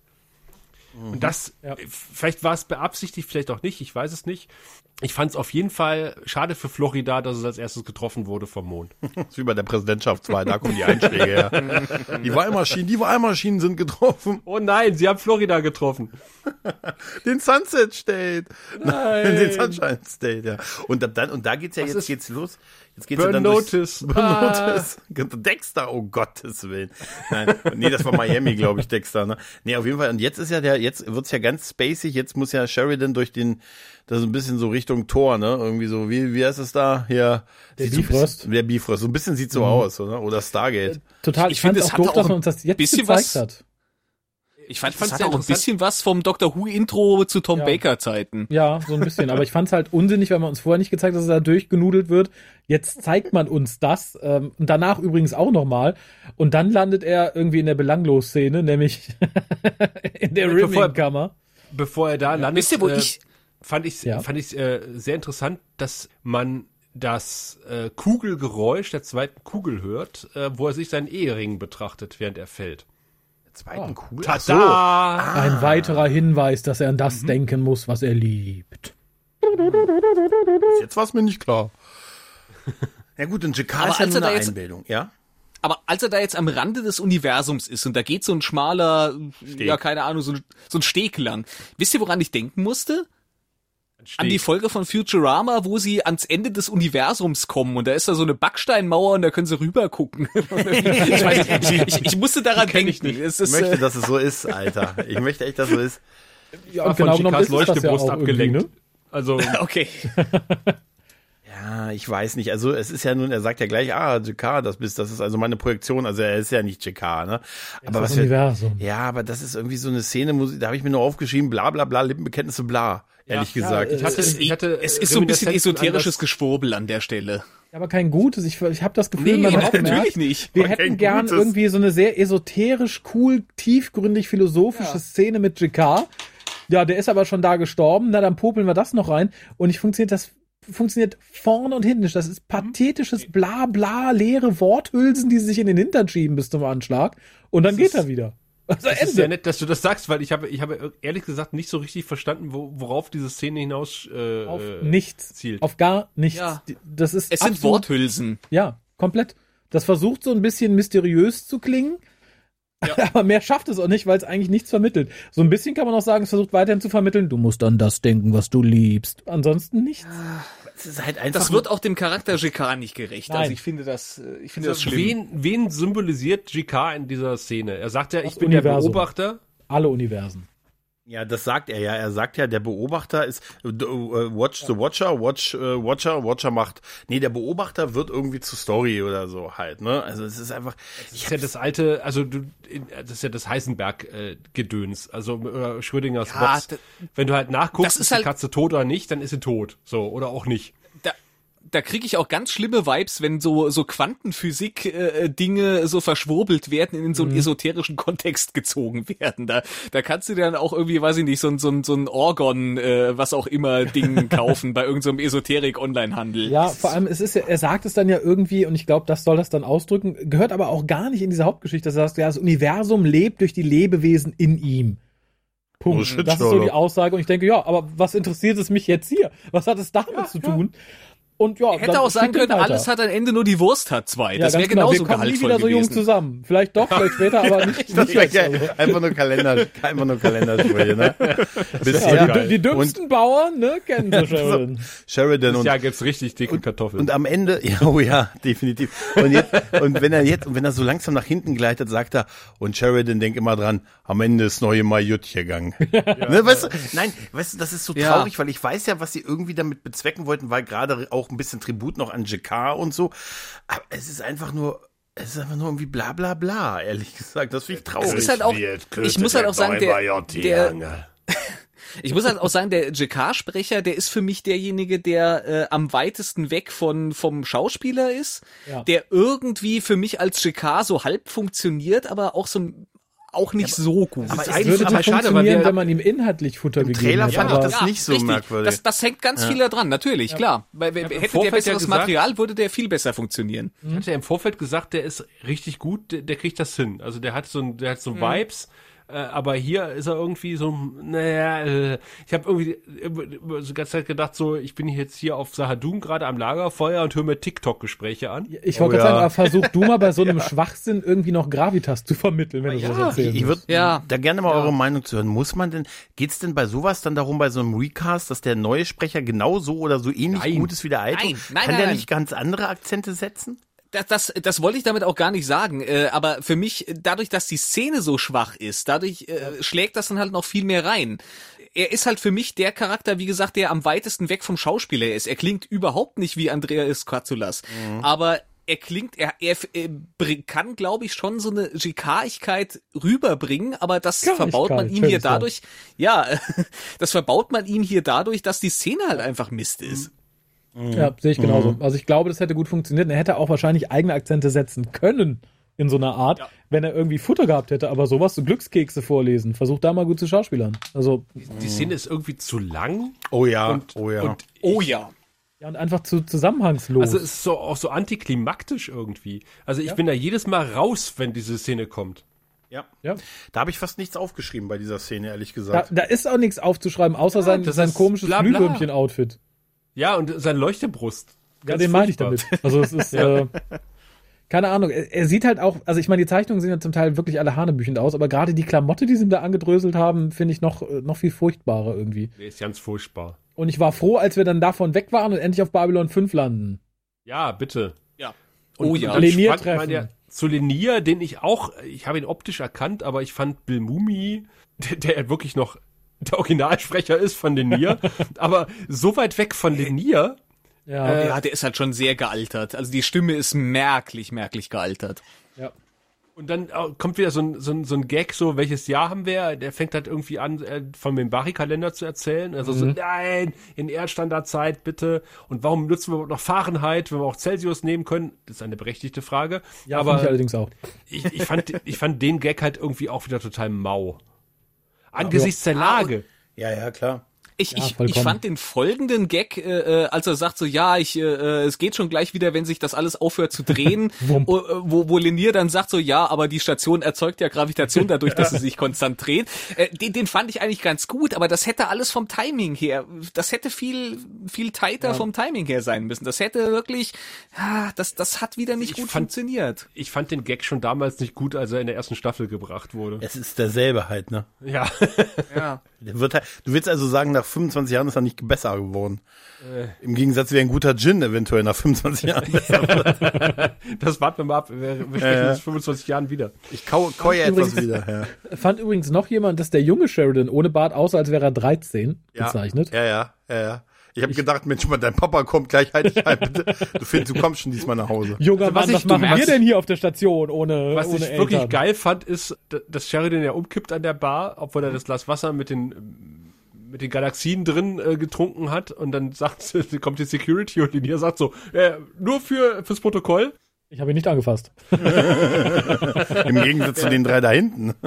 Und das, Ja. äh, vielleicht war es beabsichtigt, vielleicht auch nicht, ich weiß es nicht. Ich fand es auf jeden Fall schade für Florida, dass es als erstes getroffen wurde vom Mond. Das ist wie bei der Präsidentschaftswahl, da kommen die Einschläge her. Die Wahlmaschinen, die Wahlmaschinen sind getroffen. Oh nein, sie haben Florida getroffen. *laughs* Den Sunset State. Nein. *laughs* Den Sunshine State, ja. Und dann, und da geht's ja, Was jetzt geht's los. Jetzt geht's Burn ja dann durchs- Notice. Burn Notice. Dexter, oh Gottes Willen. Nein, nee, das war Miami, glaube ich, Dexter, ne? Nee, auf jeden Fall. Und jetzt ist ja der, jetzt wird's ja ganz spacig. Jetzt muss ja Sheridan durch den, das ist ein bisschen so Richtung Tor, ne? Irgendwie so, wie, wie heißt es da? Hier. Der so Bifrost. bisschen- Der Bifrost. So ein bisschen sieht so aus, oder? Oder Stargate. Total. Ich Ich, finde, es auch doof, dass man uns das jetzt bisschen gezeigt was- hat. Ich fand, Ich das fand's hat auch ein bisschen was vom Doctor Who Intro zu Tom Ja. Baker Zeiten. Ja, so ein bisschen. Aber ich fand es halt unsinnig, weil man uns vorher nicht gezeigt hat, dass es da durchgenudelt wird. Jetzt zeigt man uns das. Ähm, und danach übrigens auch nochmal. Und dann landet er irgendwie in der Belanglos-Szene, nämlich *laughs* in der Ja, bevor- Rimming-Kammer. Bevor er da landet, Wisst ihr, wo äh, ich, fand ich Ja. fand ich äh, sehr interessant, dass man das äh, Kugelgeräusch der zweiten Kugel hört, äh, wo er sich seinen Ehering betrachtet, während er fällt. Zweiten Kugel. Tada! So. Ein weiterer Hinweis, dass er an das denken muss, was er liebt. Jetzt war es mir nicht klar. *laughs* Ja gut, und Jakar ist ja als nur er eine da jetzt- Einbildung, ja? aber als er da jetzt am Rande des Universums ist und da geht so ein schmaler, ja keine Ahnung, so ein, so ein Steg lang. Wisst ihr, woran ich denken musste? An die Folge von Futurama, wo sie ans Ende des Universums kommen und da ist da so eine Backsteinmauer und da können sie rüber gucken. *laughs* ich, weiß, nicht, ich, ich, ich musste daran denken. ich nicht. Es Ich ist, möchte, äh, dass es so ist, Alter. Ich möchte echt, dass es so ist. Ja, und von genau Chikas das ja abgelenkt. ne? *laughs* Also, okay. *laughs* Ja, ich weiß nicht. Also es ist ja nun, er sagt ja gleich, ah, JK, das bist, das ist also meine Projektion. Also er ist ja nicht JK, ne? Aber das was wir, Universum. ja, aber das ist irgendwie so eine Szene, da habe ich mir nur aufgeschrieben, bla bla bla, Lippenbekenntnisse, bla. Ehrlich gesagt. äh, ich hatte, Es, ich hatte es ist so ein bisschen esoterisches Geschwurbel an der Stelle. Aber kein gutes. Ich, ich habe das Gefühl, Nee, man *laughs* natürlich gemerkt, nicht. wir hätten gern gutes. irgendwie so eine sehr esoterisch, cool, tiefgründig philosophische Szene mit JK. Ja, der ist aber schon da gestorben. Na, dann popeln wir das noch rein. Und ich funktioniert das funktioniert vorne und hinten nicht. Das ist pathetisches bla bla leere Worthülsen, die sich in den Hintern schieben bis zum Anschlag. Und dann geht er wieder. *laughs* Also Das ist ja Ende. nett, dass du das sagst, weil ich habe, ich habe ehrlich gesagt nicht so richtig verstanden, wo, worauf diese Szene hinaus äh, Auf äh, nichts. zielt. Auf gar nichts. Ja. Das ist Es sind absolut- Worthülsen. Ja, komplett. Das versucht so ein bisschen mysteriös zu klingen. *laughs* Aber mehr schafft es auch nicht, weil es eigentlich nichts vermittelt. So ein bisschen kann man auch sagen, es versucht weiterhin zu vermitteln, du musst an das denken, was du liebst. Ansonsten nichts. Es ist halt einfach Das wird auch dem Charakter JK nicht gerecht. Nein. Also ich finde das, äh, ich finde das Also, schlimm. wen, wen symbolisiert GK in dieser Szene? Er sagt ja, ich Das bin der Universum. Beobachter. Alle Universen. Ja, das sagt er ja. Er sagt ja, der Beobachter ist d- äh, Watch the Watcher, Watch äh, Watcher, Watcher macht. Nee, der Beobachter wird irgendwie zu Story oder so halt, ne? Also es ist einfach Das ist ja das alte, also du, das ist ja das Heisenberg-Gedöns, also äh, Schrödingers Ja, Box. Wenn du halt nachguckst, Das ist ist, die halt- Katze tot oder nicht, dann ist sie tot. So, oder auch nicht. Da, kriege ich auch ganz schlimme Vibes, wenn so so Quantenphysik äh, Dinge so verschwurbelt werden, in so einen esoterischen Kontext gezogen werden. Da da kannst du dann auch irgendwie, weiß ich nicht, so ein so ein so ein Orgon, äh, was auch immer Ding *laughs* kaufen bei irgendeinem Esoterik Onlinehandel. Ja, vor allem, es ist ja, er sagt es dann ja irgendwie, und ich glaube, das soll das dann ausdrücken, gehört aber auch gar nicht in diese Hauptgeschichte, dass er sagt, ja, das Universum lebt durch die Lebewesen in ihm. Punkt. Oh, shit, das ist so die Aussage, und ich denke, ja, aber was interessiert es mich jetzt hier? Was hat es damit zu tun? Und ja, Hätte auch sagen können, alles hat ein Ende, nur die Wurst hat zwei. das wäre genau. genauso Wir kommen nie gehaltvoll wieder so jung zusammen. Vielleicht doch, *laughs* vielleicht später, aber nicht, das nicht wär jetzt. Also. geil. einfach nur Kalender, einfach nur Kalendersprüche, ne? *laughs* Bisher Ja, die, die dümmsten Bauern, ne, kennen sie *laughs* schon. Sheridan und Ja, gibt's richtig dicke Kartoffeln. Und am Ende, ja, oh ja, definitiv. Und, jetzt, und wenn er jetzt, und wenn er so langsam nach hinten gleitet, sagt er, und Sheridan denkt immer dran, am Ende ist neue Majut gegangen. Ne, weißt du, nein, weißt du, das ist so Ja. traurig, weil ich weiß ja, was sie irgendwie damit bezwecken wollten, weil gerade auch ein bisschen Tribut noch an JK und so. Aber es ist einfach nur, es ist einfach nur irgendwie bla bla bla, ehrlich gesagt. Das finde ich traurig. Es ist halt auch, ich muss halt auch sagen, der, der, ich muss halt auch sagen, der JK-Sprecher, der ist für mich derjenige, der äh, am weitesten weg von vom Schauspieler ist, Ja. der irgendwie für mich als JK so halb funktioniert, aber auch so auch nicht so gut. aber es eigentlich Würde nicht schade, weil funktionieren, wir, wenn man ihm inhaltlich Futter Im gegeben Trailer fand ich aber- das nicht so richtig. merkwürdig. Das, das hängt ganz viel daran, natürlich, klar. Weil, hätte der Vorfeld ja besseres gesagt- Material, würde der viel besser funktionieren. Ich hatte ja im Vorfeld gesagt, der ist richtig gut, der, der kriegt das hin. Also der hat so, ein- der hat so Mhm. Vibes, äh, aber hier ist er irgendwie so, naja, äh, ich habe irgendwie äh, die ganze Zeit gedacht, so, ich bin jetzt hier auf Sahadum gerade am Lagerfeuer und höre mir TikTok-Gespräche an. Ich wollte Oh gerade ja. sagen, versuch du mal bei so einem *laughs* Schwachsinn irgendwie noch Gravitas zu vermitteln, wenn du sowas erzählst. Ich würde Ja. da gerne mal eure Meinung zu hören. Muss man denn, geht's denn bei sowas dann darum, bei so einem Recast, dass der neue Sprecher genauso oder so ähnlich Nein. gut ist wie der alte? Nein, nein, Kann nein, der nein. nicht ganz andere Akzente setzen? Das, das, das wollte ich damit auch gar nicht sagen. Äh, aber für mich, dadurch, dass die Szene so schwach ist, dadurch äh, schlägt das dann halt noch viel mehr rein. Er ist halt für mich der Charakter, wie gesagt, der am weitesten weg vom Schauspieler ist. Er klingt überhaupt nicht wie Andreas Katsulas. Aber er klingt, er, er, er kann, glaube ich, schon so eine Gikarigkeit rüberbringen, aber das verbaut man ihm hier dadurch, ja, *laughs* das verbaut man ihm hier dadurch, dass die Szene halt einfach Mist ist. Ja, sehe ich genauso. Also ich glaube, das hätte gut funktioniert. Und Er hätte auch wahrscheinlich eigene Akzente setzen können in so einer Art, wenn er irgendwie Futter gehabt hätte. Aber sowas, so Glückskekse vorlesen, versuch da mal gut zu schauspielern. Also, Die Szene ist irgendwie zu lang. Oh ja, Und, oh ja. und Oh ja. ja, und einfach zu zusammenhangslos. Also es ist so auch so antiklimaktisch irgendwie. Also ich bin da jedes Mal raus, wenn diese Szene kommt. ja. ja. Da habe ich fast nichts aufgeschrieben bei dieser Szene, ehrlich Da, gesagt. da ist auch nichts aufzuschreiben, außer sein, das sein ist komisches. Glühwürmchen-Outfit. Ja, und sein Leuchtebrust. Ja, Ganz den meine ich damit. Also es ist, *laughs* äh, keine Ahnung, er, er sieht halt auch, also ich meine, die Zeichnungen sehen ja zum Teil wirklich alle hanebüchend aus, aber gerade die Klamotte, die sie ihm da angedröselt haben, finde ich noch, äh, noch viel furchtbarer irgendwie. Der ist ganz furchtbar. Und ich war froh, als wir dann davon weg waren und endlich auf Babylon 5 landen. Ja, bitte. Ja. Und, Oh ja. Lenier treffen. ja zu Lenier, den ich auch, ich habe ihn optisch erkannt, aber ich fand Bill Mumi, der, der ja wirklich noch *laughs* der Originalsprecher ist von Lenier, aber so weit weg von Lenier, Ja. ja, der ist halt schon sehr gealtert. Also die Stimme ist merklich, merklich gealtert. ja. Und dann äh, kommt wieder so ein, so, ein, so ein Gag, so, welches Jahr haben wir? Der fängt halt irgendwie an, äh, von dem Bari-Kalender zu erzählen. Also so, nein, in Erdstandardzeit bitte. Und warum nutzen wir überhaupt noch Fahrenheit, wenn wir auch Celsius nehmen können? Das ist eine berechtigte Frage. Ja, aber ich allerdings auch. ich, ich, fand, ich fand den Gag halt irgendwie auch wieder total mau. Angesichts der Lage. Ja, ja, klar. Ich, Ja, ich, ich fand den folgenden Gag, äh, äh, als er sagt so, ja, ich, äh, äh, es geht schon gleich wieder, wenn sich das alles aufhört zu drehen, *laughs* wo, äh, wo, wo Lenier dann sagt so, ja, aber die Station erzeugt ja Gravitation *laughs* dadurch, dass sie sich konstant dreht. Äh, den, den fand ich eigentlich ganz gut, aber das hätte alles vom Timing her, das hätte viel, viel tighter vom Timing her sein müssen. Das hätte wirklich, ah, das, das hat wieder nicht Ich gut fand- funktioniert. Ich fand den Gag schon damals nicht gut, als er in der ersten Staffel gebracht wurde. Es ist derselbe halt, ne? Ja. Ja. *laughs* Der wird halt, du willst also sagen, nach 25 Jahren ist er nicht besser geworden. Im Gegensatz wäre ein guter Gin eventuell nach 25 Jahren besser. *laughs* Das warten wir mal ab. Wir, wir sprechen Ja. uns in 25 Jahren wieder. Ich kau, kau ja etwas Übrigens- wieder. Ja. *laughs* Fand übrigens noch jemand, dass der junge Sheridan ohne Bart aussah, als wäre er 13 Ja. gezeichnet. Ja, ja, ja, ja. Ich habe gedacht, Mensch, mal, dein Papa kommt gleich, halt dich ein, bitte. Du findest, du kommst schon diesmal nach Hause. Junger Also was Mann, ich- was du machen merkst- wir denn hier auf der Station ohne, Was ohne ich wirklich Eltern? geil fand, ist, dass Sheridan ja umkippt an der Bar, obwohl er das Glas Wasser mit den mit den Galaxien drin äh, getrunken hat und dann sagt kommt die Security und Linia sagt so äh, nur für fürs Protokoll Ich habe ihn nicht angefasst. *laughs* Im Gegensatz zu den drei da hinten. *laughs*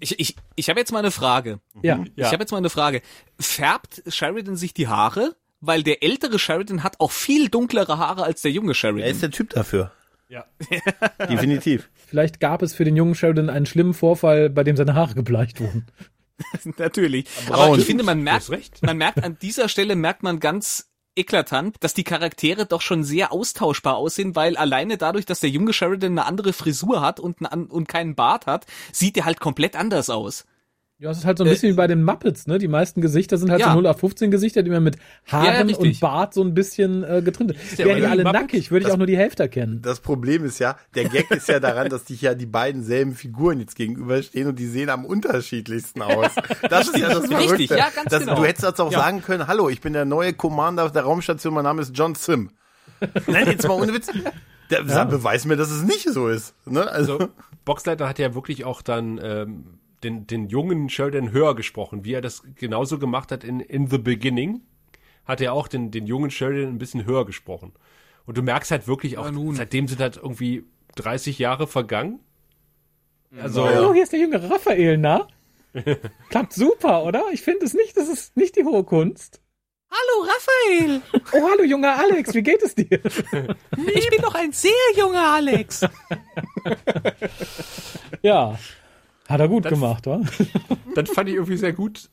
Ich, ich, ich habe jetzt mal eine Frage. Ja. Ja. Ich habe jetzt mal eine Frage. Färbt Sheridan sich die Haare? Weil der ältere Sheridan hat auch viel dunklere Haare als der junge Er Sheridan. ist der Typ dafür. ja *laughs* Definitiv. Vielleicht gab es für den jungen Sheridan einen schlimmen Vorfall, bei dem seine Haare gebleicht wurden. Natürlich. braun. Aber ich finde, man merkt, man merkt an dieser Stelle merkt man ganz eklatant, dass die Charaktere doch schon sehr austauschbar aussehen, weil alleine dadurch, dass der junge Sheridan eine andere Frisur hat und, und keinen Bart hat, sieht er halt komplett anders aus. Ja, es ist halt so ein bisschen wie bei den Muppets, ne? Die meisten Gesichter sind halt Ja. so 0 auf 15 Gesichter, die man mit Ja, ja, Haaren richtig. und Bart so ein bisschen äh, getrimmt der Wären die alle Muppets? nackig, würde ich auch nur die Hälfte erkennen. Das Problem ist ja, der Gag ist ja daran, dass sich ja die beiden selben Figuren jetzt gegenüberstehen und die sehen am unterschiedlichsten aus. Das ist ja das Verrückte. Richtig, ja, ganz das, genau. Du hättest das auch sagen können, hallo, ich bin der neue Commander der Raumstation, mein Name ist John Sim. Nein, jetzt mal ohne Witz. Der, Beweis mir, dass es nicht so ist. Ne? Also, also Boxleiter hat ja wirklich auch dann ähm, den den jungen Sheridan höher gesprochen wie er das genauso gemacht hat in in the beginning hat er auch den den jungen Sheridan ein bisschen höher gesprochen und du merkst halt wirklich auch nun. seitdem sind halt irgendwie 30 Jahre vergangen also Oh, hier ist der junge Raphael, na? *laughs* Klappt super, oder? Ich finde es nicht, das ist nicht die hohe Kunst. Hallo Raphael, Oh, hallo junger Alex, wie geht es dir? ich bin doch ein sehr junger Alex. *laughs* Ja. Hat er gut gemacht, wa? *laughs* dann fand ich irgendwie sehr gut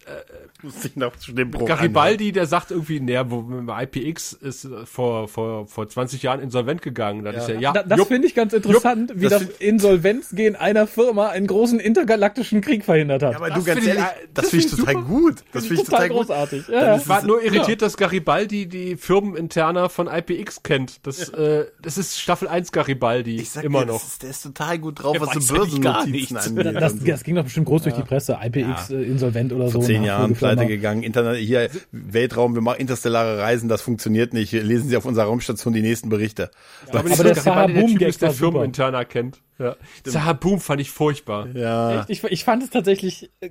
muss ich noch zu dem Bruch Garibaldi, der sagt irgendwie, naja, wo IPX ist äh, vor, vor, vor 20 Jahren insolvent gegangen. Dann ist er, ja, Da, das jupp, finde ich ganz interessant, wie das das Insolvenzgehen einer Firma einen großen intergalaktischen Krieg verhindert hat. Ja, aber Das du ganz finde ich- ehrlich, äh, das das finde ich ich total gut. Das finde ich total total großartig. Ja. Ich war nur irritiert, dass Garibaldi die Firmeninterner von IPX kennt. Das, äh, das ist Staffel 1 Garibaldi. Ich sag immer dir, noch. Das ist, der ist total gut drauf, Der was so ja Börsennotizen angeht. Das, so. das ging doch bestimmt groß durch die Presse. IPX äh, insolvent oder so. Vor zehn Jahren pleite gegangen. Internet, hier Weltraum, wir machen interstellare Reisen, das funktioniert nicht. Lesen Sie auf unserer Raumstation die nächsten Berichte. Aber, nicht, aber der der Saha-Boom-Gag ist, der war super. Firmeninterner kennt. Ja. Saha Boom fand ich furchtbar. Ja. Echt? Ich, ich fand es tatsächlich, äh,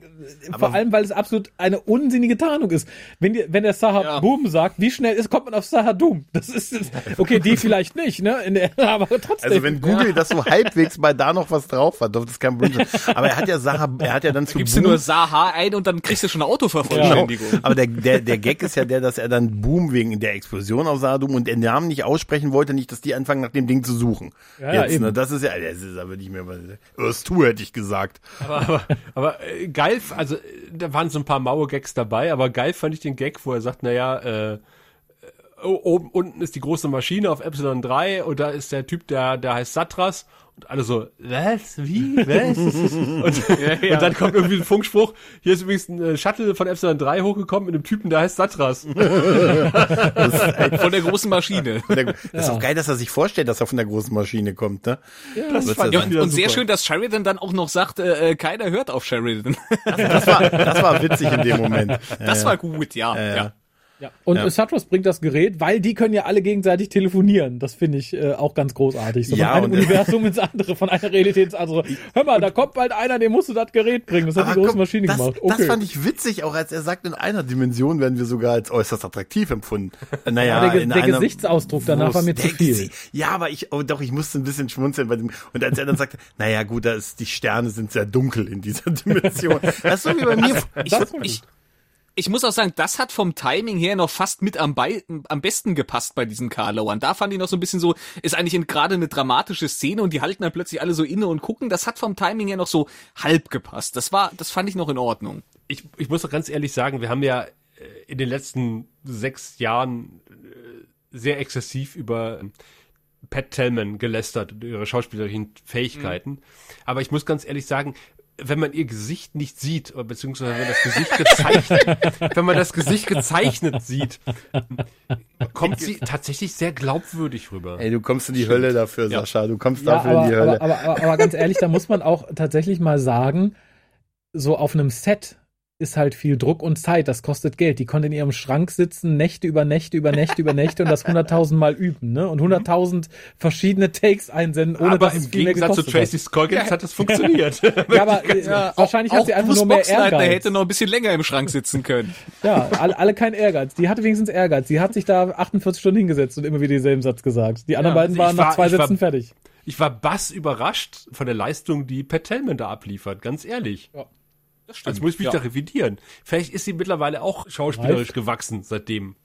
vor allem, weil es absolut eine unsinnige Tarnung ist. Wenn, die, wenn der Saha Ja. Boom sagt, wie schnell ist, kommt man auf Saha Doom. Das ist, okay, die *laughs* vielleicht nicht, ne? In der, *laughs* aber trotzdem. Also wenn Google das so halbwegs mal da noch was drauf hat, dürfte das kein Problem sein. Aber er hat ja Sache, er hat ja dann zu Gibst du Boom, nur Saha ein und dann kriegst du schon eine Genau. Autovervollständigung. Aber der, der, der Gag ist ja der, dass er dann Boom wegen der Explosion auf Sadum und den Namen nicht aussprechen wollte, nicht, dass die anfangen nach dem Ding zu suchen. Ja, ja, Jetzt, eben. ne, das ist ja, das ist aber nicht mehr was. Irstu hätte ich gesagt. Aber, aber, aber äh, geil, also äh, da waren so ein paar maue Gags dabei, aber geil fand ich den Gag, wo er sagt, naja, äh, äh, oben unten ist die große Maschine auf Epsilon 3 und da ist der Typ, der, der heißt Satras Und alle so, was? Wie? Was? *laughs* und, und dann kommt irgendwie ein Funkspruch, hier ist übrigens ein äh, Shuttle von Epsilon 3 hochgekommen mit einem Typen, der heißt Satras. *laughs* Von der großen Maschine. Das ist auch geil, dass er sich vorstellt, dass er von der großen Maschine kommt, ne? das fand ja ich sein. wieder Und sehr schön, dass Sheridan dann auch noch sagt, äh, äh, keiner hört auf Sheridan. Das war, das war witzig in dem Moment. Das war gut, ja. ja. Ja. Und Ja. Satros bringt das Gerät, weil die können ja alle gegenseitig telefonieren. Das finde ich äh, auch ganz großartig. So Ja, von einem und- Universum ins andere, von einer Realität ins andere. *laughs* Hör mal, da kommt bald einer, dem musst du das Gerät bringen. Das hat die große komm, Maschine das, gemacht. das Okay. fand ich witzig, auch als er sagt, in einer Dimension werden wir sogar als äußerst attraktiv empfunden. Äh, Naja, Aber der in der einer- Gesichtsausdruck danach war mir zu viel. Gesi- Ja, aber ich, oh, doch, ich musste ein bisschen schmunzeln bei dem, und als er dann sagte, naja, gut, da ist, die Sterne sind sehr dunkel in dieser *laughs* Dimension. Das ist so wie bei mir. Ich, Das war ich, ich muss auch sagen, das hat vom Timing her noch fast mit am, Bei am besten gepasst bei diesen Karlauern. Da fand ich noch so ein bisschen so, ist eigentlich gerade eine dramatische Szene und die halten dann plötzlich alle so inne und gucken. Das hat vom Timing her noch so halb gepasst. Das war, das fand ich noch in Ordnung. ich, ich muss doch ganz ehrlich sagen, wir haben ja äh, in den letzten sechs Jahren äh, sehr exzessiv über ähm, Pat Tellman gelästert und ihre schauspielerischen Fähigkeiten. Aber ich muss ganz ehrlich sagen, wenn man ihr Gesicht nicht sieht, oder beziehungsweise wenn das Gesicht gezeichnet, *laughs* wenn man das Gesicht gezeichnet sieht, kommt sie tatsächlich sehr glaubwürdig rüber. Ey, du kommst in die Hölle dafür, Sascha. Du kommst Ja, dafür aber, in die Hölle. aber, aber, aber, aber ganz ehrlich, da muss man auch tatsächlich mal sagen, so auf einem Set ist halt viel Druck und Zeit, das kostet Geld. Die konnte in ihrem Schrank sitzen, Nächte über Nächte über Nächte über Nächte und das hunderttausend Mal üben, ne? Und hunderttausend verschiedene Takes einsenden, ohne aber dass es im viel mehr Gegensatz zu Tracy Scoggins hat das *laughs* funktioniert. Ja, aber *laughs* äh, wahrscheinlich hat sie einfach Bruce nur mehr Boxleitner Ehrgeiz. hätte noch ein bisschen länger im Schrank sitzen können. *laughs* Ja, alle, alle kein Ehrgeiz. Die hatte wenigstens Ehrgeiz. Die hat sich da 48 Stunden hingesetzt und immer wieder denselben Satz gesagt. Die anderen Ja, beiden also waren ich nach war- zwei ich war- Sätzen fertig. Ich war bass überrascht von der Leistung, die Pat Tellman da abliefert, ganz ehrlich. Das Also muss ich mich da revidieren. Vielleicht ist sie mittlerweile auch schauspielerisch Reif. gewachsen seitdem.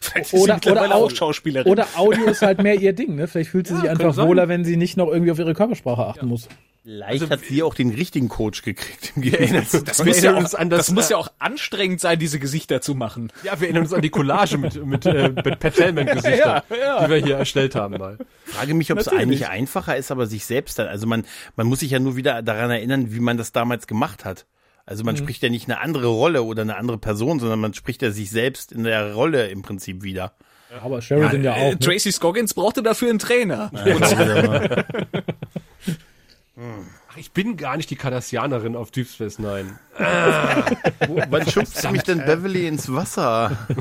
Vielleicht ist sie Oder, mittlerweile oder, auch Au- Schauspielerin. oder Audio ist halt mehr ihr Ding, ne? Vielleicht fühlt sie sich kann einfach sein. wohler, wenn sie nicht noch irgendwie auf ihre Körpersprache achten muss. Vielleicht hat sie auch den richtigen Coach gekriegt. Im Gegensatz. das wir muss, *laughs* ja auch, das, das, muss äh, ja auch anstrengend sein, diese Gesichter zu machen. Ja, wir erinnern uns an die Collage mit, mit, äh, mit Pat *laughs* Tellman Gesichter, die wir hier erstellt haben mal. frage mich, ob es eigentlich einfacher ist, aber sich selbst dann, also man, man muss sich ja nur wieder daran erinnern, wie man das damals gemacht hat. Also man spricht ja nicht eine andere Rolle oder eine andere Person, sondern man spricht ja sich selbst in der Rolle im Prinzip wieder. Aber Sheridan ja, Äh, auch. Ne? Tracy Scoggins brauchte dafür einen Trainer. *laughs* Ach, ich bin gar nicht die Kardassianerin auf Deep Space Nine. Wann schubst du mich denn Beverly ins Wasser? *laughs*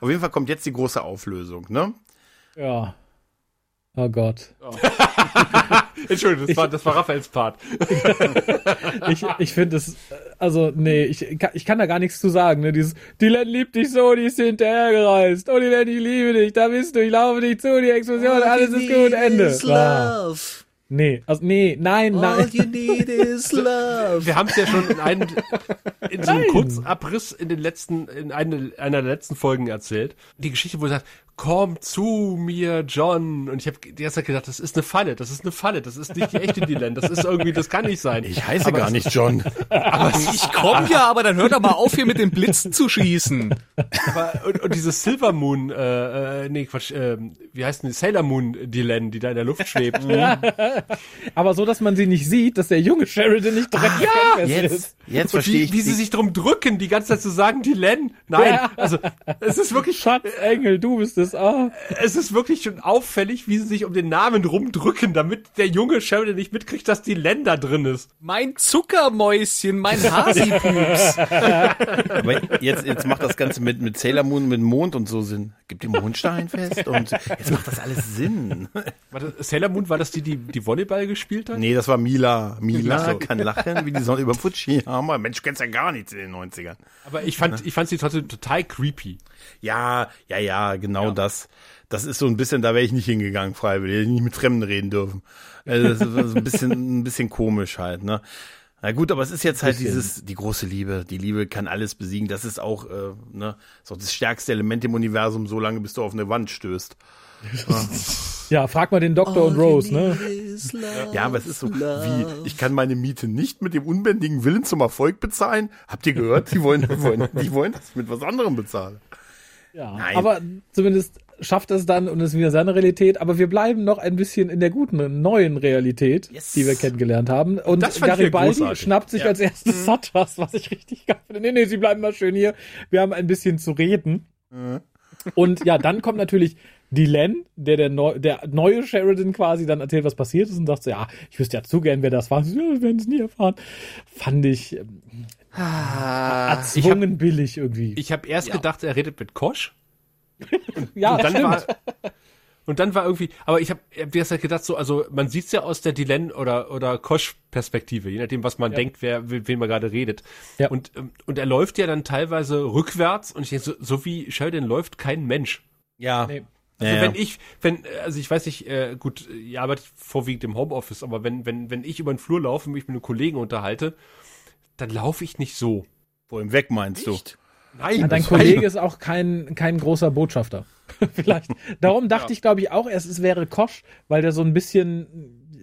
Auf jeden Fall kommt jetzt die große Auflösung, ne? Ja. Oh Gott. *laughs* Entschuldigung, das war, das war Raphaels Part. Ich, ich finde es, also, nee, ich, kann- ich kann da gar nichts zu sagen, ne? Dieses, Dylan liebt dich so, die ist hinterhergereist. Oh, Dylan, ich liebe dich, da bist du, ich laufe dich zu, die Explosion, alles ist gut, Ende. Ah. Nee, also, nee, nein, nein. need is *laughs* love. Wir haben es ja schon in einem, in so einem Kurzabriss in den letzten, in eine, einer der letzten Folgen erzählt. Die Geschichte, wo er sagt, komm zu mir, John. Und ich habe die ganze Zeit gedacht, das ist eine Falle, das ist eine Falle, das ist nicht die echte Dylan, das ist irgendwie, das kann nicht sein. Ich heiße gar nicht John. Ich komm ja, aber dann hört doch mal auf, hier mit den Blitzen zu schießen. Aber, und, und dieses Silver Moon, äh, äh, nee, Quatsch, äh, wie heißt denn die Sailor Moon Dylan, die da in der Luft schwebt. *laughs* Aber so, dass man sie nicht sieht, dass der junge Sheridan nicht direkt wer sie Jetzt, ist. jetzt Und verstehe wie, ich wie sie sich drum drücken, die ganze Zeit zu sagen, Dylan. Nein, Ja. also es ist wirklich Schatzengel, du bist es, ah. es ist wirklich schon auffällig, wie sie sich um den Namen rumdrücken, damit der junge Sheridan nicht mitkriegt, dass die da drin ist. Mein Zuckermäuschen, mein Hasipups. *laughs* Aber jetzt, jetzt macht das Ganze mit, mit Sailor Moon, mit Mond und so Sinn. Gibt den Mondstein fest und jetzt macht das alles Sinn. Warte, Sailor Moon, war das die, die, die Volleyball gespielt hat? Nee, das war Mila. Mila so. kann lachen wie die Sonne über Fujiyama. Mensch, du kennst ja gar nichts in den 90ern. Aber ich fand, ich fand sie trotzdem total creepy. Ja, ja, ja, genau das. Das ist so ein bisschen, da wäre ich nicht hingegangen, freiwillig. Hätte ich nicht mit Fremden reden dürfen. Also das ist so ein bisschen, *laughs* ein bisschen komisch halt, ne? Na gut, aber es ist jetzt halt dieses, die große Liebe. Die Liebe kann alles besiegen. Das ist auch, äh, ne, ist auch das stärkste Element im Universum, solange bis du auf eine Wand stößt. Ja, frag mal den Doktor und Rose, ne? Ja, aber es ist so, wie, ich kann meine Miete nicht mit dem unbändigen Willen zum Erfolg bezahlen. Habt ihr gehört? Die wollen, wollen, die wollen das mit was anderem bezahlen. Ja, Nein. aber zumindest schafft es dann und ist wieder seine Realität. Aber wir bleiben noch ein bisschen in der guten, neuen Realität, Yes. die wir kennengelernt haben. Und Garibaldi schnappt sich Ja. als erstes Satras, was ich richtig geil finde. Nee, nee, sie bleiben mal schön hier. Wir haben ein bisschen zu reden. Und ja, dann kommt natürlich Dylan, der, der, neu, der neue Sheridan quasi dann erzählt, was passiert ist und sagt so, ja, ich wüsste ja zu gern, wer das war. Ja, wir werden es nie erfahren. Fand ich ähm, erzwungen billig irgendwie. Ich habe erst gedacht, er redet mit Kosch. *laughs* ja, und dann stimmt. war und dann war irgendwie, aber ich habe hab erst gedacht so, also man sieht's ja aus der Dylan oder oder Kosch Perspektive, je nachdem was man Ja. denkt, wer wen wen man gerade redet. Ja. Und ähm, und er läuft ja dann teilweise rückwärts und ich denke so, so wie Sheldon läuft kein Mensch. Ja. Nee. Also Ja, wenn ja. ich, wenn, also ich weiß nicht, äh, gut, ihr arbeitet vorwiegend im Homeoffice, aber wenn, wenn, wenn ich über den Flur laufe und mich mit einem Kollegen unterhalte, dann laufe ich nicht so. Wohin weg meinst du? Nein, Ja, dein Kollege ist auch kein, kein großer Botschafter. *laughs* Vielleicht. Darum dachte ich, glaube ich, auch erst, es wäre Kosch, weil der so ein bisschen,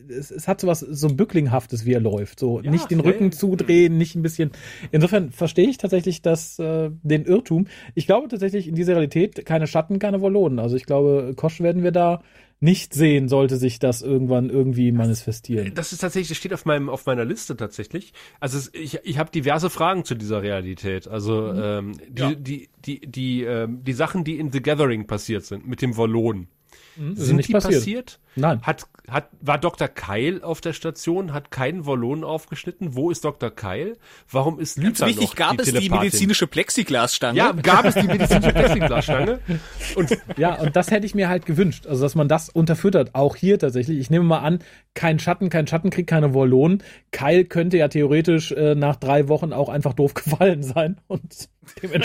es, es hat so was so Bücklinghaftes, wie er läuft. So Ja, nicht den ja, Rücken ja. zudrehen, nicht ein bisschen. Insofern verstehe ich tatsächlich das, äh, den Irrtum. Ich glaube tatsächlich in dieser Realität keine Schatten, keine Volonen. Also ich glaube, Kosch werden wir da nicht sehen, sollte sich das irgendwann irgendwie manifestieren. Das ist tatsächlich, das steht auf meinem auf meiner Liste tatsächlich. Also es, ich, ich habe diverse Fragen zu dieser Realität. Also ähm, die, Ja. die die die ähm, die Sachen, die in The Gathering passiert sind mit dem Volonen, Hm, ist sind nicht die passiert. passiert? Nein. Hat hat war Dr. Keil auf der Station, hat keinen Volonen aufgeschnitten. Wo ist Dr. Keil? Warum ist Ganz wichtig, gab die es die Telepathin? medizinische Plexiglasstange? Ja, gab es die medizinische Plexiglasstange? *laughs* Und Ja, und das hätte ich mir halt gewünscht. Also, dass man das unterfüttert. Auch hier tatsächlich. Ich nehme mal an, kein Schatten, kein Schattenkrieg, keine Volonen. Keil könnte ja theoretisch äh, nach drei Wochen auch einfach doof *laughs* gefallen sein. Und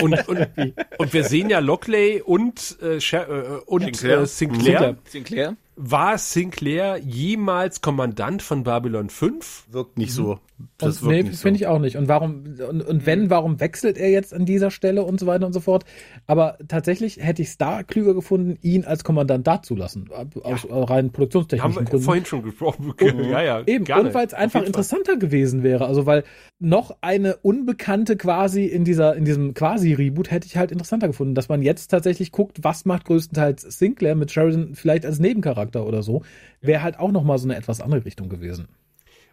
und, und, und wir sehen ja Lockley und, äh, Sher äh, und. Sinclair. Äh, Sinclair. Sinclair. Sinclair? War Sinclair jemals Kommandant von Babylon 5? Wirkt nicht so. Das und, wirkt nee, nicht so. finde ich auch nicht. Und warum, und, und wenn, warum wechselt er jetzt an dieser Stelle und so weiter und so fort? Aber tatsächlich hätte ich es da klüger gefunden, ihn als Kommandant dazulassen. Aus äh, rein Haben produktionstechnischen wir Gründen. vorhin schon gesprochen. Ja, ja, Eben, gerne. und weil es einfach interessanter gewesen wäre. Also weil noch eine Unbekannte quasi in dieser, in diesem quasi-Reboot hätte ich halt interessanter gefunden, dass man jetzt tatsächlich guckt, was macht größtenteils Sinclair mit Sheridan vielleicht als Nebencharakter oder so, wäre halt auch noch mal so eine etwas andere Richtung gewesen.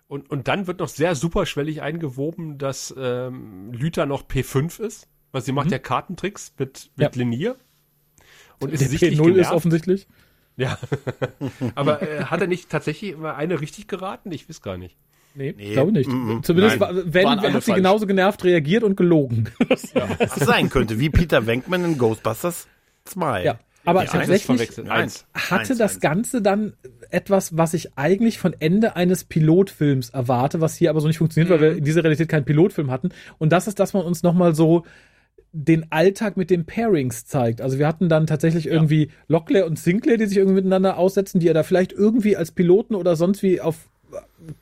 Und, und dann wird noch sehr superschwellig eingewoben, dass ähm, Lüther noch P5 ist, weil sie macht ja Kartentricks mit, mit Ja. Linier. Und ist Der sichtlich P0 ist genervt. offensichtlich. Ja. *laughs* Aber äh, hat er nicht tatsächlich mal eine richtig geraten? Ich weiß gar nicht. Nee, Nee, glaube nicht. mm, mm, Zumindest nein. war, wenn, hat sie falsch. genauso genervt reagiert und gelogen. *laughs* Was sein könnte, wie Peter Venkman in Ghostbusters 2. Ja, aber tatsächlich. Eins. hatte Eins, das eins. Ganze dann etwas, was ich eigentlich von Ende eines Pilotfilms erwarte, was hier aber so nicht funktioniert, weil wir in dieser Realität keinen Pilotfilm hatten. Und das ist, dass man uns nochmal so den Alltag mit den Pairings zeigt. Also wir hatten dann tatsächlich irgendwie Locklear und Sinclair, die sich irgendwie miteinander aussetzen, die ja da vielleicht irgendwie als Piloten oder sonst wie auf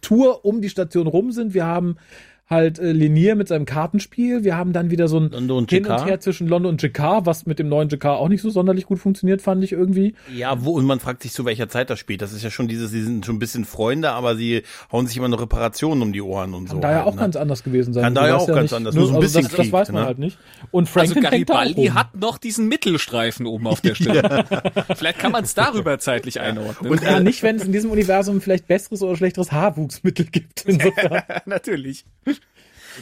Tour um die Station rum sind. Wir haben halt äh, Linier mit seinem Kartenspiel. Wir haben dann wieder so ein London und Hin und. Her zwischen London und Jakar, was mit dem neuen Jakar auch nicht so sonderlich gut funktioniert, fand ich irgendwie. Ja, wo, und man fragt sich, zu welcher Zeit das spielt. Das ist ja schon dieses, sie sind schon ein bisschen Freunde, aber sie hauen sich immer noch Reparationen um die Ohren und so. Kann da ja halt, auch ne? ganz anders gewesen sein. Kann Du da ja auch ganz nicht, anders, Nur, so ein also bisschen das, das Krieg, weiß man ne? halt nicht. Und Also Franklin auch Garibaldi hat noch diesen Mittelstreifen oben auf der Stirn. *laughs* Vielleicht kann man es darüber zeitlich einordnen. Und ja, nicht, wenn es in diesem Universum vielleicht besseres oder schlechteres Haarwuchsmittel gibt. *laughs* Insofern. natürlich.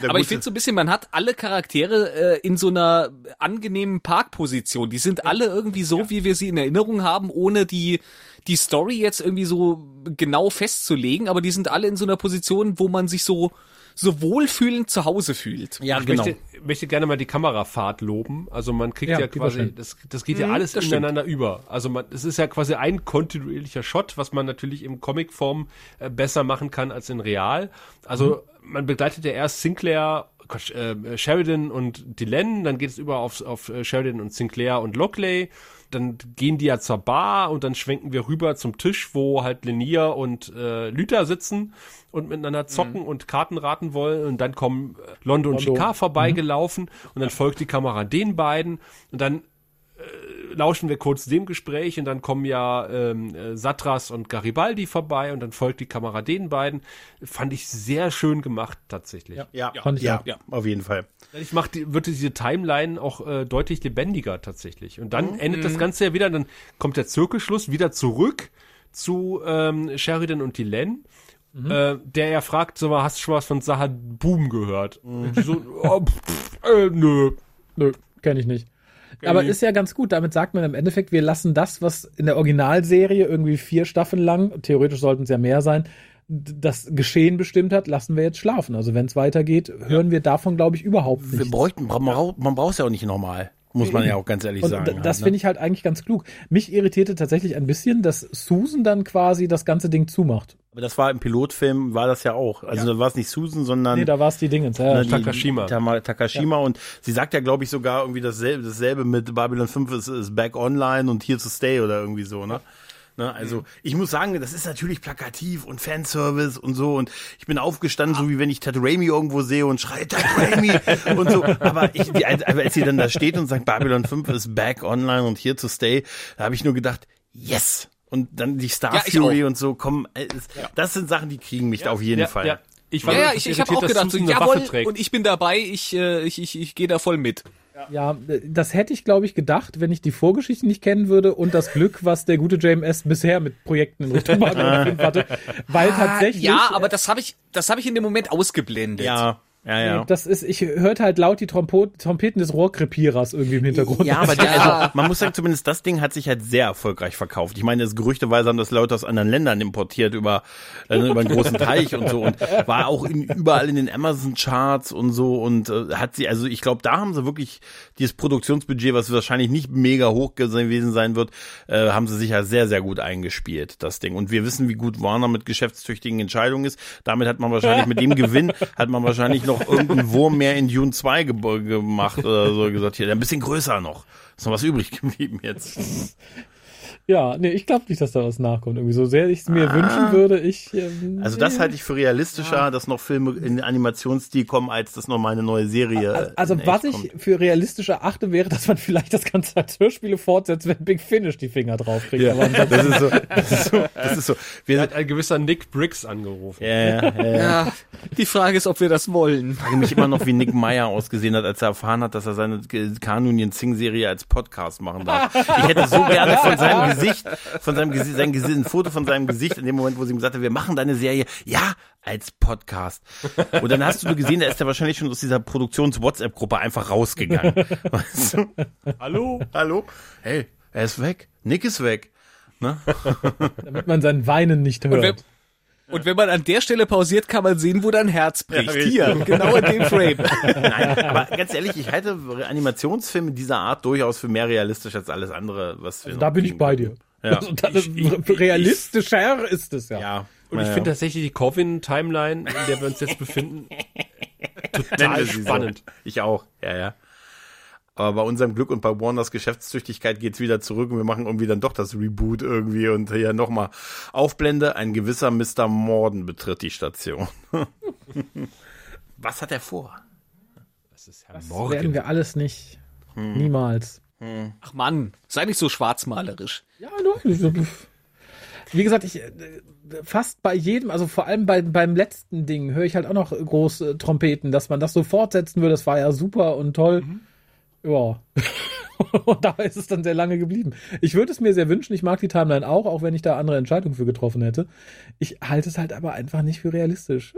Aber ich finde so ein bisschen, man hat alle Charaktere äh, in so einer angenehmen Parkposition. Die sind alle irgendwie so, wie wir sie in Erinnerung haben, ohne die die Story jetzt irgendwie so genau festzulegen. Aber die sind alle in so einer Position, wo man sich so so wohlfühlend zu Hause fühlt. ja, Ich genau. möchte, möchte gerne mal die Kamerafahrt loben. Also man kriegt Ja, ja, quasi, das, das geht ja Mhm, alles das stimmt. ineinander über. Also man, es ist ja quasi ein kontinuierlicher Shot, was man natürlich im Comicform äh, besser machen kann als in Real. Also man begleitet ja erst Sinclair, Quatsch, äh, Sheridan und Dylan, dann geht es über auf, auf äh, Sheridan und Sinclair und Lockley. Dann gehen die ja zur Bar und dann schwenken wir rüber zum Tisch, wo halt Lenier und äh, Lüther sitzen und miteinander zocken und Karten raten wollen. Und dann kommen äh, Londo und. Chicard vorbeigelaufen und dann folgt die Kamera den beiden und dann lauschen wir kurz dem Gespräch und dann kommen ja ähm, äh, Satras und Garibaldi vorbei und dann folgt die Kamera den beiden. Fand ich sehr schön gemacht tatsächlich. Ja, fand ich ja, ja, auf jeden Fall. Ich mach die, wird diese Timeline auch äh, deutlich lebendiger tatsächlich. Und dann endet das Ganze ja wieder, dann kommt der Zirkelschluss wieder zurück zu ähm, Sheridan und die Len. Äh, der ja fragt, so, hast du schon was von Sahad Boom gehört? Und die so, oh, pff, äh, nö. Nö, kenne ich nicht. Aber ist ja ganz gut. Damit sagt man im Endeffekt, wir lassen das, was in der Originalserie irgendwie vier Staffeln lang, theoretisch sollten es ja mehr sein, das Geschehen bestimmt hat, lassen wir jetzt schlafen. Also wenn es weitergeht, hören wir davon, glaube ich, überhaupt Wir nichts. bräuchten, man braucht man braucht es ja auch nicht nochmal. Muss man ja auch ganz ehrlich Und sagen. d- das halt, finde ich halt eigentlich ganz klug. Mich irritierte tatsächlich ein bisschen, dass Susan dann quasi das ganze Ding zumacht. Aber das war im Pilotfilm, war das ja auch. Also da war es nicht Susan, sondern Nee, da war es die Dingens. Ja, ne, die- Takashima. Tama, Takashima und sie sagt ja, glaube ich, sogar irgendwie dasselbe, dasselbe mit Babylon 5 ist, ist back online und here to stay oder irgendwie so, ne? Ne, also ich muss sagen, das ist natürlich plakativ und Fanservice und so und ich bin aufgestanden, so wie wenn ich Ted Raimi irgendwo sehe und schreie Ted Raimi *laughs* und so. Aber ich, die, als sie dann da steht und sagt, Babylon 5 ist back online und here to stay, da habe ich nur gedacht, yes. Und dann die Star Ja, Fury auch. und so, komm, äh, das sind Sachen, die kriegen mich da auf jeden ja, Fall. Ja. Ich war Ja, ja, ich, ich habe auch dass gedacht, so, jawohl, und ich bin dabei, ich, äh, ich, ich, ich gehe da voll mit. Ja, das hätte ich, glaube ich, gedacht, wenn ich die Vorgeschichte nicht kennen würde und das Glück, was der gute JMS bisher mit Projekten in Richtung *laughs* 5 hatte. Weil tatsächlich. Ah, Ja, aber das habe ich, das habe ich in dem Moment ausgeblendet. Ja, ja, ja. Das ist, ich hörte halt laut die Trompo Trompeten des Rohrkrepierers irgendwie im Hintergrund. Ja, aber der, also, *laughs* man muss sagen, zumindest das Ding hat sich halt sehr erfolgreich verkauft. Ich meine, das gerüchteweise haben das Leute aus anderen Ländern importiert über, äh, über einen großen Teich und so und war auch in, überall in den Amazon-Charts und so und äh, hat sie, also ich glaube, da haben sie wirklich dieses Produktionsbudget, was wahrscheinlich nicht mega hoch gewesen sein wird, äh, haben sie sich ja sehr, sehr gut eingespielt, das Ding. Und wir wissen, wie gut Warner mit geschäftstüchtigen Entscheidungen ist. Damit hat man wahrscheinlich, mit dem Gewinn, hat man wahrscheinlich noch irgendeinen Wurm mehr in Dune 2 ge gemacht oder so gesagt, hier, ein bisschen größer noch. Ist noch was übrig geblieben jetzt. Ja, nee, ich glaube nicht, dass da was nachkommt. Irgendwie so sehr ich es mir wünschen würde, ich. Ähm, Ah. Also das halte ich für realistischer, dass noch Filme in Animationsstil kommen, als dass noch mal eine neue Serie. Also was ich kommt. für realistisch erachte, wäre, dass man vielleicht das Ganze als Hörspiele fortsetzt, wenn Big Finish die Finger drauf kriegt. Ja, das ist so, das ist so, das ist so. Wir, hat ein gewisser Nick Briggs angerufen. ja, ja, ja, ja. Ja, die Frage ist, ob wir das wollen. Ich frage mich immer noch, wie Nick Meyer ausgesehen hat, als er erfahren hat, dass er seine Kanunien Sing-Serie als Podcast machen darf. Ich hätte so gerne von seinem *laughs* Gesicht, von seinem Gesicht, sein Gesicht, ein Foto von seinem Gesicht in dem Moment, wo sie ihm gesagt hat, wir machen deine Serie, ja, als Podcast. Und dann hast du nur gesehen, da ist er wahrscheinlich schon aus dieser Produktions-WhatsApp-Gruppe einfach rausgegangen. Weißt du? Hallo? Hallo? Hey, er ist weg. Nick ist weg. Ne? damit man sein Weinen nicht hört. Und wenn man an der Stelle pausiert, kann man sehen, wo dein Herz bricht. Hier, genau in dem Frame. *laughs* Nein, aber ganz ehrlich, ich halte Animationsfilme dieser Art durchaus für mehr realistisch als alles andere, was wir Also da bin ich bei dir. Ja. Also, Ich- ich- ich- realistischer ist es ja. Ja. Und ich finde tatsächlich die Coven-Timeline, in der wir uns jetzt *laughs* befinden, total spannend. So. Ich auch, ja, ja. Aber bei unserem Glück und bei Warners Geschäftstüchtigkeit geht's wieder zurück und wir machen irgendwie dann doch das Reboot irgendwie und hier nochmal Aufblende, ein gewisser Mr. Morden betritt die Station. *laughs* Was hat er vor? Das ist Herr Das Morgan. werden wir alles nicht. Hm. Niemals. Ach Mann, sei nicht so schwarzmalerisch. Ja, nur. Wie gesagt, ich äh, fast bei jedem, also vor allem bei, beim letzten Ding, höre ich halt auch noch große Trompeten, dass man das so fortsetzen würde. Das war ja super und toll. Ja. *laughs* und dabei ist es dann sehr lange geblieben. Ich würde es mir sehr wünschen, ich mag die Timeline auch, auch wenn ich da andere Entscheidungen für getroffen hätte. Ich halte es halt aber einfach nicht für realistisch.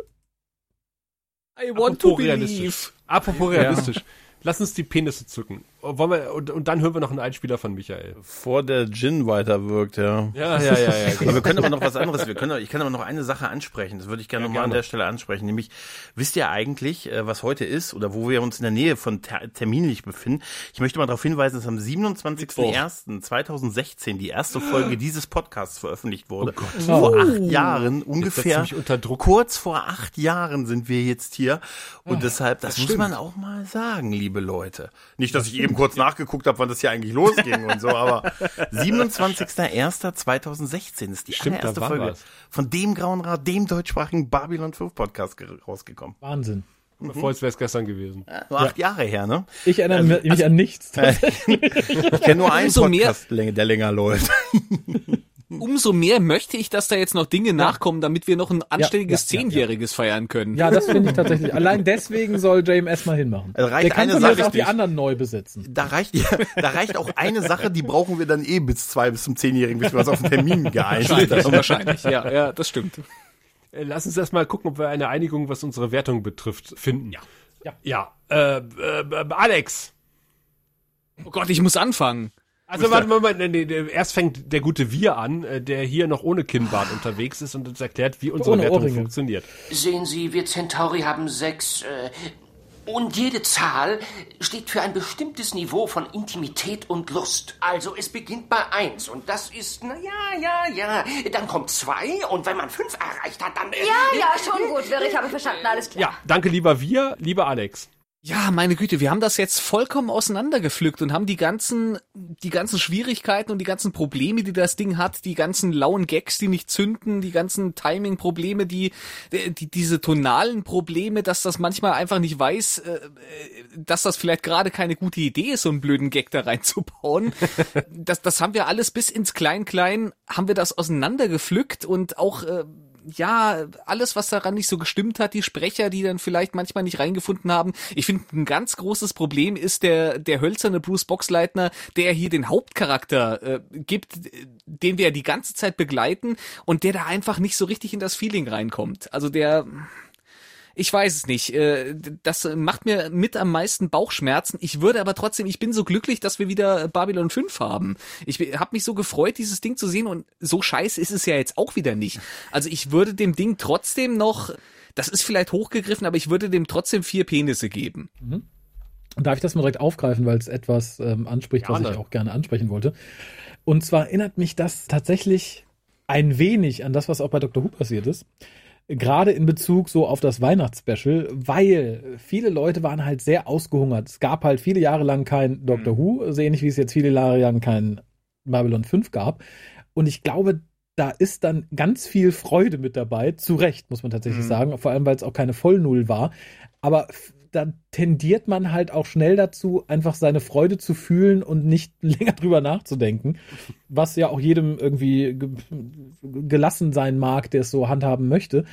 I want to Apropos believe. realistisch. Apropos realistisch. Lass uns die Penisse zücken. Wollen wir, und, und dann hören wir noch einen Einspieler von Michael. Vor der Gin weiterwirkt, ja. Ja, ja, ja, ja. Aber wir können aber noch was anderes. Wir können, ich kann aber noch eine Sache ansprechen. Das würde ich gerne Ja, noch mal an der Stelle ansprechen. Nämlich, wisst ihr eigentlich, äh, was heute ist oder wo wir uns in der Nähe von ter terminlich befinden? Ich möchte mal darauf hinweisen, dass am 27.01.2016 die erste Folge dieses Podcasts veröffentlicht wurde. Vor acht Jahren ungefähr. mich unter Druck. Kurz vor acht Jahren sind wir jetzt hier. Und deshalb, das, muss man auch mal sagen, liebe Leute. Nicht, dass ich eben kurz nachgeguckt habe, wann das hier eigentlich losging und so, aber 27.01.2016 ist die Stimmt, allererste Folge was. von dem Grauen Rat, dem deutschsprachigen Babylon 5 Podcast ge- rausgekommen. Wahnsinn. Bevor es wäre es gestern gewesen. Nur acht Jahre her, ne? Ich erinnere mich an nichts. *laughs* Ich kenne nur einen Umso mehr- Podcast, länger- der länger läuft. *laughs* Umso mehr möchte ich, dass da jetzt noch Dinge nachkommen, damit wir noch ein anständiges ja, ja, ja. Zehnjähriges feiern können. Ja, das finde ich tatsächlich. Allein deswegen soll JMS mal hinmachen. Also reicht Der kann eine Sache auch die anderen neu besetzen. Da reicht, ja, da reicht auch eine Sache, die brauchen wir dann eh bis zwei, bis zum Zehnjährigen, bis wir uns auf den Termin geeinigt haben. wahrscheinlich. Ja, ja, das stimmt. Äh, Lass uns erst mal gucken, ob wir eine Einigung, was unsere Wertung betrifft, finden. Ja. Ja. Ja. Äh, äh, Alex. Oh Gott, ich muss anfangen. Also warte mal, nee, nee, erst fängt der gute Wir an, äh, der hier noch ohne Kinnbart unterwegs ist und uns erklärt, wie unsere Ohne Wertung Ohrringe. funktioniert. Sehen Sie, wir Centauri haben sechs. Äh, und jede Zahl steht für ein bestimmtes Niveau von Intimität und Lust. Also es beginnt bei eins und das ist, na ja, ja, ja. Dann kommt zwei und wenn man fünf erreicht hat, dann. Äh, Ja, ja, schon gut, Wirr, ich habe verstanden, alles klar. Ja, danke lieber Wir, lieber Alex. Ja, meine Güte, wir haben das jetzt vollkommen auseinandergepflückt und haben die ganzen, die ganzen Schwierigkeiten und die ganzen Probleme, die das Ding hat, die ganzen lauen Gags, die nicht zünden, die ganzen Timing-Probleme, die, die, diese tonalen Probleme, dass das manchmal einfach nicht weiß, äh, äh, dass das vielleicht gerade keine gute Idee ist, so einen blöden Gag da reinzubauen. *laughs* Das, das haben wir alles bis ins Klein-Klein, haben wir das auseinandergepflückt und auch, äh, ja, alles, was daran nicht so gestimmt hat, die Sprecher, die dann vielleicht manchmal nicht reingefunden haben. Ich finde, ein ganz großes Problem ist der, der hölzerne Bruce Boxleitner, der hier den Hauptcharakter äh, gibt, den wir ja die ganze Zeit begleiten und der da einfach nicht so richtig in das Feeling reinkommt. Also der, ich weiß es nicht. Äh, Das macht mir mit am meisten Bauchschmerzen. Ich würde aber trotzdem, ich bin so glücklich, dass wir wieder Babylon 5 haben. Ich habe mich so gefreut, dieses Ding zu sehen und so scheiße ist es ja jetzt auch wieder nicht. Also ich würde dem Ding trotzdem noch, das ist vielleicht hochgegriffen, aber ich würde dem trotzdem vier Penisse geben. Darf ich das mal direkt aufgreifen, weil es etwas ähm, anspricht, was Gerne. ich auch gerne ansprechen wollte. Und zwar erinnert mich das tatsächlich ein wenig an das, was auch bei Dr. Who passiert ist. Gerade in Bezug so auf das Weihnachtsspecial, weil viele Leute waren halt sehr ausgehungert. Es gab halt viele Jahre lang kein Dr. Who, so ähnlich wie es jetzt viele Jahre lang kein Babylon 5 gab. Und ich glaube, da ist dann ganz viel Freude mit dabei. Zu Recht, muss man tatsächlich sagen. Vor allem, weil es auch keine Vollnull war. Aber f- da tendiert man halt auch schnell dazu, einfach seine Freude zu fühlen und nicht *laughs* länger drüber nachzudenken. Was ja auch jedem irgendwie ge gelassen sein mag, der es so handhaben möchte.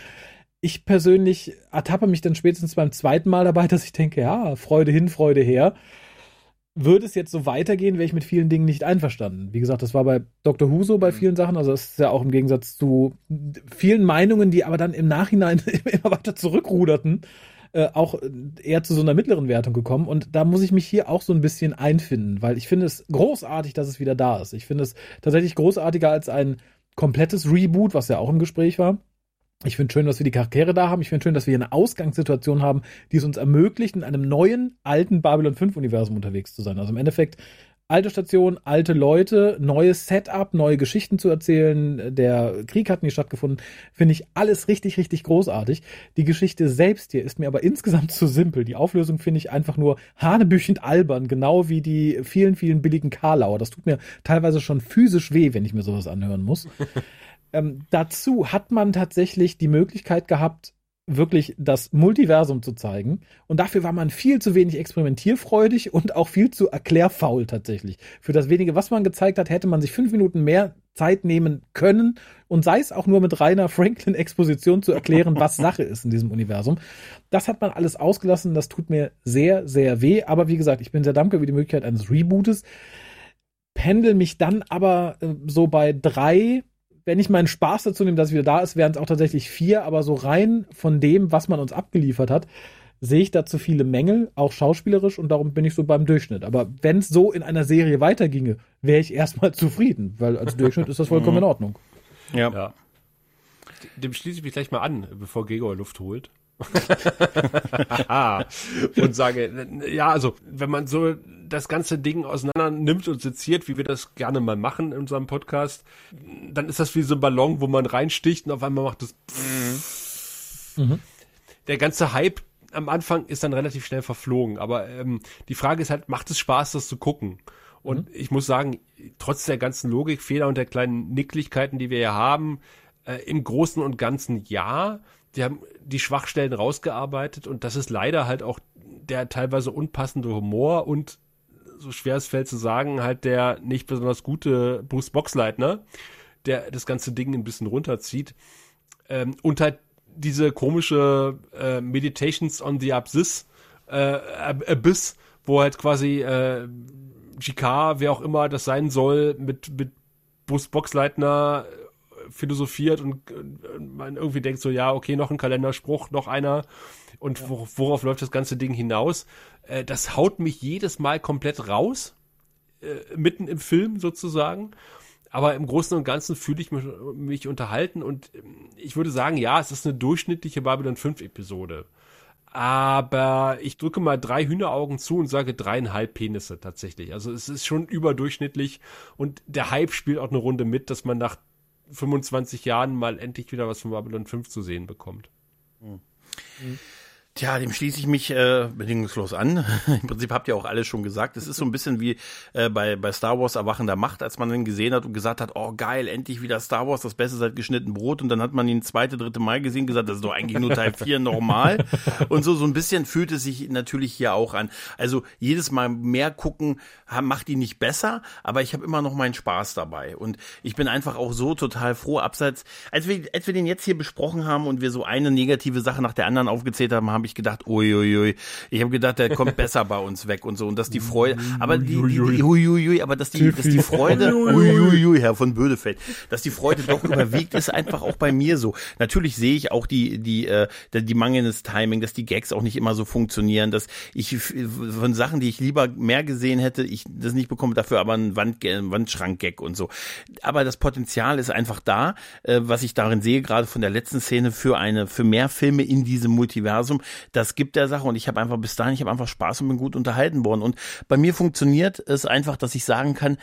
Ich persönlich ertappe mich dann spätestens beim zweiten Mal dabei, *laughs* dass ich denke, ja, Freude hin, Freude her. Würde es jetzt so weitergehen, wäre ich mit vielen Dingen nicht einverstanden. Wie gesagt, das war bei Dr. Who so bei vielen Sachen. Also das ist ja auch im Gegensatz zu vielen Meinungen, die aber dann im Nachhinein *laughs* immer weiter zurückruderten, äh, auch eher zu so einer mittleren Wertung gekommen. Und da muss ich mich hier auch so ein bisschen einfinden, weil ich finde es großartig, dass es wieder da ist. Ich finde es tatsächlich großartiger als ein komplettes Reboot, was ja auch im Gespräch war. Ich finde schön, dass wir die Charaktere da haben. Ich finde schön, dass wir hier eine Ausgangssituation haben, die es uns ermöglicht, in einem neuen, alten Babylon 5 Universum unterwegs zu sein. Also im Endeffekt alte Station, alte Leute, neues Setup, neue Geschichten zu erzählen. Der Krieg hat nie stattgefunden. Finde ich alles richtig, richtig großartig. Die Geschichte selbst hier ist mir aber *laughs* insgesamt zu simpel. Die Auflösung finde ich einfach nur hanebüchend albern, genau wie die vielen, vielen billigen Karlauer. Das tut mir teilweise schon physisch weh, wenn ich mir sowas anhören muss. *laughs* Ähm, dazu hat man tatsächlich die Möglichkeit gehabt, wirklich das Multiversum zu zeigen. Und dafür war man viel zu wenig experimentierfreudig und auch viel zu erklärfaul tatsächlich. Für das wenige, was man gezeigt hat, hätte man sich fünf Minuten mehr Zeit nehmen können und sei es auch nur mit reiner Franklin-Exposition zu erklären, was *laughs* Sache ist in diesem Universum. Das hat man alles ausgelassen. Das tut mir sehr, sehr weh. Aber wie gesagt, ich bin sehr dankbar für die Möglichkeit eines Rebootes. Pendel mich dann aber äh, so bei drei wenn ich meinen Spaß dazu nehme, dass es wieder da ist, wären es auch tatsächlich vier, aber so rein von dem, was man uns abgeliefert hat, sehe ich da zu viele Mängel, auch schauspielerisch, und darum bin ich so beim Durchschnitt. Aber wenn es so in einer Serie weiterginge, wäre ich *laughs* erstmal zufrieden, weil als *laughs* Durchschnitt ist das vollkommen in Ordnung. Ja. Ja. Dem schließe ich mich gleich mal an, bevor Gregor Luft holt. *laughs* und sage, ja, also, wenn man so das ganze Ding auseinander nimmt und seziert, wie wir das gerne mal machen in unserem Podcast, dann ist das wie so ein Ballon, wo man reinsticht und auf einmal macht es. Der ganze Hype am Anfang ist dann relativ schnell verflogen, aber ähm, die Frage ist halt, macht es Spaß, das zu gucken? Und ich muss sagen, trotz der ganzen Logikfehler und der kleinen Nicklichkeiten, die wir hier haben, äh, im Großen und Ganzen ja. Die haben die Schwachstellen rausgearbeitet und das ist leider halt auch der teilweise unpassende Humor und so schwer es fällt zu sagen, halt der nicht besonders gute Bruce Boxleitner, der das ganze Ding ein bisschen runterzieht. Ähm, und halt diese komische äh, Meditations on the Abyss, äh, Abyss, wo halt quasi äh, GK, wer auch immer das sein soll, mit, mit Bruce Boxleitner philosophiert und, und man irgendwie denkt so, ja, okay, noch ein Kalenderspruch, noch einer und wor worauf läuft das ganze Ding hinaus? Äh, das haut mich jedes Mal komplett raus, äh, mitten im Film sozusagen. Aber im Großen und Ganzen fühle ich mich, mich unterhalten und ähm, ich würde sagen, ja, es ist eine durchschnittliche Babylon 5 Episode. Aber ich drücke mal drei Hühneraugen zu und sage dreieinhalb Penisse tatsächlich. Also es ist schon überdurchschnittlich und der Hype spielt auch eine Runde mit, dass man nach 25 Jahren mal endlich wieder was von Babylon 5 zu sehen bekommt. Mhm. Tja, dem schließe ich mich äh, bedingungslos an. *laughs* Im Prinzip habt ihr auch alles schon gesagt. Es ist so ein bisschen wie äh, bei, bei Star Wars Erwachen der Macht, als man den gesehen hat und gesagt hat, oh geil, endlich wieder Star Wars, das Beste seit geschnitten Brot. Und dann hat man ihn zweite, dritte Mal gesehen und gesagt, das ist doch eigentlich nur Teil 4 normal. *laughs* Und so, so ein bisschen fühlt es sich natürlich hier auch an. Also jedes Mal mehr gucken macht ihn nicht besser, aber ich habe immer noch meinen Spaß dabei. Und ich bin einfach auch so total froh, abseits, als wir, als wir den jetzt hier besprochen haben und wir so eine negative Sache nach der anderen aufgezählt haben, haben ich gedacht, uiuiui. Ich habe gedacht, der kommt besser bei uns weg und so. Und dass die Freude, aber die, die, die uiuiui, aber dass die, dass die Freude, uiuiui, Herr von Bödefeld, dass die Freude doch überwiegt, ist einfach auch bei mir so. Natürlich sehe ich auch die, die, äh, die mangelndes Timing, dass die Gags auch nicht immer so funktionieren, dass ich von Sachen, die ich lieber mehr gesehen hätte, ich das nicht bekomme, dafür aber einen Wand, Wandschrank-Gag und so. Aber das Potenzial ist einfach da, äh, was ich darin sehe, gerade von der letzten Szene für eine, für mehr Filme in diesem Multiversum, das gibt der Sache und ich habe einfach bis dahin, ich habe einfach Spaß und bin gut unterhalten worden. Und bei mir funktioniert es einfach, dass ich sagen kann,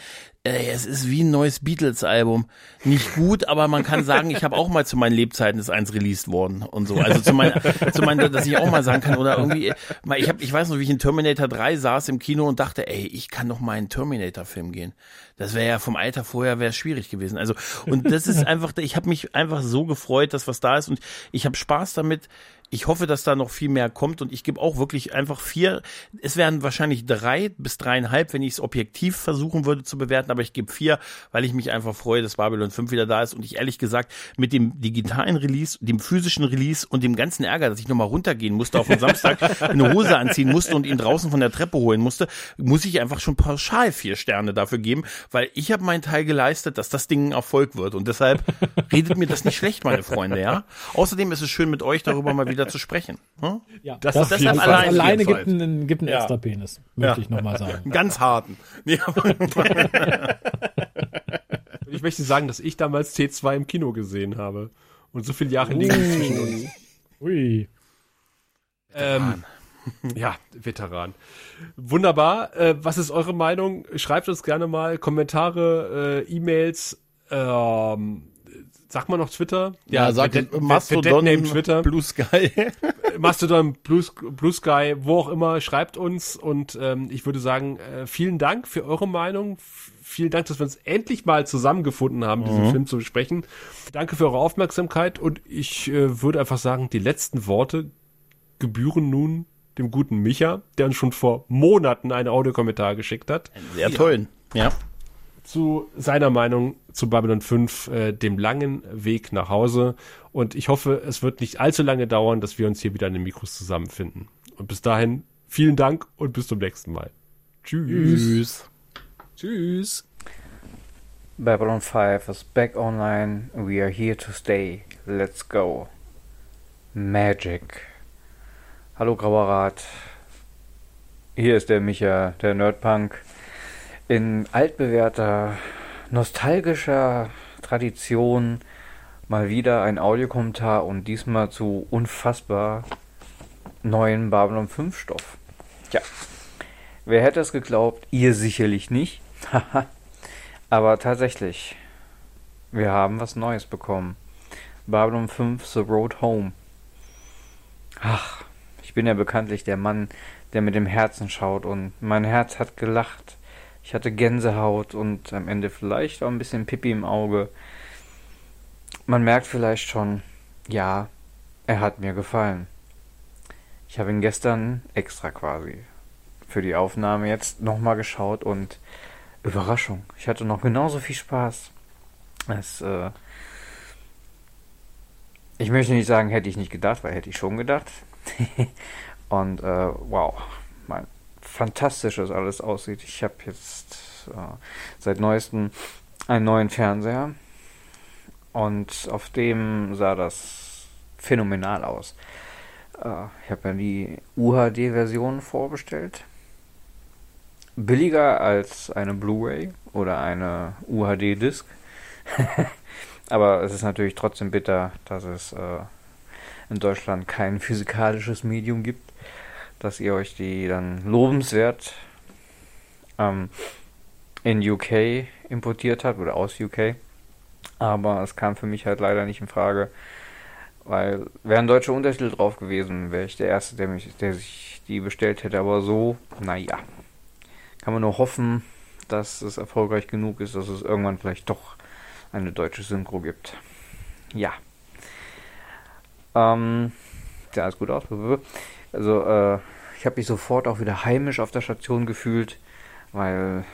ey, es ist wie ein neues Beatles-Album. Nicht gut, aber man kann sagen, ich habe auch mal zu meinen Lebzeiten ist eins released worden und so. Also zu meinen, zu meinen, dass ich auch mal sagen kann oder irgendwie, ich habe, ich weiß noch, wie ich in Terminator 3 saß im Kino und dachte, ey, ich kann doch mal in Terminator-Film gehen. Das wäre ja vom Alter vorher wäre schwierig gewesen. Also und das ist einfach, ich habe mich einfach so gefreut, dass was da ist und ich habe Spaß damit ich hoffe, dass da noch viel mehr kommt und ich gebe auch wirklich einfach vier. Es wären wahrscheinlich drei bis dreieinhalb, wenn ich es objektiv versuchen würde zu bewerten, aber ich gebe vier, weil ich mich einfach freue, dass Babylon 5 wieder da ist und ich ehrlich gesagt mit dem digitalen Release, dem physischen Release und dem ganzen Ärger, dass ich nochmal runtergehen musste auf den Samstag, *laughs* eine Hose anziehen musste und ihn draußen von der Treppe holen musste, muss ich einfach schon pauschal vier Sterne dafür geben, weil ich habe meinen Teil geleistet, dass das Ding ein Erfolg wird und deshalb *laughs* redet mir das nicht schlecht, meine Freunde, ja. Außerdem ist es schön mit euch darüber mal wieder zu sprechen. Hm? Ja, das, das deshalb allein, alleine gibt einen, gibt einen ja. extra Penis, möchte ja. ich nochmal sagen. *laughs* Ganz harten. *laughs* ich möchte sagen, dass ich damals T2 im Kino gesehen habe. Und so viele Jahre liegen zwischen uns. Ui. Ähm, ja, Veteran. Wunderbar. Äh, was ist eure Meinung? Schreibt uns gerne mal Kommentare, äh, E-Mails. Ähm, Sag mal noch Twitter? Ja, ja sag Mastodon, Name Twitter. Blue Sky. *laughs* Mastodon, Blue, Blue Sky, wo auch immer, schreibt uns und ähm, ich würde sagen, äh, vielen Dank für eure Meinung. Vielen Dank, dass wir uns endlich mal zusammengefunden haben, diesen mhm. Film zu besprechen. Danke für eure Aufmerksamkeit und ich äh, würde einfach sagen, die letzten Worte gebühren nun dem guten Micha, der uns schon vor Monaten einen Audiokommentar geschickt hat. Sehr tollen, ja zu seiner Meinung zu Babylon 5, äh, dem langen Weg nach Hause. Und ich hoffe, es wird nicht allzu lange dauern, dass wir uns hier wieder an den Mikros zusammenfinden. Und bis dahin, vielen Dank und bis zum nächsten Mal. Tschüss. Tschüss. Babylon 5 is back online. We are here to stay. Let's go. Magic. Hallo Grauerrat. Hier ist der Micha, der Nerdpunk in altbewährter, nostalgischer Tradition mal wieder ein Audiokommentar und diesmal zu unfassbar neuen Babylon 5 Stoff. Tja, wer hätte es geglaubt? Ihr sicherlich nicht. *laughs* Aber tatsächlich, wir haben was Neues bekommen. Babylon 5 The Road Home. Ach, ich bin ja bekanntlich der Mann, der mit dem Herzen schaut und mein Herz hat gelacht ich hatte Gänsehaut und am Ende vielleicht auch ein bisschen Pipi im Auge. Man merkt vielleicht schon, ja, er hat mir gefallen. Ich habe ihn gestern extra quasi für die Aufnahme jetzt nochmal geschaut und Überraschung, ich hatte noch genauso viel Spaß. Es, äh, ich möchte nicht sagen, hätte ich nicht gedacht, weil hätte ich schon gedacht. *laughs* und äh, wow, mein fantastisch das alles aussieht. Ich habe jetzt äh, seit neuestem einen neuen Fernseher und auf dem sah das phänomenal aus. Äh, ich habe ja die UHD-Version vorbestellt. Billiger als eine Blu-ray oder eine UHD-Disc. *laughs* Aber es ist natürlich trotzdem bitter, dass es äh, in Deutschland kein physikalisches Medium gibt, dass ihr euch die dann lobenswert ähm, in UK importiert habt oder aus UK. Aber es kam für mich halt leider nicht in Frage, weil wären deutsche Untertitel drauf gewesen, wäre ich der Erste, der, mich, der sich die bestellt hätte. Aber so, naja, kann man nur hoffen, dass es erfolgreich genug ist, dass es irgendwann vielleicht doch eine deutsche Synchro gibt. Ja. Ähm, ja, alles gut aus. Also, äh, ich habe mich sofort auch wieder heimisch auf der Station gefühlt, weil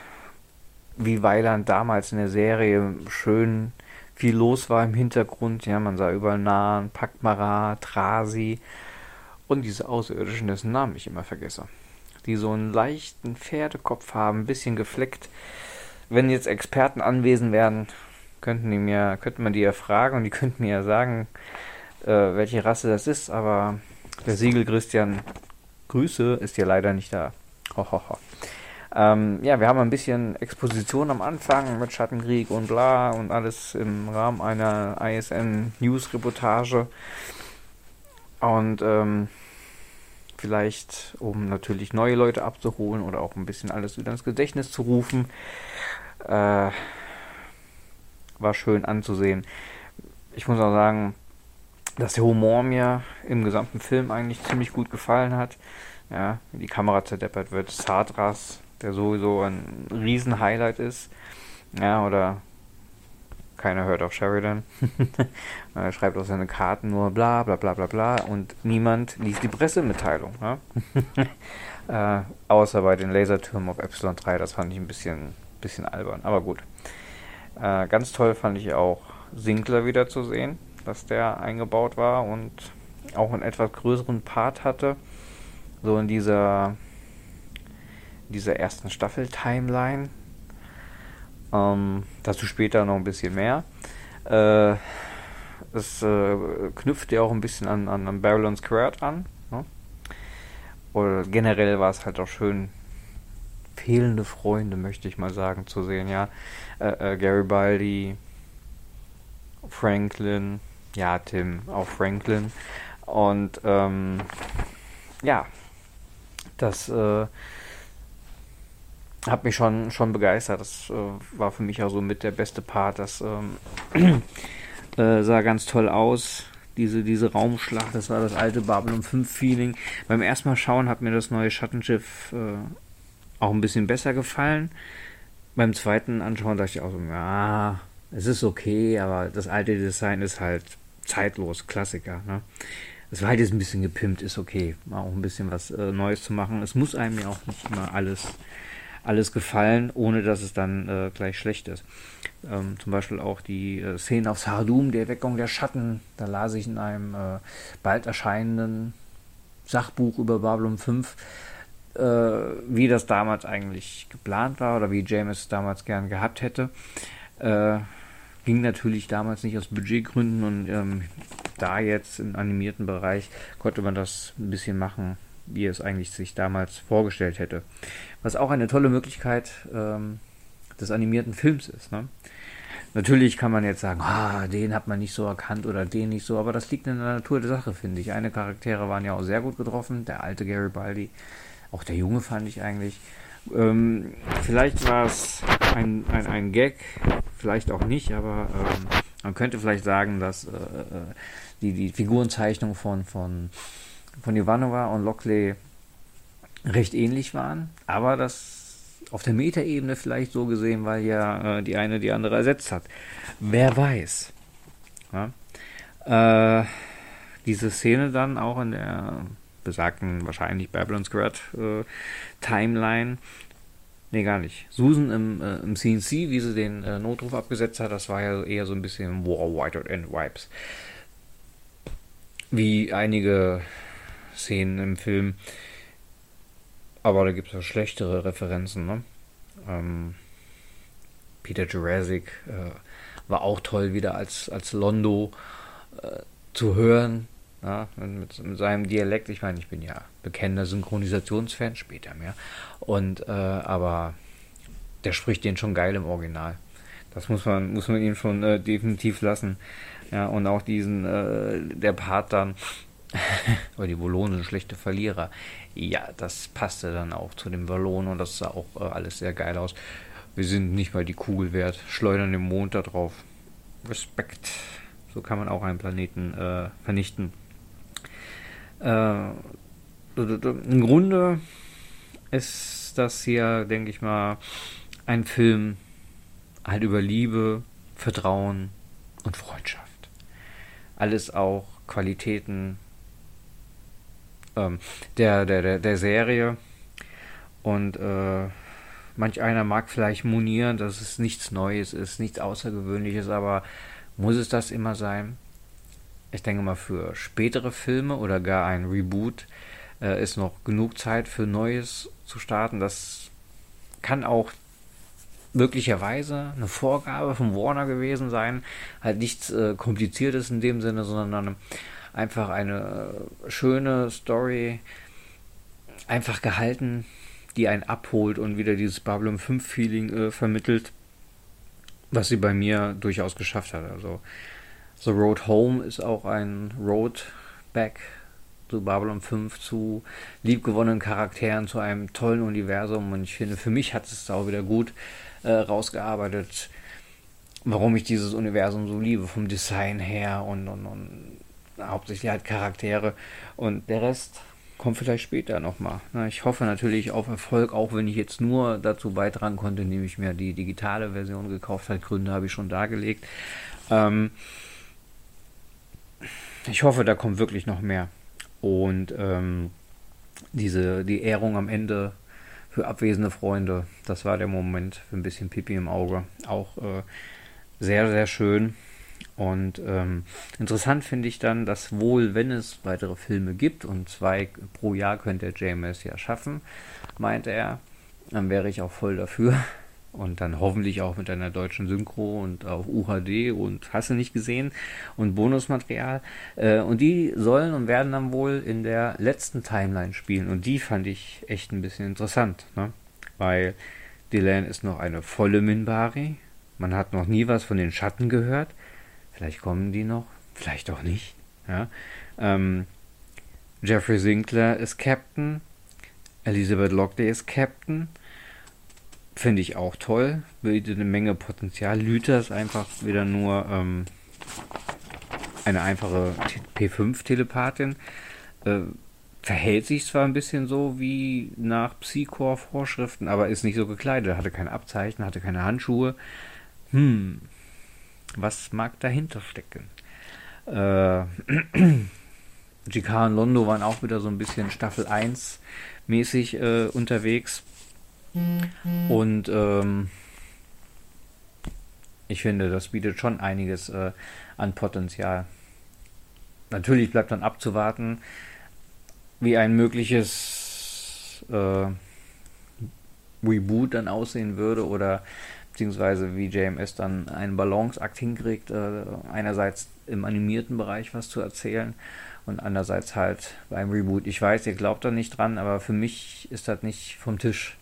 wie Weiland damals in der Serie schön viel los war im Hintergrund. Ja, man sah überall Nahen, Pakmara, Trasi und diese Außerirdischen, dessen Namen ich immer vergesse. Die so einen leichten Pferdekopf haben, ein bisschen gefleckt. Wenn jetzt Experten anwesend wären, könnten die mir, könnten man die ja fragen und die *laughs* könnten mir ja sagen, äh, welche Rasse das ist, aber der Siegel Christian Grüße ist ja leider nicht da. Ho, ho, ho. Ähm, ja, wir haben ein bisschen Exposition am Anfang mit Schattenkrieg und bla und alles im Rahmen einer ISN News Reportage. Und ähm, vielleicht, um natürlich neue Leute abzuholen oder auch ein bisschen alles wieder ins Gedächtnis zu rufen, äh, war schön anzusehen. Ich muss auch sagen, dass der Humor mir im gesamten Film eigentlich ziemlich gut gefallen hat. Ja, die Kamera zerdeppert wird. Sadras der sowieso ein Riesen-Highlight ist. Ja, oder keiner hört auf Sheridan. *laughs* er schreibt auf seine Karten nur bla bla bla bla bla und niemand liest die Pressemitteilung. Ja? *laughs* äh, außer bei den Lasertürmen auf Epsilon 3, das fand ich ein bisschen, bisschen albern, aber gut. Äh, ganz toll fand ich auch Sinkler wieder zu sehen, dass der eingebaut war und auch einen etwas größeren Part hatte. So in dieser dieser ersten Staffel-Timeline. Ähm, dazu später noch ein bisschen mehr. Äh, es äh, knüpft ja auch ein bisschen an, an, an Babylon Squared an. Ne? Oder generell war es halt auch schön, fehlende Freunde, möchte ich mal sagen, zu sehen. Ja, äh, äh Garibaldi, Franklin, ja, Tim, auch Franklin. Und ähm, ja, das äh, hat mich schon, schon begeistert. Das äh, war für mich auch so mit der beste Part. Das ähm, *clears throat* äh, sah ganz toll aus. Diese, diese Raumschlacht, das war das alte Babylon 5 Feeling. Beim ersten Mal schauen hat mir das neue Schattenschiff äh, auch ein bisschen besser gefallen. Beim zweiten Anschauen dachte ich auch so, ja, es ist okay, aber das alte Design ist halt zeitlos, Klassiker. Ne? Es war halt jetzt ein bisschen gepimpt, ist okay, mal auch ein bisschen was äh, Neues zu machen. Es muss einem ja auch nicht immer alles alles gefallen, ohne dass es dann äh, gleich schlecht ist. Ähm, zum Beispiel auch die äh, Szene auf Sardum, der Erweckung der Schatten. Da las ich in einem äh, bald erscheinenden Sachbuch über Babylon 5, äh, wie das damals eigentlich geplant war oder wie James es damals gern gehabt hätte. Äh, ging natürlich damals nicht aus Budgetgründen und ähm, da jetzt im animierten Bereich konnte man das ein bisschen machen, wie es eigentlich sich damals vorgestellt hätte. Was auch eine tolle Möglichkeit ähm, des animierten Films ist. Ne? Natürlich kann man jetzt sagen, ah, den hat man nicht so erkannt oder den nicht so, aber das liegt in der Natur der Sache, finde ich. Eine Charaktere waren ja auch sehr gut getroffen, der alte Garibaldi, auch der Junge fand ich eigentlich. Ähm, vielleicht war es ein, ein, ein Gag, vielleicht auch nicht, aber ähm, man könnte vielleicht sagen, dass äh, äh die, die Figurenzeichnung von, von von Ivanova und Lockley recht ähnlich waren, aber das auf der Metaebene vielleicht so gesehen, weil ja äh, die eine die andere ersetzt hat. Wer weiß. Ja? Äh, diese Szene dann auch in der besagten wahrscheinlich Babylon's Grad äh, Timeline. Nee, gar nicht. Susan im, äh, im CNC, wie sie den äh, Notruf abgesetzt hat, das war ja eher so ein bisschen War, White and Vibes. Wie einige Szenen im Film. Aber da gibt es ja schlechtere Referenzen, ne? Ähm, Peter Jurassic äh, war auch toll, wieder als, als Londo äh, zu hören. Ja, mit, mit, seinem Dialekt. Ich meine, ich bin ja bekennender Synchronisationsfan, später mehr. Und äh, aber der spricht den schon geil im Original. Das muss man, muss man ihm schon äh, definitiv lassen. Ja, und auch diesen, äh, der Part dann, *laughs* weil die Wallonen sind schlechte Verlierer. Ja, das passte dann auch zu dem Wallonen und das sah auch äh, alles sehr geil aus. Wir sind nicht mal die Kugel wert, schleudern den Mond da drauf. Respekt. So kann man auch einen Planeten äh, vernichten. Äh, Im Grunde ist das hier, denke ich mal, ein Film halt über Liebe, Vertrauen und Freundschaft. Alles auch Qualitäten ähm, der, der, der, der Serie. Und äh, manch einer mag vielleicht monieren, dass es nichts Neues ist, nichts Außergewöhnliches, aber muss es das immer sein? Ich denke mal, für spätere Filme oder gar ein Reboot äh, ist noch genug Zeit für Neues zu starten. Das kann auch möglicherweise eine Vorgabe von Warner gewesen sein. Halt nichts äh, Kompliziertes in dem Sinne, sondern einfach eine äh, schöne Story, einfach gehalten, die einen abholt und wieder dieses Babylon 5 Feeling äh, vermittelt, was sie bei mir durchaus geschafft hat. Also The Road Home ist auch ein Road Back zu Babylon 5, zu liebgewonnenen Charakteren, zu einem tollen Universum und ich finde, für mich hat es auch wieder gut äh, rausgearbeitet, warum ich dieses Universum so liebe, vom Design her und, und, und hauptsächlich halt Charaktere und der Rest kommt vielleicht später nochmal. Ich hoffe natürlich auf Erfolg, auch wenn ich jetzt nur dazu beitragen konnte, indem ich mir die digitale Version gekauft habe. Gründe habe ich schon dargelegt. Ähm ich hoffe, da kommt wirklich noch mehr. Und ähm, diese, die Ehrung am Ende für abwesende Freunde, das war der Moment für ein bisschen Pipi im Auge. Auch äh, sehr, sehr schön. Und ähm, interessant finde ich dann, dass wohl, wenn es weitere Filme gibt, und zwei pro Jahr könnte JMS ja schaffen, meinte er, dann wäre ich auch voll dafür. *laughs* Und dann hoffentlich auch mit einer deutschen Synchro und auf UHD und hast du nicht gesehen und Bonusmaterial. Äh, und die sollen und werden dann wohl in der letzten Timeline spielen. Und die fand ich echt ein bisschen interessant, ne? weil Dylan ist noch eine volle Minbari. Man hat noch nie was von den Schatten gehört. Vielleicht kommen die noch, vielleicht auch nicht. Ja? Ähm, Jeffrey Sinclair ist Captain. Elizabeth Lockley ist Captain. Finde ich auch toll. Bietet eine Menge Potenzial. Lüther ist einfach wieder nur ähm, eine einfache P5-Telepathin. Äh, verhält sich zwar ein bisschen so wie nach Psychor-Vorschriften, aber ist nicht so gekleidet. Hatte keine Abzeichen, hatte keine Handschuhe. Hm, was mag dahinter stecken? Äh, *clears throat* GK und Londo waren auch wieder so ein bisschen Staffel 1 mäßig äh, unterwegs. Und ähm, ich finde, das bietet schon einiges äh, an Potenzial. Natürlich bleibt dann abzuwarten, wie ein mögliches äh, Reboot dann aussehen würde oder beziehungsweise wie JMS dann einen Balanceakt hinkriegt, äh, einerseits im animierten Bereich was zu erzählen und andererseits halt beim Reboot. Ich weiß, ihr glaubt da nicht dran, aber für mich ist das nicht vom Tisch.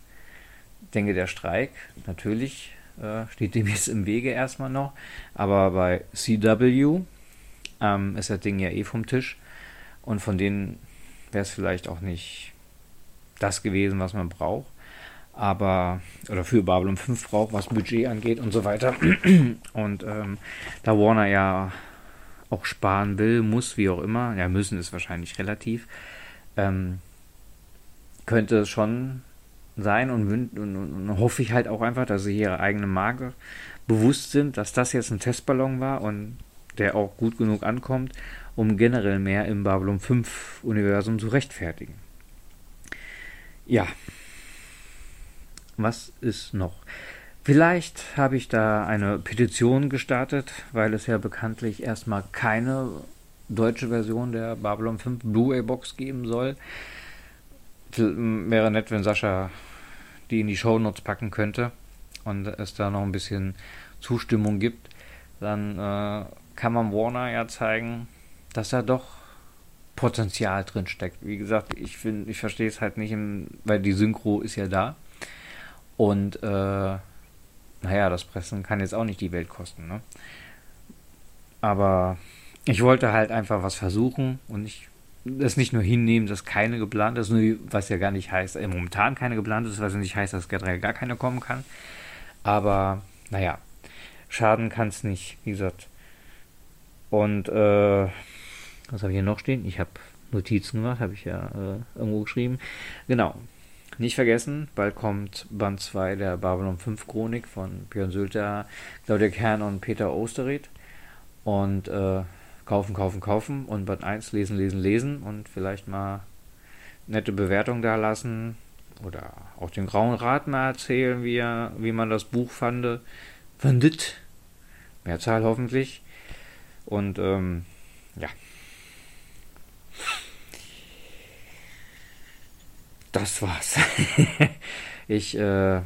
Ich denke, der Streik, natürlich, äh, steht dem jetzt im Wege erstmal noch, aber bei CW ähm, ist das Ding ja eh vom Tisch und von denen wäre es vielleicht auch nicht das gewesen, was man braucht aber oder für Babylon 5 braucht, was Budget angeht und so weiter. *clears throat* Und ähm, da Warner ja auch sparen will, muss, wie auch immer, ja, müssen ist wahrscheinlich relativ, ähm, könnte es schon sein und, und, und, und, hoffe ich halt auch einfach, dass sie ihre eigene Marke bewusst sind, dass das jetzt ein Testballon war und der auch gut genug ankommt um generell mehr im Babylon 5 Universum zu rechtfertigen. Ja. Was ist noch? Vielleicht habe ich da eine Petition gestartet, weil es ja bekanntlich erstmal keine deutsche Version der Babylon 5 Blu-ray-Box geben soll. Wäre nett, wenn Sascha die in die Shownotes packen könnte und es da noch ein bisschen Zustimmung gibt. Dann äh, kann man Warner ja zeigen, dass da doch Potenzial drin steckt. Wie gesagt, ich finde, ich verstehe es halt nicht, im, weil die Synchro ist ja da. Und äh, naja, das Pressen kann jetzt auch nicht die Welt kosten. Ne? Aber ich wollte halt einfach was versuchen und ich das nicht nur hinnehmen, dass keine geplant ist, was ja gar nicht heißt, äh, momentan keine geplant ist, was ja nicht heißt, dass generell gar keine kommen kann. Aber naja, schaden kann es nicht, wie gesagt. Und äh, was habe ich hier noch stehen? Ich habe Notizen gemacht, habe ich ja äh, irgendwo geschrieben. Genau. Nicht vergessen, bald kommt Band 2 der Babylon 5 Chronik von Björn Sülter, Claudia Kern und Peter Osterried. Und äh, kaufen, kaufen, kaufen und Band 1 lesen, lesen, lesen und vielleicht mal nette Bewertung da lassen oder auch den Grauen Rat mal erzählen, wie, wie man das Buch fand. Fandet. Mehrzahl hoffentlich. Und ähm, ja. Das war's. *laughs* ich äh,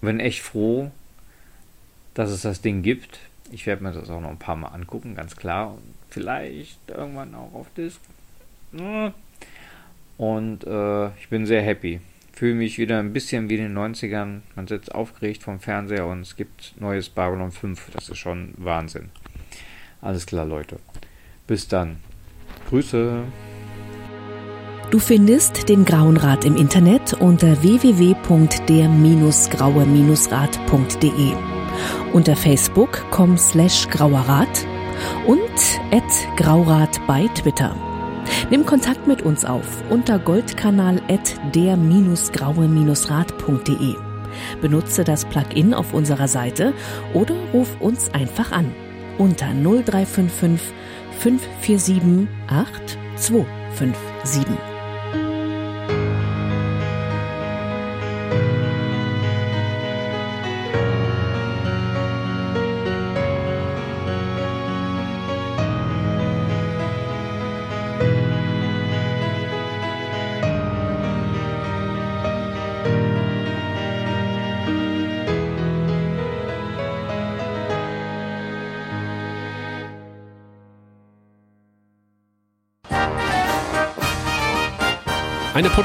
bin echt froh, dass es das Ding gibt. Ich werde mir das auch noch ein paar Mal angucken, ganz klar. Und vielleicht irgendwann auch auf Disc. Und äh, ich bin sehr happy. Fühle mich wieder ein bisschen wie in den 90ern. Man sitzt aufgeregt vom Fernseher und es gibt neues Babylon 5. Das ist schon Wahnsinn. Alles klar, Leute. Bis dann. Grüße. Du findest den Grauen Rat im Internet unter www.der-graue-rat.de unter facebook.com slash grauerrat und at graurat bei Twitter. Nimm Kontakt mit uns auf unter goldkanal at der-graue-rat.de. Benutze das Plugin auf unserer Seite oder ruf uns einfach an unter 0355 547 8257.